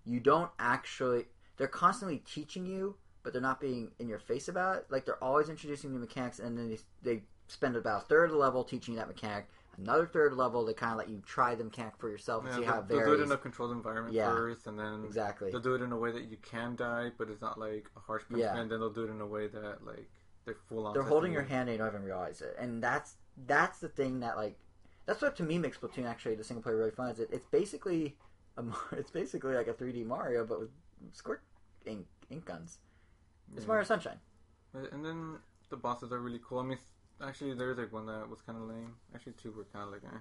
you don't actually they're constantly teaching you, but they're not being in your face about it. Like they're always introducing new mechanics, and then they, they spend about a third of the level teaching you that mechanic. Another third level, they kind of let you try the mechanic for yourself and Yeah, see how it they'll do it in a controlled environment Yeah. first, and then Exactly. they'll do it in a way that you can die, but it's not like a harsh punishment. Yeah. And then they'll do it in a way that like they're full on. They're holding your hand and you don't even realize it. And that's that's the thing that like that's what to me makes Splatoon actually the single player really fun. Is it, it's basically a, it's basically like a 3D Mario but with squirt ink ink guns. It's. Mario Sunshine. And then the bosses are really cool. I mean, actually, there's like one that was kind of lame. Actually, two were kind of like, eh.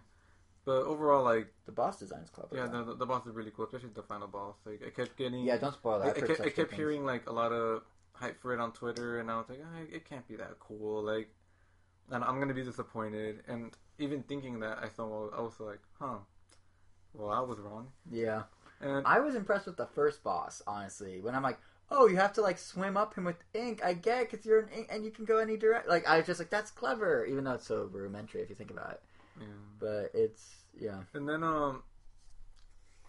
But overall, like, The boss designs clever. yeah, the, the boss is really cool, especially the final boss. Like, I kept getting, yeah. Don't spoil I, that. I I've kept, I kept hearing like a lot of hype for it on Twitter, and I was like, ah, it can't be that cool. Like, and I'm gonna be disappointed. And even thinking that, I thought, I was like, huh, well, I was wrong. Yeah, And I was impressed with the first boss. Honestly, when I'm like, oh, you have to like swim up him with ink. I get because you're an ink and you can go any direct. Like I was just like, that's clever, even though it's so rudimentary if you think about it. yeah. But it's yeah. And then, um,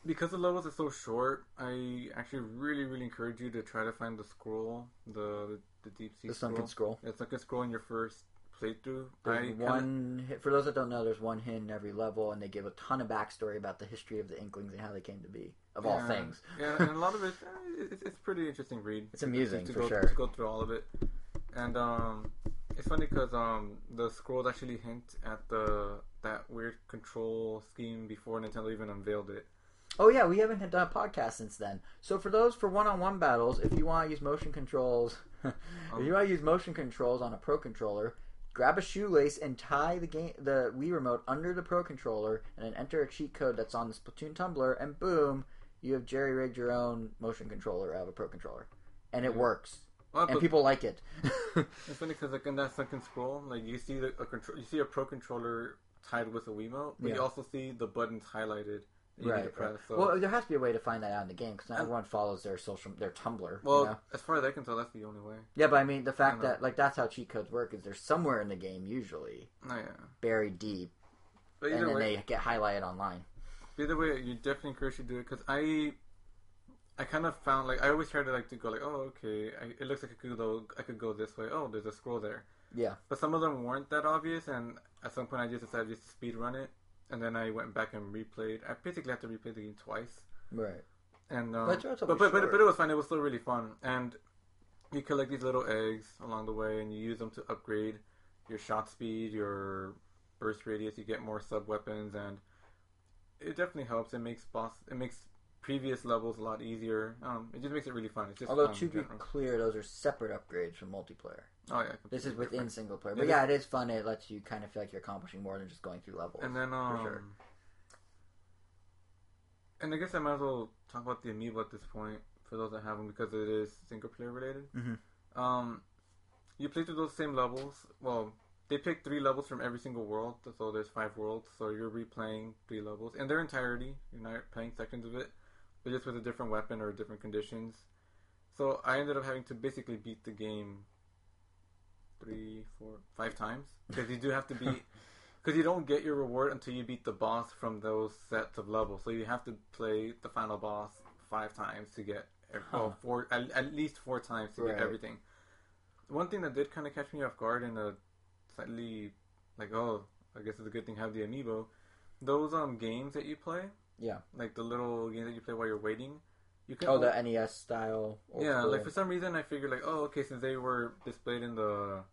because the levels are so short, I actually really, really encourage you to try to find the scroll, the the deep sea The sunken scroll. It's like a scroll in your first playthrough. There's one for those that don't know. There's one hint in every level, and they give a ton of backstory about the history of the Inklings and how they came to be, of all things. yeah, and a lot of it, eh, it's, it's pretty interesting read. It's amusing to for go, sure. to go through all of it. And um, it's funny because um, the scrolls actually hint at the that weird control scheme before Nintendo even unveiled it. Oh yeah, we haven't done a podcast since then. So for those for one-on-one battles, if you want to use motion controls, if you want to use motion controls on a pro controller, grab a shoelace and tie the game the Wii remote under the pro controller, and then enter a cheat code that's on the Splatoon Tumblr, and boom, you have jerry rigged your own motion controller out of a pro controller, and it works, Well, and people like it. it's funny because like in that second scroll, like you see the a control, you see a pro controller tied with a Wiimote, but Yeah. you also see the buttons highlighted you right. right. So, Well, there has to be a way to find that out in the game because not everyone follows their social their Tumblr. well, you know? as far as I can tell, that's the only way. yeah, but I mean the fact that like that's how cheat codes work is they're somewhere in the game usually Oh yeah, buried deep, but and then way, they get highlighted online. Either way, you definitely encourage you to do it because I, I kind of found like I always tried to like to go like oh okay I, it looks like I could go I could go this way oh there's a scroll there Yeah. but some of them weren't that obvious and at some point I just decided just to speed run it and then I went back and replayed. I basically had to replay the game twice. Right. and um, But but, but, but but it was fun. It was still really fun. And you collect these little eggs along the way and you use them to upgrade your shot speed your burst radius. You get more sub weapons and it definitely helps. It makes boss it makes previous levels a lot easier um, it just makes it really fun it's just Although fun to be general. clear, those are separate upgrades from multiplayer. oh yeah This is within different. single player, but yeah, it is fun. It lets you kind of feel like you're accomplishing more than just going through levels. And then, um, sure. and I guess I might as well talk about the amiibo at this point for those that have them because it is single player related. Mhm. Um, you play through those same levels. Well, they pick three levels from every single world, so there's five worlds. So you're replaying three levels in their entirety. You're not playing sections of it, but just with a different weapon or different conditions. So I ended up having to basically beat the game three, four, five times because you do have to beat. Because you don't get your reward until you beat the boss from those sets of levels. So you have to play the final boss five times to get, ev- well, four at, at least four times to Right. get everything. One thing that did kind of catch me off guard in a slightly like, oh, I guess it's a good thing to have the amiibo. Those um games that you play, Yeah. like the little games that you play while you're waiting, you can Oh, al- the NES style. old yeah, school. like for some reason I figured like, oh, okay, since they were displayed in the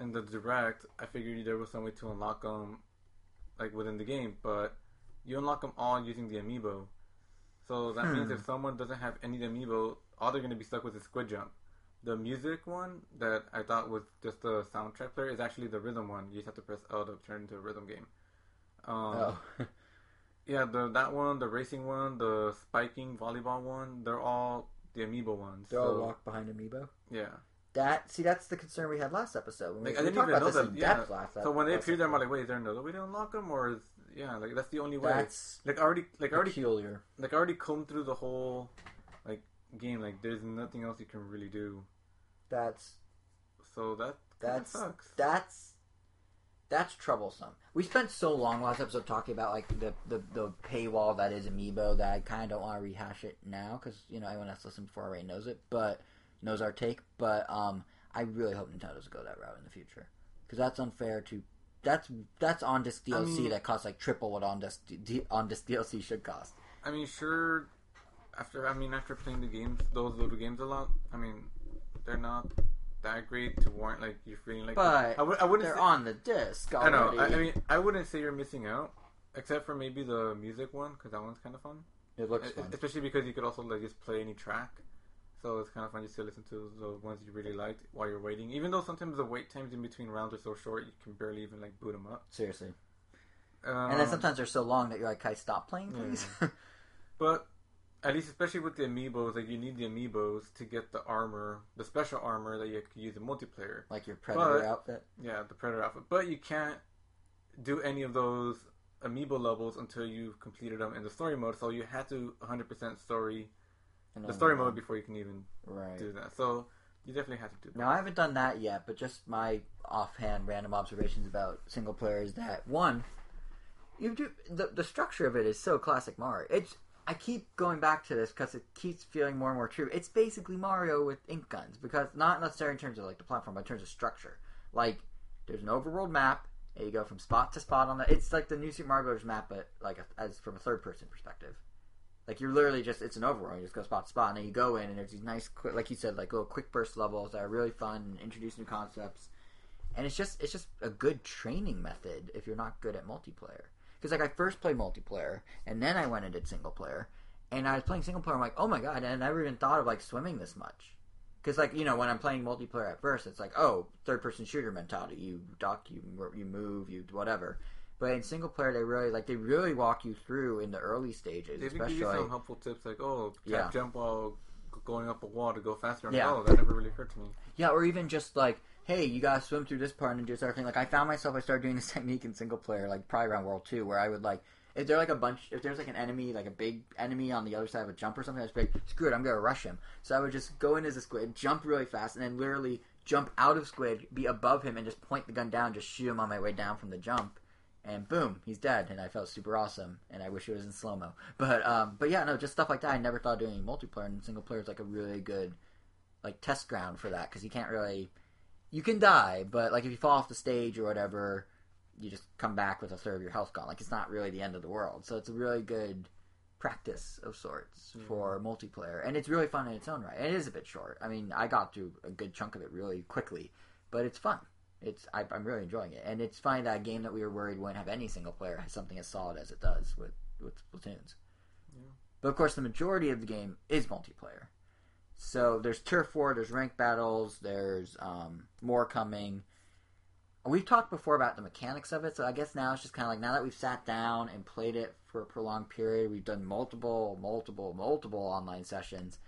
in the direct, I figured there was some way to unlock them like within the game, but you unlock them all using the amiibo. So that means Hmm. if someone doesn't have any amiibo, all they're going to be stuck with is Squid Jump. The music one that I thought was just the soundtrack player is actually the rhythm one. You just have to press L to turn into a rhythm game. Um, oh, yeah, the that one, the racing one, the spiking volleyball one, they're all the amiibo ones. they're so, all locked behind amiibo. Yeah. That see, that's the concern we had last episode. When we, Like, I didn't talked even about know this that. in Yeah. depth last. So when they last appeared there, I'm like, wait, is there another way to unlock them, or is yeah, like that's the only way? that's like already, like already, peculiar. like already combed through the whole like game. Like there's nothing else you can really do. That's So that That's- sucks. that's that's troublesome. We spent so long last episode talking about like the the, the paywall that is Amiibo that I kind of don't want to rehash it now because you know everyone that's listened before already knows it, but knows our take. But um, I really hope Nintendo doesn't go that route in the future because that's unfair to. That's that's on disc DLC I mean- that costs like triple what on disc on disc DLC should cost. I mean, sure. After I mean, after playing the games, those little games a lot. I mean, they're not that great to warrant like you're feeling like. But I, would, I wouldn't. They're say- on the disc I know. I, I mean, I wouldn't say you're missing out, except for maybe the music one because that one's kind of fun. it looks fun. Especially because you could also like just play any track, so it's kind of fun just to listen to the ones you really liked while you're waiting. Even though sometimes the wait times in between rounds are so short, you can barely even like boot them up. Seriously. Um, And then sometimes they're so long that you're like, "Can I stop playing, please?" but at least especially with the amiibos, like you need the amiibos to get the armor, the special armor that you could use in multiplayer. like your Predator But- outfit. Yeah, the Predator outfit. But you can't do any of those amiibo levels until you've completed them in the story mode. So you had to 100% story the story mode before you can even Right. do that. So you definitely have to do that. Now I haven't done that yet, but just my offhand random observations about single player is that one, you do the the structure of it is so classic Mario. It's I keep going back to this because it keeps feeling more and more true. It's basically Mario with ink guns because not necessarily in terms of like the platform, but in terms of structure. Like there's an overworld map, and you go from spot to spot on the. It's like the new Super Mario Bros. map, but like a, as from a third person perspective. Like you're literally just it's an overworld. You just go spot to spot, and then you go in, and there's these nice, quick, like you said, like little quick burst levels that are really fun and introduce new concepts. And it's just it's just a good training method if you're not good at multiplayer. Because like I first played multiplayer, and then I went and did single player, and I was playing single player. I'm like, oh my god, and I never even thought of like swimming this much. Because like you know when I'm playing multiplayer at first, it's like oh third person shooter mentality. You duck, you you move, you whatever. But in single player, they really like they really walk you through in the early stages, They especially. give you some helpful tips like, oh, Yeah. jump while going up a wall to go faster. Yeah. like, oh, that never really occurred to me. Yeah, or even just like, hey, you gotta swim through this part and do this other thing. Like, I found myself, I started doing this technique in single player, like probably around World Two, where I would like, if there like a bunch, if there's like an enemy, like a big enemy on the other side of a jump or something, I was like, screw it, I'm gonna rush him. So I would just go in as a squid, jump really fast, and then literally jump out of squid, be above him, and just point the gun down, just shoot him on my way down from the jump. And boom, he's dead, and I felt super awesome. And I wish it was in slow mo, but um, but yeah, no, just stuff like that. I never thought doing multiplayer and single player is like a really good like test ground for that because you can't really you can die, but like if you fall off the stage or whatever, you just come back with a third of your health gone. Like it's not really the end of the world. So it's a really good practice of sorts Yeah. for multiplayer, and it's really fun in its own right. And it is a bit short. I mean, I got through a good chunk of it really quickly, but it's fun. It's I, I'm really enjoying it, and it's funny that a game that we were worried wouldn't have any single player has something as solid as it does with with Splatoon. Yeah. But of course, the majority of the game is multiplayer. So there's turf war, there's rank battles, there's um, more coming. We've talked before about the mechanics of it, so I guess now it's just kind of like now that we've sat down and played it for a prolonged period, we've done multiple, multiple, multiple online sessions.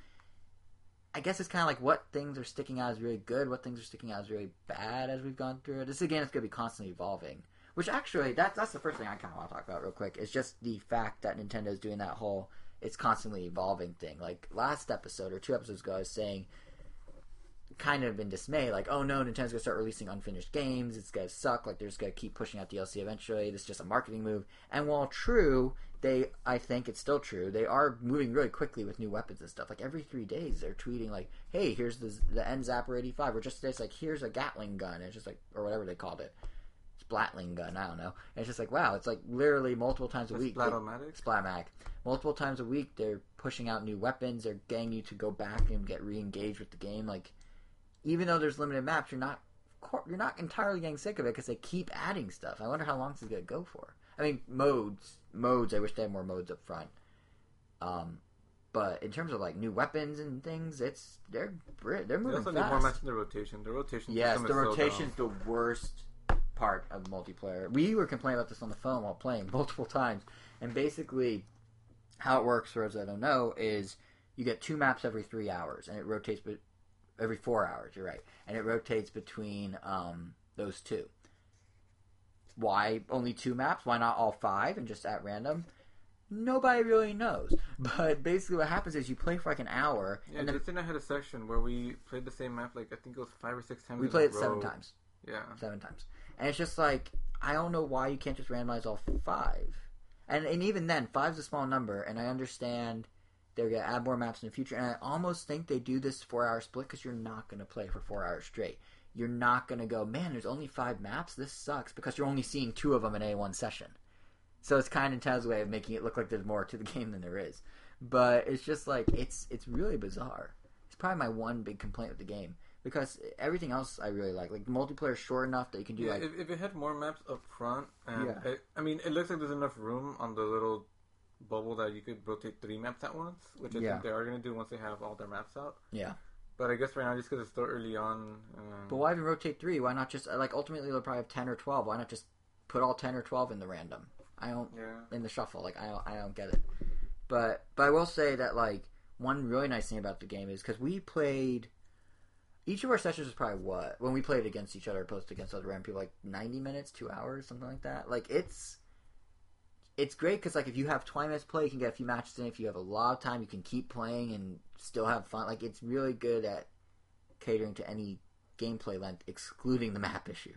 I guess it's kind of like what things are sticking out as really good, what things are sticking out as really bad as we've gone through it. This again it's going to be constantly evolving. Which actually, that's that's the first thing I kind of want to talk about real quick. Is just the fact that Nintendo is doing that whole it's constantly evolving thing. Like last episode or two episodes ago, I was saying, kind of in dismay, like, oh no, Nintendo's gonna start releasing unfinished games. It's gonna suck. Like they're just gonna keep pushing out DLC eventually. This is just a marketing move. And while true, they, I think it's still true. They are moving really quickly with new weapons and stuff. Like every three days, they're tweeting like, hey, here's the the N Zapper 85, or just this, like, here's a Gatling gun. It's just like, or whatever they called it. Splatling gun, I don't know. And it's just like, wow, it's like literally multiple times a That's week. they- Splatomatic. Splatmatic. Multiple times a week, they're pushing out new weapons. They're getting you to go back and get re-engaged with the game. Like, even though there's limited maps, you're not you're not entirely getting sick of it because they keep adding stuff. I wonder how long this is gonna go for. I mean, modes, modes. I wish they had more modes up front. Um, but in terms of like new weapons and things, it's they're they're They moving also fast. need more maps in the rotation. The rotation. Yes, the is so the worst part of multiplayer. We were complaining about this on the phone while playing multiple times, and basically, how it works for those that don't know is you get two maps every three hours, and it rotates, but every four hours. You're right, and it rotates between um, those two. Why only two maps? Why not all five and just at random? Nobody really knows. But basically, what happens is you play for like an hour, Yeah, and then Justin and I had a section where we played the same map. Like I think it was five or six times. we in a played it seven times. Yeah. seven times. And it's just like I don't know why you can't just randomize all five. And and even then, five's a small number, and I understand they're gonna add more maps in the future. And I almost think they do this four hour split because you're not gonna play for four hours straight. You're not gonna go, man. There's only five maps. This sucks because you're only seeing two of them in a one session. So it's kind of Nintendo's way of making it look like there's more to the game than there is. But it's just like it's it's really bizarre. It's probably my one big complaint with the game because everything else I really like. Like the multiplayer is short enough that you can do Yeah, like if, if it had more maps up front, and Yeah. it, I mean, it looks like there's enough room on the little bubble that you could rotate three maps at once, which I Yeah. think they are going to do once they have all their maps out. Yeah. But I guess right now, just because it's still early on, um, But why even rotate three? Why not just like ultimately they'll probably have ten or twelve. Why not just put all ten or twelve in the random? I don't yeah, in the shuffle. Like I don't I don't get it. But but I will say that like one really nice thing about the game is because we played. Each of our sessions was probably what when we played against each other, opposed against other random people, like ninety minutes, two hours, something like that. Like it's it's great because like if you have twenty minutes play, you can get a few matches in. If you have a lot of time, you can keep playing and still have fun. Like it's really good at catering to any gameplay length, excluding the map issue.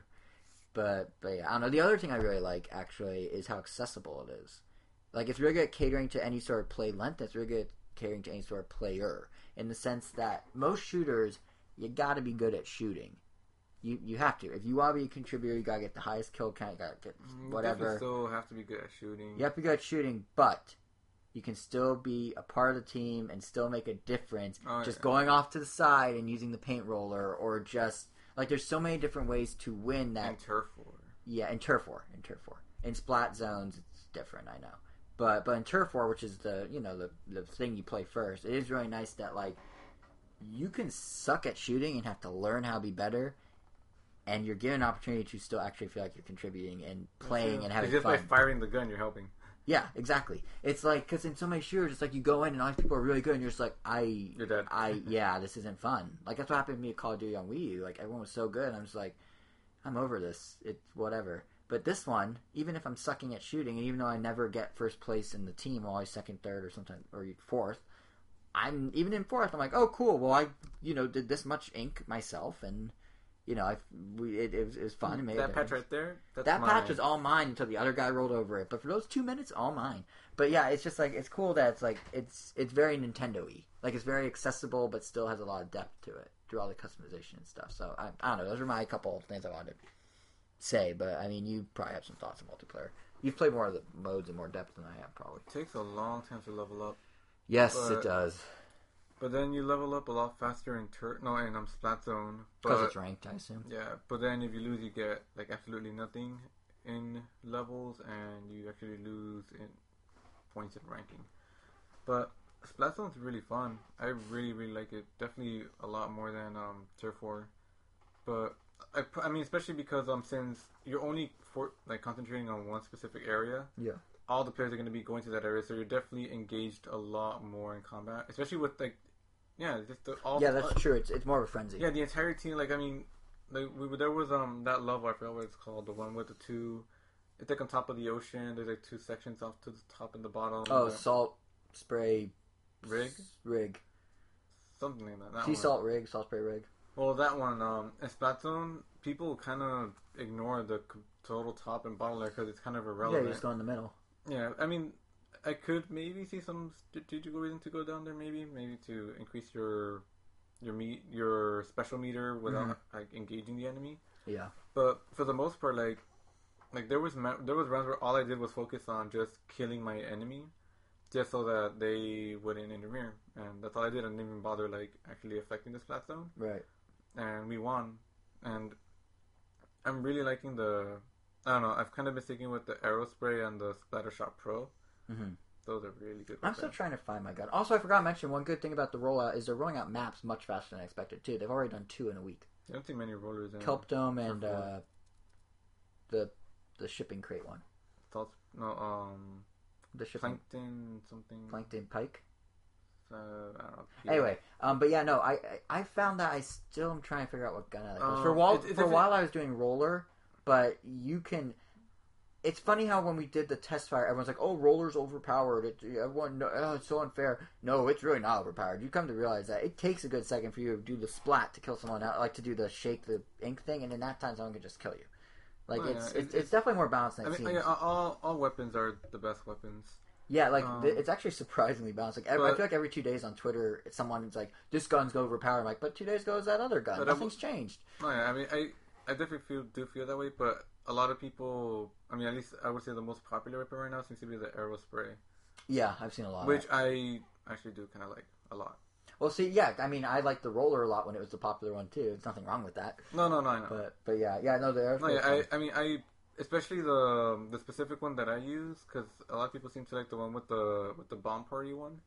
But but yeah, I don't know. The other thing I really like actually is how accessible it is. Like it's really good at catering to any sort of play length. It's really good at catering to any sort of player in the sense that most shooters you got to be good at shooting. You you have to. If you want to be a contributor, you gotta get the highest kill count. You gotta get Mm, you whatever. Still have to be good at shooting. You have to be good at shooting, but you can still be a part of the team and still make a difference. Oh, just yeah. going off to the side and using the paint roller, or just like there's so many different ways to win that. and turf war. Yeah, in turf war, in turf war, in splat zones, it's different. I know, but but in turf war, which is the you know the the thing you play first, it is really nice that like you can suck at shooting and have to learn how to be better, and you're given an opportunity to still actually feel like you're contributing and playing and having just fun. by firing the gun, you're helping. Yeah, exactly. It's like because in so many shooters, it's like you go in and all these people are really good, and you're just like, I, You're dead. I, yeah, this isn't fun. Like that's what happened to me at Call of Duty on Wii U. Like everyone was so good, and I'm just like, I'm over this. It's whatever. But this one, even if I'm sucking at shooting, and even though I never get first place in the team, I'm always second, third, or sometimes or fourth. I'm even in fourth. I'm like, oh, cool. Well, I, you know, did this much ink myself, and you know, I, we, it, it, was, it was fun. It made that patch right there. That's That mine. patch was all mine until the other guy rolled over it. But for those two minutes, all mine. But yeah, it's just like it's cool that it's like it's it's very Nintendo-y. Like it's very accessible, but still has a lot of depth to it through all the customization and stuff. So I, I don't know. Those are my couple of things I wanted to say. But I mean, you probably have some thoughts on multiplayer. You've played more of the modes in more depth than I have, probably. It takes a long time to level up, Yes, But- it does. but then you level up a lot faster in tur- no, in um, Splat Zone. Because it's ranked, I assume. yeah, but then if you lose, you get like absolutely nothing in levels, and you actually lose in points in ranking. But Splat Zone's really fun. I really, really like it. Definitely a lot more than um, Turf War. But I, I mean, especially because um, since you're only for like concentrating on one specific area, Yeah. All the players are going to be going to that area, so you're definitely engaged a lot more in combat, especially with like, yeah, just the, all. Yeah, that's true. It's it's more of a frenzy. yeah, the entire team. Like, I mean, like we, there was um that level I forgot what it's called, the one with the two. It's like on top of the ocean. There's like two sections off to the top and the bottom. Oh, salt spray rig, rig. something like that. that Sea one. salt rig, salt spray rig. Well, that one, um, in Splat Zone, people kind of ignore the total top and bottom layer because it's kind of irrelevant. Yeah, you just go in the middle. Yeah, I mean, I could maybe see some strategical reason to go down there. Maybe, maybe to increase your your meet your special meter without Mhm. like engaging the enemy. Yeah. But for the most part, like like there was ma- there was rounds where all I did was focus on just killing my enemy, just so that they wouldn't interfere, and that's all I did. I didn't even bother like actually affecting the splat zone, Right. and we won. And I'm really liking the. I don't know. I've kind of been sticking with the Aero Spray and the Splatter Shot Pro. Mhm. Those are really good. I'm still trying to find my gun. Also, I forgot to mention one good thing about the rollout is they're rolling out maps much faster than I expected too. They've already done two in a week. I don't think many rollers in. Kelp Dome and uh, the the shipping crate one. Thoughts? No. Um. The shipping Plankton something. plankton pike. Uh, I don't know. Yeah. Anyway, um, but yeah, no, I I I found that I still am trying to figure out what gun I like. 'Cause for a while, it's- it's for a while I was doing roller, but you can. It's funny how when we did the test fire, everyone's like, "Oh, roller's overpowered." It, everyone, oh, it's so unfair. No, it's really not overpowered. You come to realize that it takes a good second for you to do the splat to kill someone out, like to do the shake the ink thing, and in that time, someone can just kill you. Like Oh, it's, it's- it's it's it's- definitely more balanced than I it mean, seems. yeah, all all weapons are the best weapons. Yeah, like Um, th- it's actually surprisingly balanced. Like ev- I feel like every two days on Twitter, someone's like, "This gun's overpowered." I'm like, but two days ago is that other gun. But Nothing's changed. No, yeah, I mean, I I definitely feel do feel that way, but a lot of people. I mean, at least I would say the most popular weapon right now seems to be the Aerospray, Yeah, I've seen a lot. which. I actually do kind of like a lot. Well, see, yeah, I mean, I liked the roller a lot when it was the popular one too. There's nothing wrong with that. No, no, no, I know. But but yeah, yeah, no, the No, yeah, I, I mean, I especially the the specific one that I use because a lot of people seem to like the one with the with the bomb party one,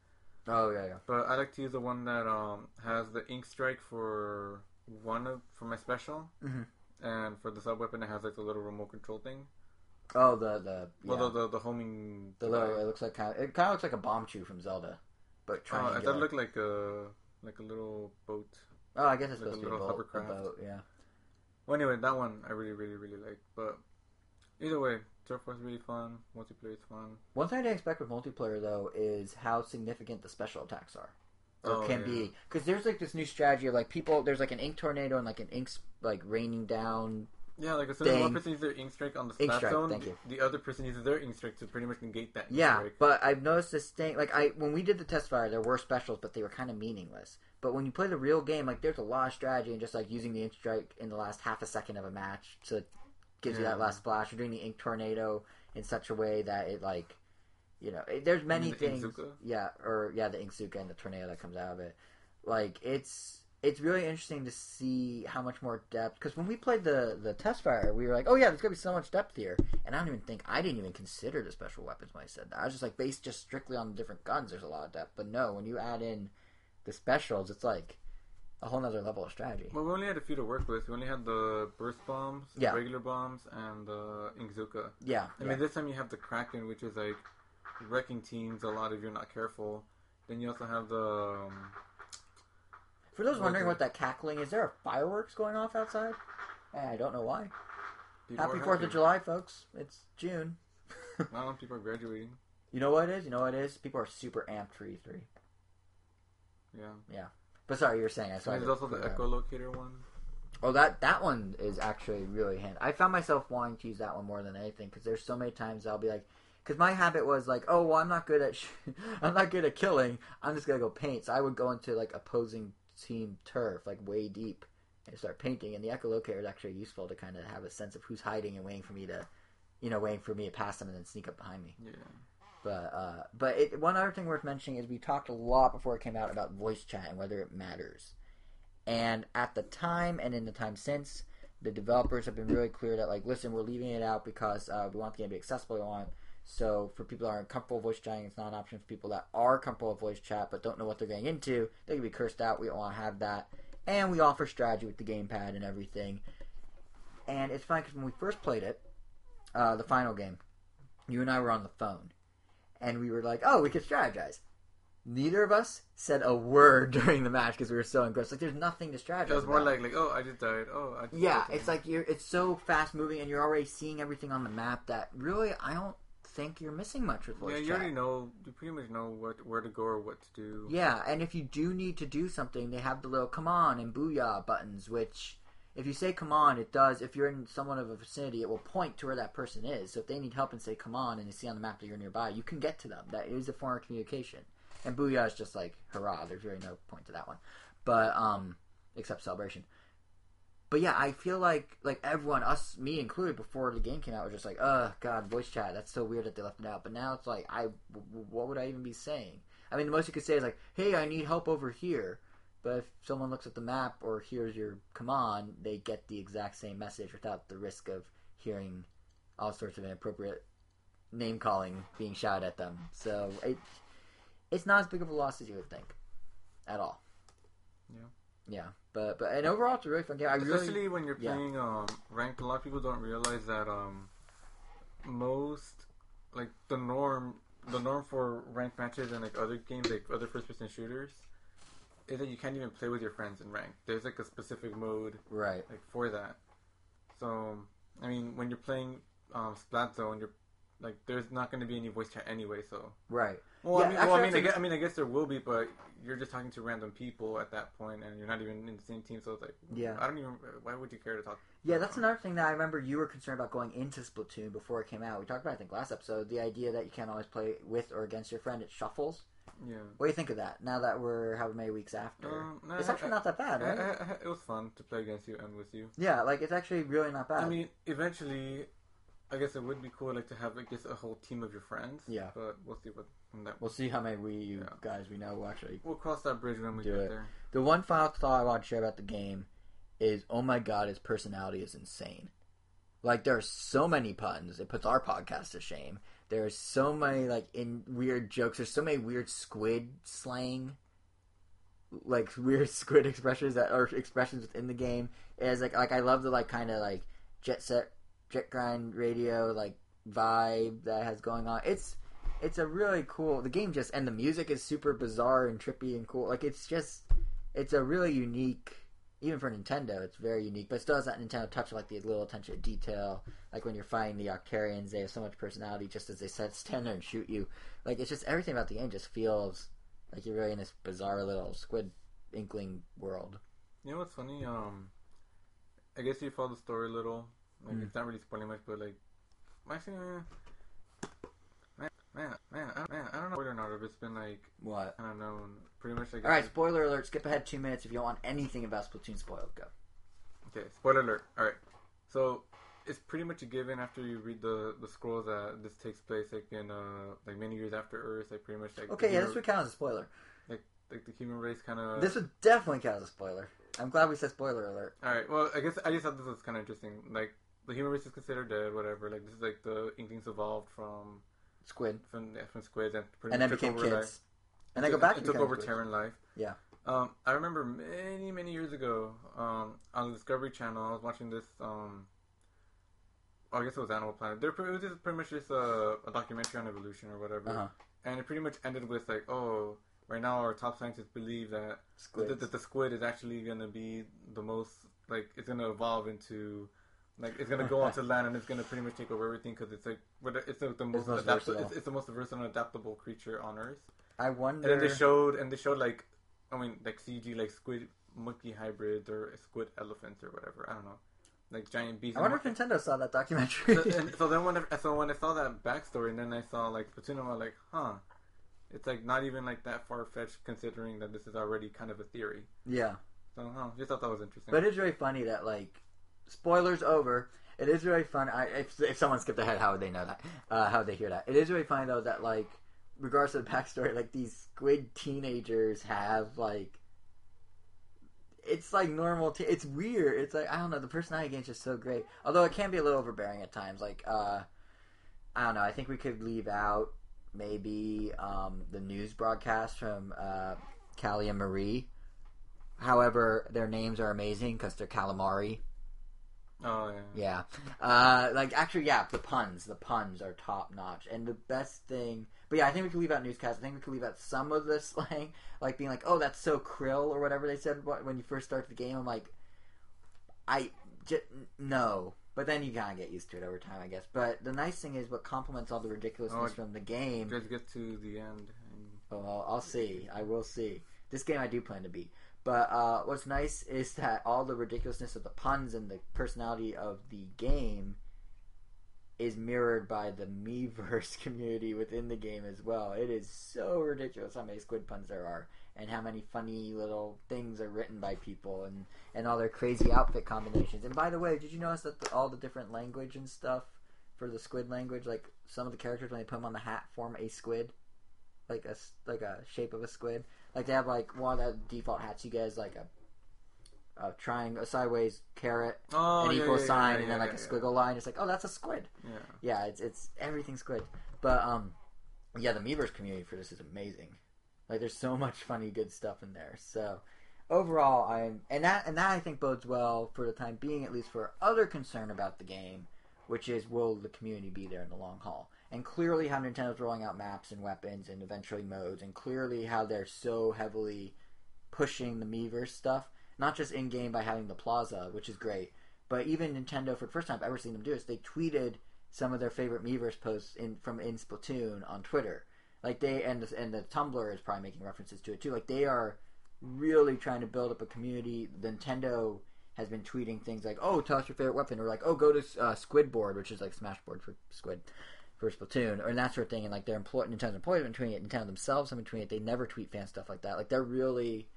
oh yeah, yeah. but I like to use the one that um has the ink strike for one of for my special, Mhm. And for the sub weapon it has like the little remote control thing. Oh, the the yeah. Well, the, the the homing. the little, it looks like kind of, it kind of looks like a Bombchu from Zelda, but oh, trying. Oh, it does look like a like a little boat. oh, I guess it's like a supposed to be a little boat, a hovercraft. boat. Yeah. Well, anyway, that one I really, really, really like. But either way, Turf War is really fun. Multiplayer is fun. One thing I didn't expect with multiplayer though is how significant the special attacks are, or Oh, can yeah. be. Because there's like this new strategy of like people. There's like an ink tornado and like an ink like raining down. Yeah, like so one person uses their ink strike on the Ink splat strike, zone, thank you. the other person uses their ink strike to pretty much negate that ink Yeah, strike. but I've noticed this thing. Like I when we did the test fire, there were specials, but they were kind of meaningless. But when you play the real game, like there's a lot of strategy and just like using the ink strike in the last half a second of a match to gives you that last splash. You're doing the ink tornado in such a way that it like, you know, it, there's many the things. Inkzooka? Yeah, or yeah, the Inkzooka and the tornado that comes out of it. Like it's it's really interesting to see how much more depth. Because when we played the the test fire, we were like, oh yeah, there's gonna be so much depth here. And I don't even think I didn't even consider the special weapons when I said that. I was just like based just strictly on the different guns. There's a lot of depth, but no, when you add in the specials, it's like a whole nother level of strategy. Well, we only had a few to work with. We only had the burst bombs, Yeah. regular bombs, and the Inkzooka. Yeah, I yeah. mean, this time you have the Kraken, which is like wrecking teams a lot if you're not careful. Then you also have the. Um, For those wondering what that cackling is, there are fireworks going off outside. Eh, I don't know why. people Happy Fourth of. July, folks! It's June. Well, people are graduating. You know what it is? You know what it is? People are super amped for E3. Yeah. Yeah. But sorry, you were saying. I saw. There's also the echolocator one. Oh, that that one is actually really handy. I found myself wanting to use that one more than anything because there's so many times I'll be like, because my habit was like, oh well, I'm not good at, sh- I'm not good at killing. I'm just gonna go paint. So I would go into like opposing team turf, like way deep, and start painting. And the echolocator is actually useful to kind of have a sense of who's hiding and waiting for me to, you know, waiting for me to pass them and then sneak up behind me. Yeah. But uh, but it, one other thing worth mentioning is we talked a lot before it came out about voice chat and whether it matters. And at the time and in the time since, the developers have been really clear that like, listen, we're leaving it out because uh, we want the game to be accessible. We want so for people that aren't comfortable with voice chatting, it's not an option. For people that are comfortable with voice chat but don't know what they're getting into, they can be cursed out. We don't want to have that. And we offer strategy with the gamepad and everything. And it's funny because when we first played it, uh, the final game, you and I were on the phone and we were like, "Oh, we could strategize." Neither of us said a word during the match because we were so engrossed. Like, there's nothing to strategize. It was more about. like, like, oh, I just died. Oh, I just yeah, died. it's like you're. It's so fast moving, and you're already seeing everything on the map that really, I don't think you're missing much with voice yeah, you chat. already know. You pretty much know what where to go or what to do. Yeah, and if you do need to do something, they have the little "come on" and "booyah" buttons, which. If you say "come on," it does. If you're in someone of a vicinity, it will point to where that person is. So if they need help and say "come on" and they see on the map that you're nearby, you can get to them. That is a form of communication. And "booyah" is just like "hurrah." There's really no point to that one, but um, except celebration. But yeah, I feel like like everyone, us, me included, before the game came out, was just like, "Oh God, voice chat. That's so weird that they left it out." But now it's like, I, what would I even be saying? I mean, the most you could say is like, "Hey, I need help over here." But if someone looks at the map or hears your command, they get the exact same message without the risk of hearing all sorts of inappropriate name calling being shouted at them. So it it's not as big of a loss as you would think, at all. Yeah. Yeah, but but and overall, it's a really fun game. I Especially really when you're yeah. playing um, ranked, a lot of people don't realize that um, most like the norm, the norm for ranked matches and like other games, like other first-person shooters, is that you can't even play with your friends in ranked. There's like a specific mode right. like for that. So I mean, when you're playing um, Splat Zone, you're like there's not going to be any voice chat anyway. So Right. well, Yeah, I mean, actually, well, I mean, I guess, I mean, I guess there will be, but you're just talking to random people at that point, and you're not even in the same team. So it's like, Yeah. I don't even. Why would you care to talk? Yeah, that's another thing that I remember you were concerned about going into Splatoon before it came out. We talked about, it, I think, last episode, the idea that you can't always play with or against your friend. It shuffles. Yeah. What do you think of that? Now that we're however many weeks after, Um, no, it's actually I- not that bad, I- right? I- I- it was fun to play against you and with you. yeah, like it's actually really not bad. I mean, eventually, I guess it would be cool, like to have, I guess, a whole team of your friends. Yeah. But we'll see what that. we'll see how many we you Yeah. guys we know will actually. We'll cross that bridge when we Do get it. there. The one final thought I want to share about the game is, oh my god, his personality is insane. Like there are so many puns. It puts our podcast to shame. There are so many like in weird jokes. There's so many weird squid slang, like weird squid expressions that are expressions within the game. It's like like I love the like kind of like jet set, jet grind radio like vibe that has going on. It's it's a really cool. The game just and the music is super bizarre and trippy and cool. Like it's just it's a really unique. Even for Nintendo, it's very unique, but still has that Nintendo touch of like the little attention to detail. Like when you're fighting the Octarians, they have so much personality just as they said, stand there and shoot you. Like it's just everything about the game just feels like you're really in this bizarre little squid inkling world. You know what's funny? Um, I guess you follow the story a little. Like Mm. it's not really spoiling much, but like, actually, eh, man, man, man, I, man, I don't know whether or not if it's been like What? I don't know, pretty much like. All right, spoiler alert. Skip ahead two minutes if you don't want anything about Splatoon spoiled. Go. Okay, spoiler alert. All right, so it's pretty much a given after you read the the scrolls that this takes place like in uh like many years after Earth, like pretty much like Okay, yeah, human, this would count as a spoiler. Like like the human race kind of. This would definitely count as a spoiler. I'm glad we said spoiler alert. All right. Well, I guess I just thought this was kind of interesting. Like the human race is considered dead, whatever. Like this is like the Inklings evolved from Squid, from, yeah, from squids and pretty and then became kids, life. and then go back and took over. Terran life. Yeah. Um, I remember many, many years ago um, on the Discovery Channel, I was watching this. Um, oh, I guess it was Animal Planet. They're, pre- it was just pretty much just a, a documentary on evolution or whatever, Uh-huh. and it pretty much ended with like, oh, right now our top scientists believe that that, that the squid is actually gonna be the most like it's gonna evolve into. Like it's gonna go onto land and it's gonna pretty much take over everything because it's like what- it's like the most, most adaptable. It's, it's the most versatile and adaptable creature on Earth. I wonder. And then they showed, and they showed like, I mean, like CG, like squid monkey hybrids or squid elephants or whatever. I don't know, like giant beasts. I wonder if Nintendo saw that documentary. so, and so then when I, so when I saw that backstory, and then I saw like Splatoon, I was like, huh, it's like not even like that far fetched considering that this is already kind of a theory. yeah. So, huh, just thought that was interesting. But it's really funny that like spoilers over. It is really fun. I, if, if someone skipped ahead, how would they know that? Uh, how would they hear that? It is really funny though that like, regardless of the backstory, like these squid teenagers have like, it's like normal. It's weird. It's like I don't know. The personality game is just so great. Although it can be a little overbearing at times. Like uh, I don't know. I think we could leave out maybe um, the news broadcast from uh, Callie and Marie. However, their names are amazing because they're calamari. Oh yeah. Yeah. Uh, like, actually, yeah, the puns. The puns are top notch. And the best thing. But yeah, I think we could leave out newscast. I think we could leave out some of the slang. Like being like, oh, that's so krill or whatever they said when you first start the game. I'm like, I. J- no. But then you kind of get used to it over time, I guess. But the nice thing is what complements all the ridiculousness Oh, from the game. Guys get to the end. And... Oh, Well, I'll see. I will see. This game I do plan to beat. But uh, what's nice is that all the ridiculousness of the puns and the personality of the game is mirrored by the Miiverse community within the game as well. It is so ridiculous how many squid puns there are and how many funny little things are written by people and, and all their crazy outfit combinations. And by the way, did you notice that the, all the different language and stuff for the squid language, like some of the characters when they put them on the hat form a squid? Like a like a shape of a squid. Like they have like one of the default hats you get is like a, a triangle, a sideways carrot, Oh, an yeah, equal yeah, sign, yeah, and then like a squiggle line. It's like, oh, that's a squid. Yeah. Yeah, it's it's everything squid. But um, yeah, the Miiverse community for this is amazing. Like, there's so much funny, good stuff in there. So overall, I'm and that and that I think bodes well for the time being, at least for other concern about the game, which is will the community be there in the long haul? And clearly, how Nintendo's rolling out maps and weapons and eventually modes, and clearly how they're so heavily pushing the Miiverse stuff, not just in game by having the Plaza, which is great, but even Nintendo for the first time I've ever seen them do this, they tweeted some of their favorite Miiverse posts in from in Splatoon on Twitter. Like they and the, and the Tumblr is probably making references to it too. Like they are really trying to build up a community. Nintendo has been tweeting things like, "Oh, tell us your favorite weapon," or like, "Oh, go to uh, Squidboard," which is like Smashboard for Squid for Splatoon, or that sort of thing. And like their employ Nintendo's employees have been tweeting it, Nintendo themselves have been tweeting it. They never tweet fan stuff like that. Like they're really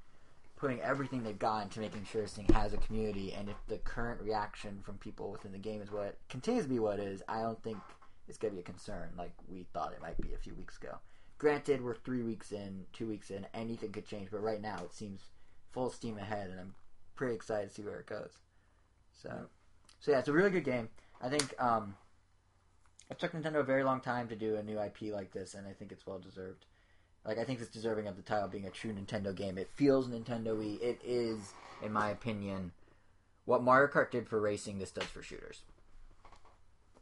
putting everything they've got into making sure this thing has a community. And if the current reaction from people within the game is what continues to be what is, I don't think it's going to be a concern like we thought it might be a few weeks ago. Granted, we're three weeks in, two weeks in, anything could change, but right now it seems full steam ahead, and I'm pretty excited to see where it goes. So, so yeah, it's a really good game. I think um, it took Nintendo a very long time to do a new IP like this, and I think it's well deserved. Like I think it's deserving of the title being a true Nintendo game. It feels Nintendo-y. It is, in my opinion, what Mario Kart did for racing. This does for shooters.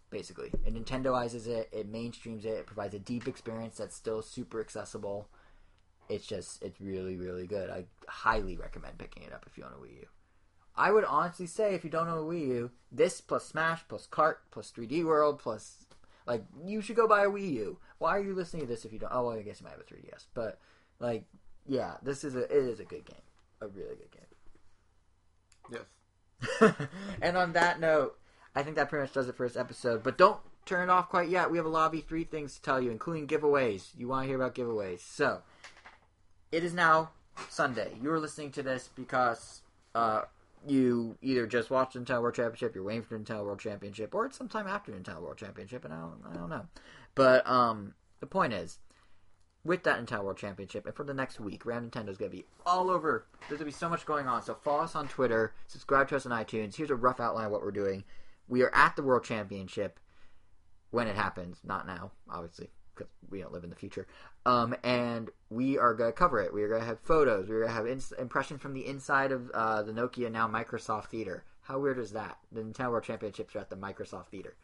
Basically, it Nintendoizes it. It mainstreams it. It provides a deep experience that's still super accessible. It's just, it's really, really good. I highly recommend picking it up if you own a Wii U. I would honestly say if you don't own a Wii U, this plus Smash plus Kart plus 3D World plus like you should go buy a Wii U. Why are you listening to this if you don't? Oh, well, I guess you might have a 3DS, but like, yeah, this is a it is a good game, a really good game. Yes. and on that note, I think that pretty much does it for this episode. But don't turn it off quite yet. We have a lot of three things to tell you, including giveaways. You want to hear about giveaways? So it is now Sunday. You are listening to this because uh, you either just watched the Nintendo World Championship, you're waiting for the Nintendo World Championship, or it's sometime after the Nintendo World Championship, and I don't, I don't know. But um, the point is, with that Nintendo World Championship, and for the next week, Round Nintendo's going to be all over. There's going to be so much going on. So follow us on Twitter, subscribe to us on iTunes. Here's a rough outline of what we're doing. We are at the World Championship when it happens, not now, obviously. Because we don't live in the future. Um, and we are going to cover it. We are going to have photos. We're going to have ins- impressions from the inside of uh, the Nokia now Microsoft Theater. How weird is that? The Nintendo World Championships are at the Microsoft Theater.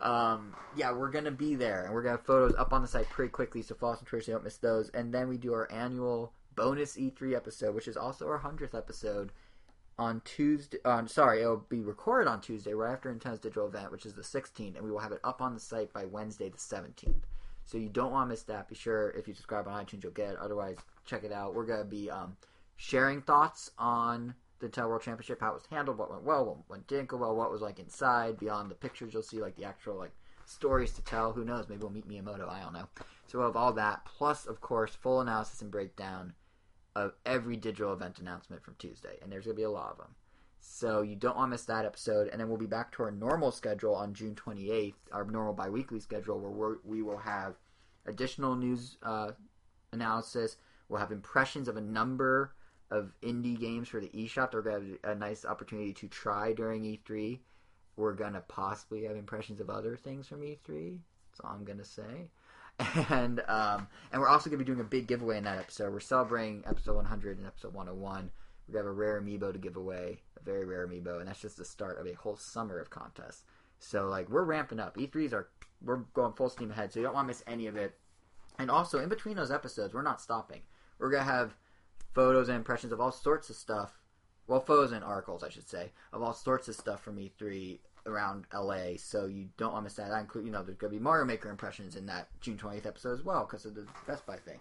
Um, yeah, we're going to be there, and we're going to have photos up on the site pretty quickly, so follow us on Twitter so you don't miss those. And then we do our annual bonus E3 episode, which is also our 100th episode on Tuesday. On sorry, it'll be recorded on Tuesday, right after Nintendo's digital event, which is the 16th, and we will have it up on the site by Wednesday, the 17th. So you don't want to miss that. Be sure if you subscribe on iTunes, you'll get it. Otherwise, check it out. We're gonna be um, sharing thoughts on the Nintendo World Championship, how it was handled, what went well, what didn't go well, what was like inside, beyond the pictures. You'll see like the actual like stories to tell. Who knows? Maybe we'll meet Miyamoto. I don't know. So we'll have all that, plus of course full analysis and breakdown of every digital event announcement from Tuesday, and there's gonna be a lot of them. So you don't want to miss that episode, and then we'll be back to our normal schedule on June 28th, our normal biweekly schedule, where we will have additional news uh, analysis. We'll have impressions of a number of indie games for the eShop. They're going to have a nice opportunity to try during E3. We're going to possibly have impressions of other things from E3. That's all I'm going to say. And um, and we're also going to be doing a big giveaway in that episode. We're celebrating episode 100 and episode 101. We're going to have a rare amiibo to give away, a very rare amiibo, and that's just the start of a whole summer of contests. So like we're ramping up. E3s are we're going full steam ahead, so you don't want to miss any of it. And also in between those episodes, we're not stopping. We're gonna have photos and impressions of all sorts of stuff. Well, photos and articles, I should say, of all sorts of stuff from E3 around LA. So you don't want to miss that. I include, you know, there's gonna be Mario Maker impressions in that June 20th episode as well because of the Best Buy thing.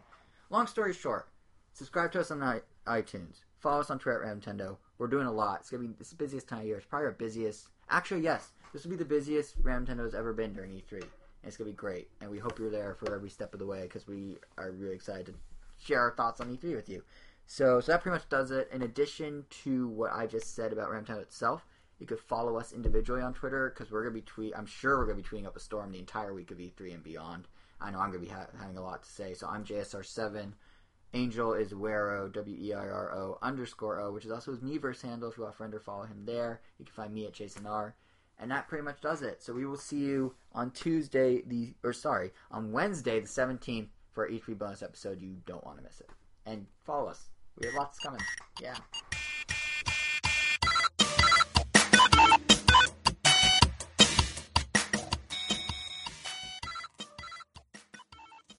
Long story short, subscribe to us on iTunes. Follow us on Twitter at Nintendo. We're doing a lot. It's gonna be the busiest time of year. It's probably our busiest. Actually, yes, this will be the busiest Ram Nintendo's ever been during E3. And it's gonna be great. And we hope you're there for every step of the way because we are really excited to share our thoughts on E3 with you. So, so that pretty much does it. In addition to what I just said about Ram itself, you could follow us individually on Twitter because we're gonna be tweet. I'm sure we're gonna be tweeting up a storm the entire week of E3 and beyond. I know I'm gonna be ha- having a lot to say. So I'm JSR7. Angel is Weiro, W E I R O underscore O, which is also his Miiverse handle. If you want to friend or follow him there, you can find me at Jason R. And that pretty much does it. So we will see you on Tuesday, the or sorry, on Wednesday the seventeenth for our E3 bonus episode. You don't want to miss it. And follow us. We have lots coming. Yeah.